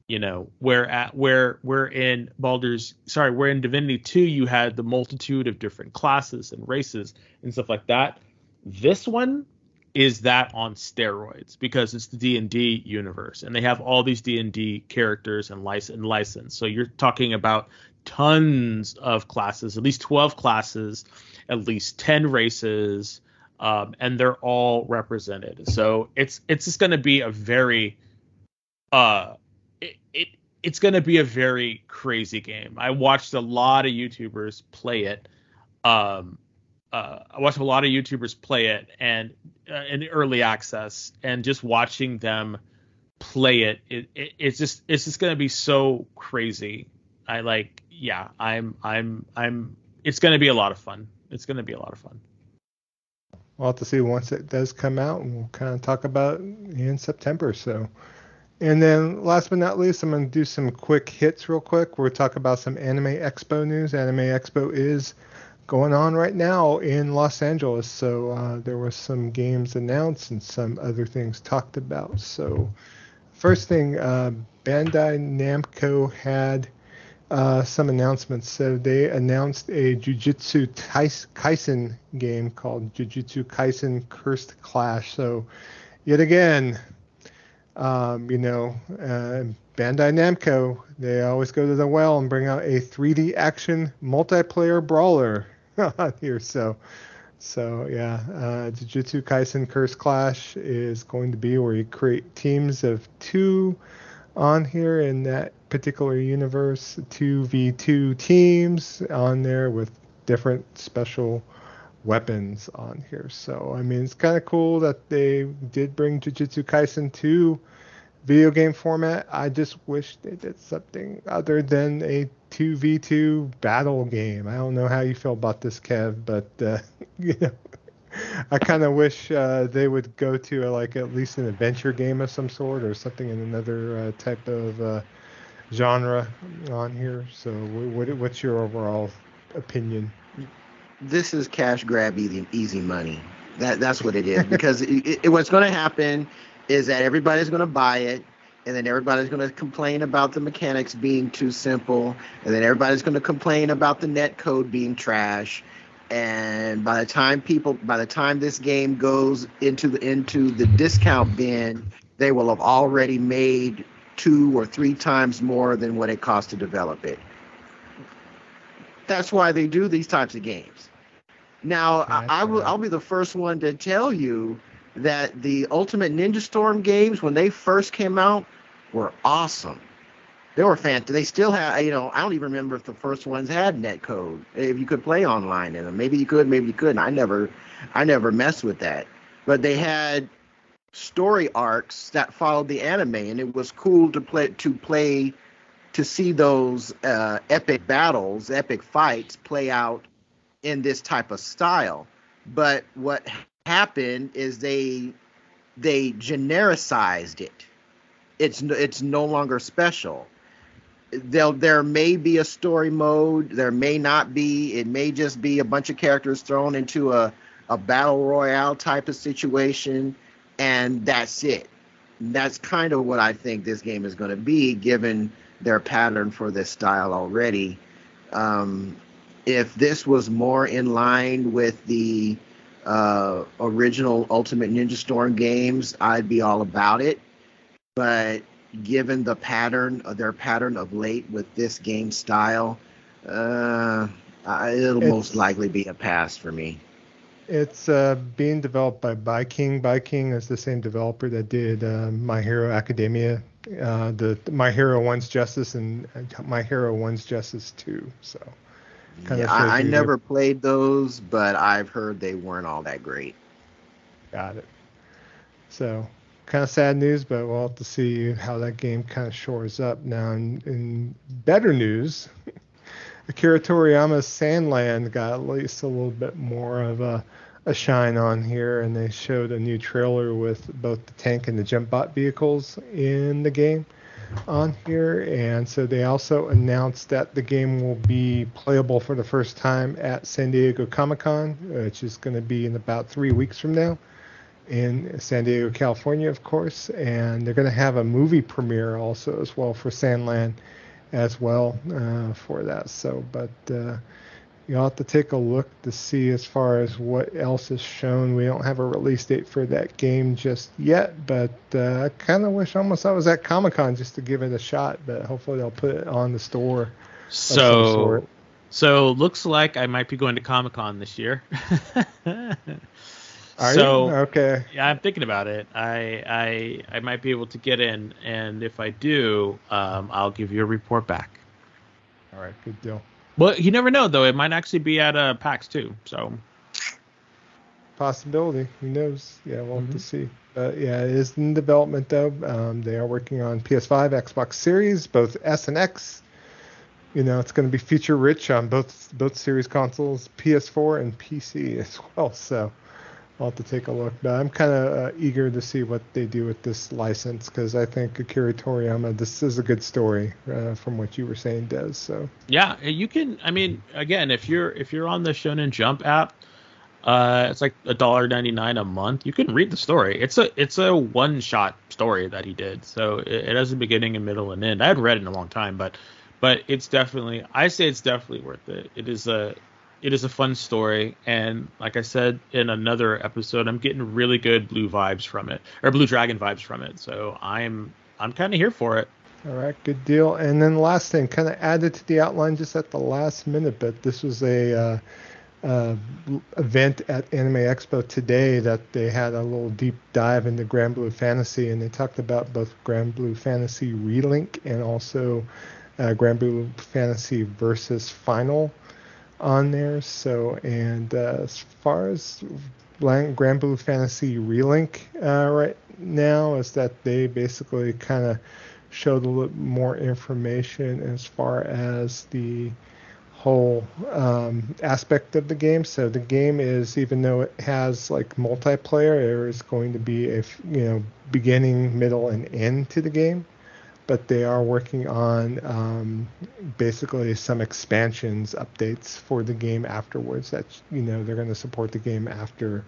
You know, where at where where in Baldur's sorry, where in Divinity Two you had the multitude of different classes and races and stuff like that. This one is that on steroids because it's the D&D universe and they have all these D&D characters and license license. So you're talking about tons of classes, at least 12 classes, at least 10 races, um, and they're all represented. So it's it's just going to be a very uh it, it it's going to be a very crazy game. I watched a lot of YouTubers play it. Um uh, I watched a lot of YouTubers play it and uh, in early access, and just watching them play it, it, it it's just it's just gonna be so crazy. I like, yeah, I'm I'm I'm. It's gonna be a lot of fun. It's gonna be a lot of fun. We'll have to see once it does come out, and we'll kind of talk about it in September. So, and then last but not least, I'm going to do some quick hits real quick. We'll talk about some Anime Expo news. Anime Expo is going on right now in Los Angeles. So uh, there was some games announced and some other things talked about. So first thing, uh, Bandai Namco had uh, some announcements. So they announced a Jujutsu Kais- Kaisen game called Jujutsu Kaisen Cursed Clash. So yet again, um, you know, uh, Bandai Namco, they always go to the well and bring out a 3D action multiplayer brawler <laughs> on here. So, so yeah, uh, Jujutsu Kaisen Curse Clash is going to be where you create teams of two on here in that particular universe, two v two teams on there with different special weapons on here. So I mean, it's kind of cool that they did bring Jujutsu Kaisen to video game format. I just wish they did something other than a 2v2 battle game. I don't know how you feel about this, Kev, but uh, <laughs> you know, I kind of wish uh, they would go to uh, like at least an adventure game of some sort or something in another uh, type of uh, genre on here. So, what, what's your overall opinion? This is cash grab easy, easy money. That that's what it is because it, it, what's going to happen is that everybody's going to buy it and then everybody's going to complain about the mechanics being too simple and then everybody's going to complain about the net code being trash and by the time people by the time this game goes into the into the discount bin they will have already made two or three times more than what it costs to develop it. That's why they do these types of games. Now, I, I will I'll be the first one to tell you that the Ultimate Ninja Storm games when they first came out were awesome. They were fantastic. They still have, you know, I don't even remember if the first ones had net code. If you could play online in them, maybe you could, maybe you couldn't. I never, I never messed with that. But they had story arcs that followed the anime, and it was cool to play to play to see those uh, epic battles, epic fights play out in this type of style. But what happened is they they genericized it. It's it's no longer special. There there may be a story mode, there may not be. It may just be a bunch of characters thrown into a a battle royale type of situation and that's it. That's kind of what I think this game is going to be, given their pattern for this style already. Um, if this was more in line with the uh, original Ultimate Ninja Storm games, I'd be all about it. But given the pattern, uh, their pattern of late with this game style, uh, it'll it's, most likely be a pass for me. It's uh, being developed by Byking. Byking is the same developer that did uh, My Hero Academia, uh, the My Hero One's Justice, and My Hero One's Justice Two. So, yeah, I, I never played those, but I've heard they weren't all that great. Got it. So, kind of sad news, but we'll have to see how that game kind of shores up. Now, in, in better news. <laughs> Akira Toriyama's Sandland got at least a little bit more of a, a shine on here, and they showed a new trailer with both the tank and the jump bot vehicles in the game on here. And so they also announced that the game will be playable for the first time at San Diego Comic Con, which is going to be in about three weeks from now in San Diego, California, of course. And they're going to have a movie premiere also as well for Sandland as well uh, for that. So, but uh, you'll have to take a look to see as far as what else is shown. We don't have a release date for that game just yet, but uh, I kind of wish almost I was at Comic Con just to give it a shot. But hopefully they'll put it on the store. So, so looks like I might be going to Comic Con this year. <laughs> Are so, you? Okay. Yeah, I'm thinking about it. I I I might be able to get in, and if I do, um, I'll give you a report back. All right, good deal. Well, you never know though. It might actually be at uh, PAX too. So possibility. Who knows? Yeah, we'll mm-hmm. have to mm-hmm. see. But yeah, it is in development though. Um, they are working on PS5, Xbox Series, both S and X. You know, it's going to be feature rich on both both series consoles, PS4 and PC as <laughs> well. So I'll have to take a look. But I'm kind of uh, eager to see what they do with this license because I think Akira Toriyama, this is a good story uh, from what you were saying, Des. So yeah, you can. I mean, again, if you're if you're on the Shonen Jump app, uh, it's like a dollar ninety nine a month. You can read the story. It's a it's a one shot story that he did. So it, it has a beginning, and middle, and end. I hadn't read it in a long time, but but it's definitely I say it's definitely worth it. It is a it is a fun story, and like I said in another episode, I'm getting really good blue vibes from it, or blue dragon vibes from it. So I'm I'm kind of here for it. All right, good deal. And then last thing, kind of added to the outline just at the last minute, but this was a uh, uh, event at Anime Expo today that they had a little deep dive into Granblue Fantasy, and they talked about both Granblue Fantasy Relink and also uh, Granblue Fantasy versus Final on there. So, and uh, as far as Granblue Fantasy Relink uh, right now, is that they basically kind of showed a little more information as far as the whole um, aspect of the game. So the game is, even though it has like multiplayer, there is going to be a you know beginning, middle, and end to the game but they are working on um, basically some expansions updates for the game afterwards that you know they're going to support the game after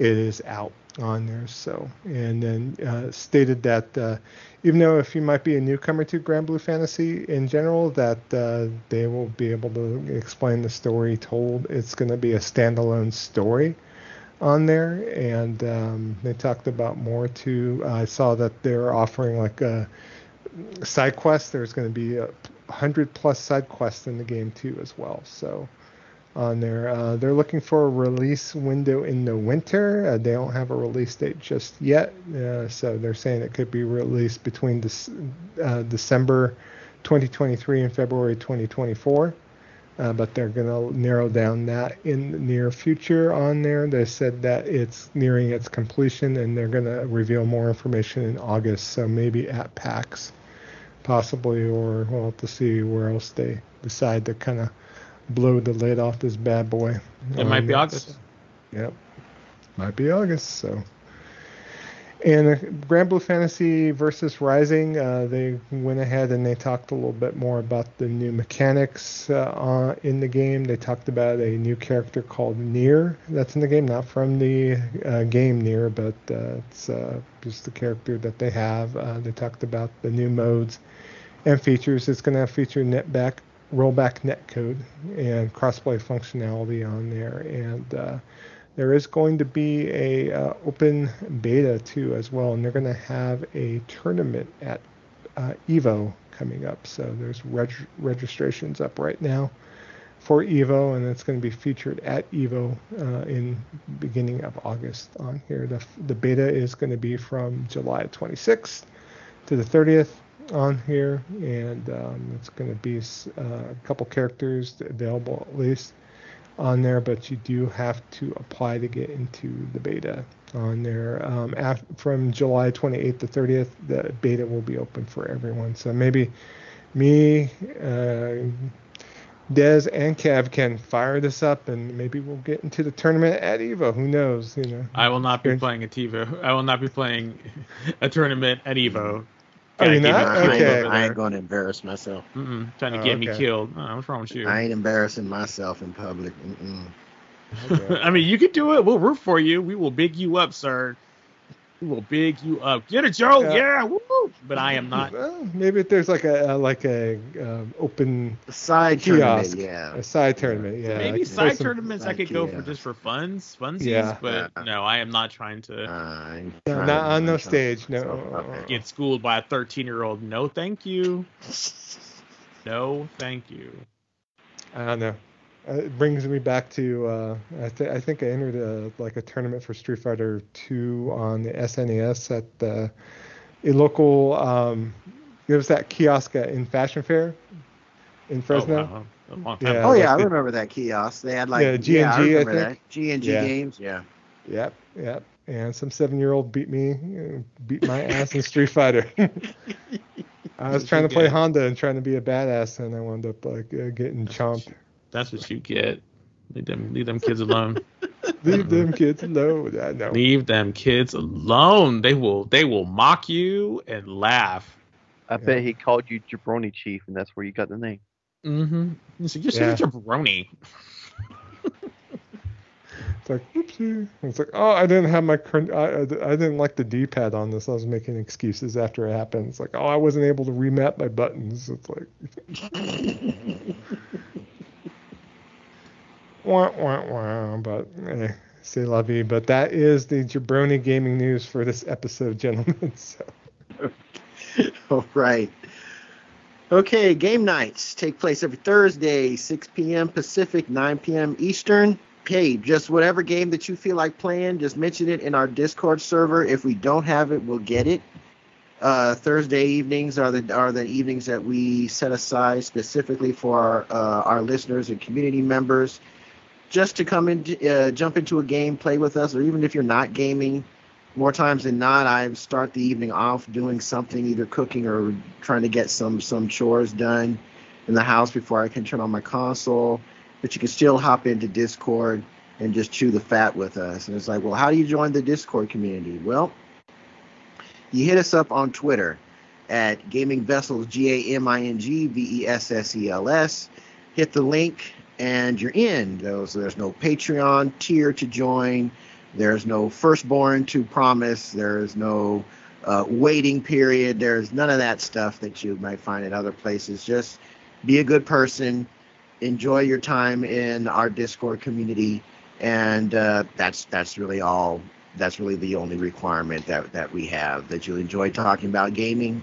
it is out on there. So and then uh, stated that uh, even though if you might be a newcomer to Granblue Fantasy in general that uh, they will be able to explain the story told. It's going to be a standalone story on there. And um, they talked about more too. I saw that they're offering like a side quests. There's going to be a hundred plus side quests in the game too as well. So on there, uh, they're looking for a release window in the winter. Uh, they don't have a release date just yet, uh, so they're saying it could be released between uh, December 2023 and February 2024. Uh, but they're going to narrow down that in the near future on there. They said that it's nearing its completion and they're going to reveal more information in August. So maybe at PAX, possibly, or we'll have to see where else they decide to kind of blow the lid off this bad boy. It might be August. Yep, might be August. So. And uh, Granblue Fantasy versus Rising, uh, they went ahead and they talked a little bit more about the new mechanics uh, in the game. They talked about a new character called Near that's in the game, not from the uh, game Near, but uh, it's uh, just the character that they have. they talked about the new modes and features. It's going to feature netback, rollback netcode and crossplay functionality on there, and there is going to be a uh, open beta too as well, and they're going to have a tournament at uh, Evo coming up. So there's reg- registrations up right now for Evo, and it's going to be featured at Evo uh, in beginning of August on here. The, the beta is going to be from July 26th to the 30th on here, and um, it's going to be uh, a couple characters available at least on there, but you do have to apply to get into the beta on there. Um, after, from July 28th to 30th, the beta will be open for everyone. So maybe me, uh, Dez, and Kev can fire this up, and maybe we'll get into the tournament at Evo. Who knows? You know. I will not be playing at Evo. I will not be playing <laughs> a tournament at Evo. Oh, Are you not? I Okay. ain't, I ain't going to embarrass myself. Mm-mm, trying to Oh, get me okay. killed. Oh, what's wrong with you? I ain't embarrassing myself in public. Mm-mm. <laughs> Okay. I mean, you could do it. We'll root for you. We will big you up, sir. We will big you up. Get it, Joe. Yeah. Yeah. woo But I am not. Well, maybe if there's like a, a like a um, open The side Kiosk. tournament, yeah. a side tournament, yeah. Maybe like, side there's some- tournaments I like, could go for just for funs, funsies. Yeah. But Yeah. no, I am not trying to Uh, trying- not on no stage, no. Okay. get schooled by a 13 year old. No, thank you. No, thank you. I don't know. Uh, it brings me back to uh, I, th- I think I entered a, like a tournament for Street Fighter 2 on the SNES at uh, a local. Um, there was that kiosk in Fashion Fair in Fresno. Oh, wow. A Yeah, Oh yeah, I remember that kiosk. They had like Yeah, G&G, I I remember think. G and G games. Yeah. Yep, yep. And some seven-year-old beat me, uh, beat my ass in Street Fighter. <laughs> I was trying to play. Honda and trying to be a badass, and I wound up like uh, getting chomped. That's what you get. Leave them, leave them kids alone. <laughs> Leave them kids alone. I know. leave them kids alone. They will, they will mock you and laugh. I Yeah. bet he called you Jabroni Chief, and that's where you got the name. Mm-hmm. You say, you're Yeah. such a jabroni. It's like, oopsie. It's like, oh, I didn't have my, cur- I, I, I didn't like the D-pad on this. I was making excuses after it happened. It's like, oh, I wasn't able to remap my buttons. It's like, <laughs> wah, wah, wah. But, eh, la vie. But that is the Jabroni gaming news for this episode, <laughs> gentlemen. So, <laughs> All right. Okay, game nights take place every Thursday, 6 p.m. Pacific, 9 p.m. Eastern. Hey, just whatever game that you feel like playing, just mention it in our Discord server. If we don't have it, we'll get it. Uh, Thursday evenings are the are the evenings that we set aside specifically for our, uh, our listeners and community members, just to come in, uh, jump into a game, play with us, or even if you're not gaming, more times than not, I start the evening off doing something, either cooking or trying to get some some chores done in the house before I can turn on my console. But you can still hop into Discord and just chew the fat with us. And it's like, well, how do you join the Discord community? Well, you hit us up on Twitter at Gaming Vessels G A M I N G V E S S E L S. Hit the link and you're in. Those there's no Patreon tier to join. There's no firstborn to promise. There's no uh, waiting period. There's none of that stuff that you might find in other places. Just be a good person. Enjoy your time in our Discord community, and uh, that's that's really all. That's really the only requirement that that we have. That you enjoy talking about gaming,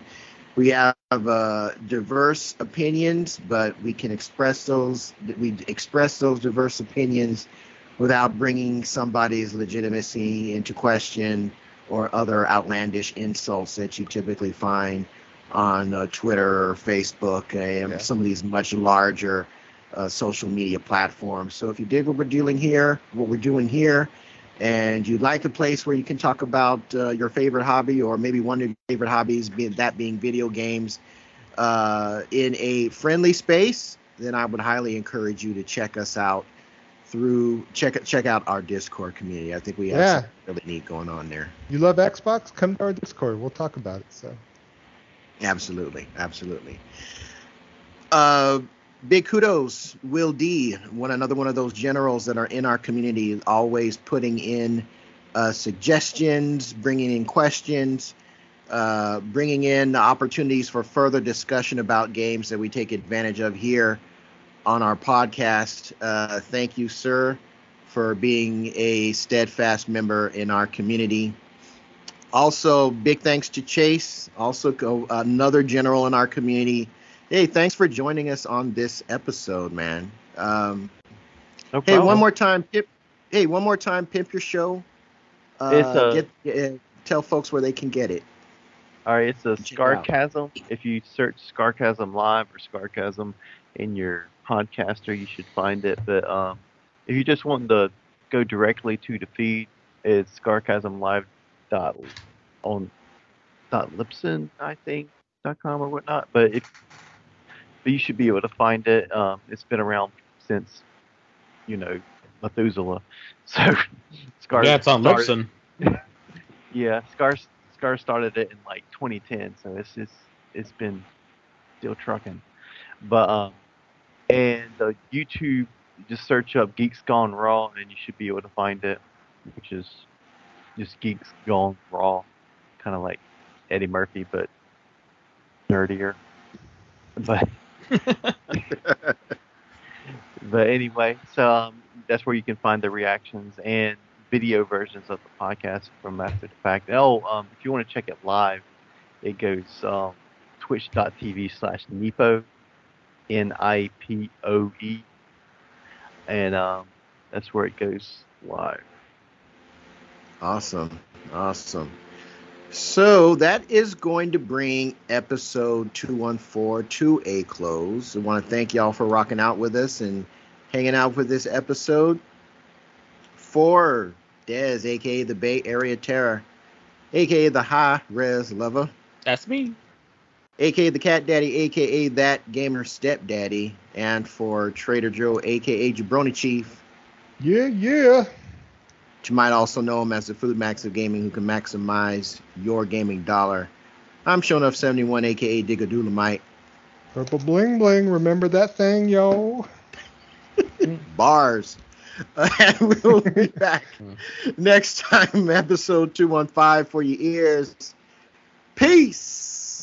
We have uh, diverse opinions, but we can express those. We express those diverse opinions without bringing somebody's legitimacy into question or other outlandish insults that you typically find on uh, Twitter or Facebook and Yeah. some of these much larger uh, social media platforms. So if you dig what we're doing here, what we're doing here, and you'd like a place where you can talk about uh, your favorite hobby or maybe one of your favorite hobbies, being that being video games, uh, in a friendly space, then I would highly encourage you to check us out through check check out our Discord community. I think we have Yeah. something really neat going on there. You love Xbox? Come to our Discord. We'll talk about it. So Absolutely, absolutely. Uh, big kudos, Will D, one another one of those generals that are in our community, always putting in uh, suggestions, bringing in questions, uh, bringing in opportunities for further discussion about games that we take advantage of here on our podcast. Uh, thank you, sir, for being a steadfast member in our community. Also, big thanks to Chase, also another general in our community. Hey, thanks for joining us on this episode, man. Um, No hey, one more time, pimp. Hey, one more time, pimp your show. Uh, It's, uh, get, uh, tell folks where they can get it. All right, it's a Check it. Scarcasm. If you search Scarcasm Live or Scarcasm in your podcaster, you should find it. But um, if you just want to go directly to the feed, it's scarcasmlive dot on dot Libsyn, I think, dot com or whatnot. But if but you should be able to find it. Um, it's been around since you know Methuselah. <laughs> So Scar. yeah, it's on started- Libsyn. <laughs> yeah, Scar Scar started it in like 2010, so it's just it's been still trucking. But um, and uh, YouTube, just search up Geeks Gone Raw, and you should be able to find it, which is just Geeks Gone Raw, kind of like Eddie Murphy, but nerdier. <laughs> But <laughs> but anyway, so um, that's where you can find the reactions and video versions of the podcast from after the fact. Oh, um, if you want to check it live, it goes um, twitch.tv slash Nipoe, N I P O E, and um, that's where it goes live. Awesome. Awesome. So that is going to bring episode 214 to a close. I want to thank y'all for rocking out with us and hanging out for this episode. For Dez, aka the Bay Area Terror, aka the High Res Lover, That's me. aka the Cat Daddy, aka that Gamer Stepdaddy, and for Trader Joe, aka Jabroni Chief. yeah, yeah. You might also know him as the Food Max of Gaming, who can maximize your gaming dollar. I'm Shown Up 71, aka Diggadoolomite. Purple bling bling. Remember that thing, yo. <laughs> Bars. and we'll be <laughs> back next time, episode 215 for your ears. Peace.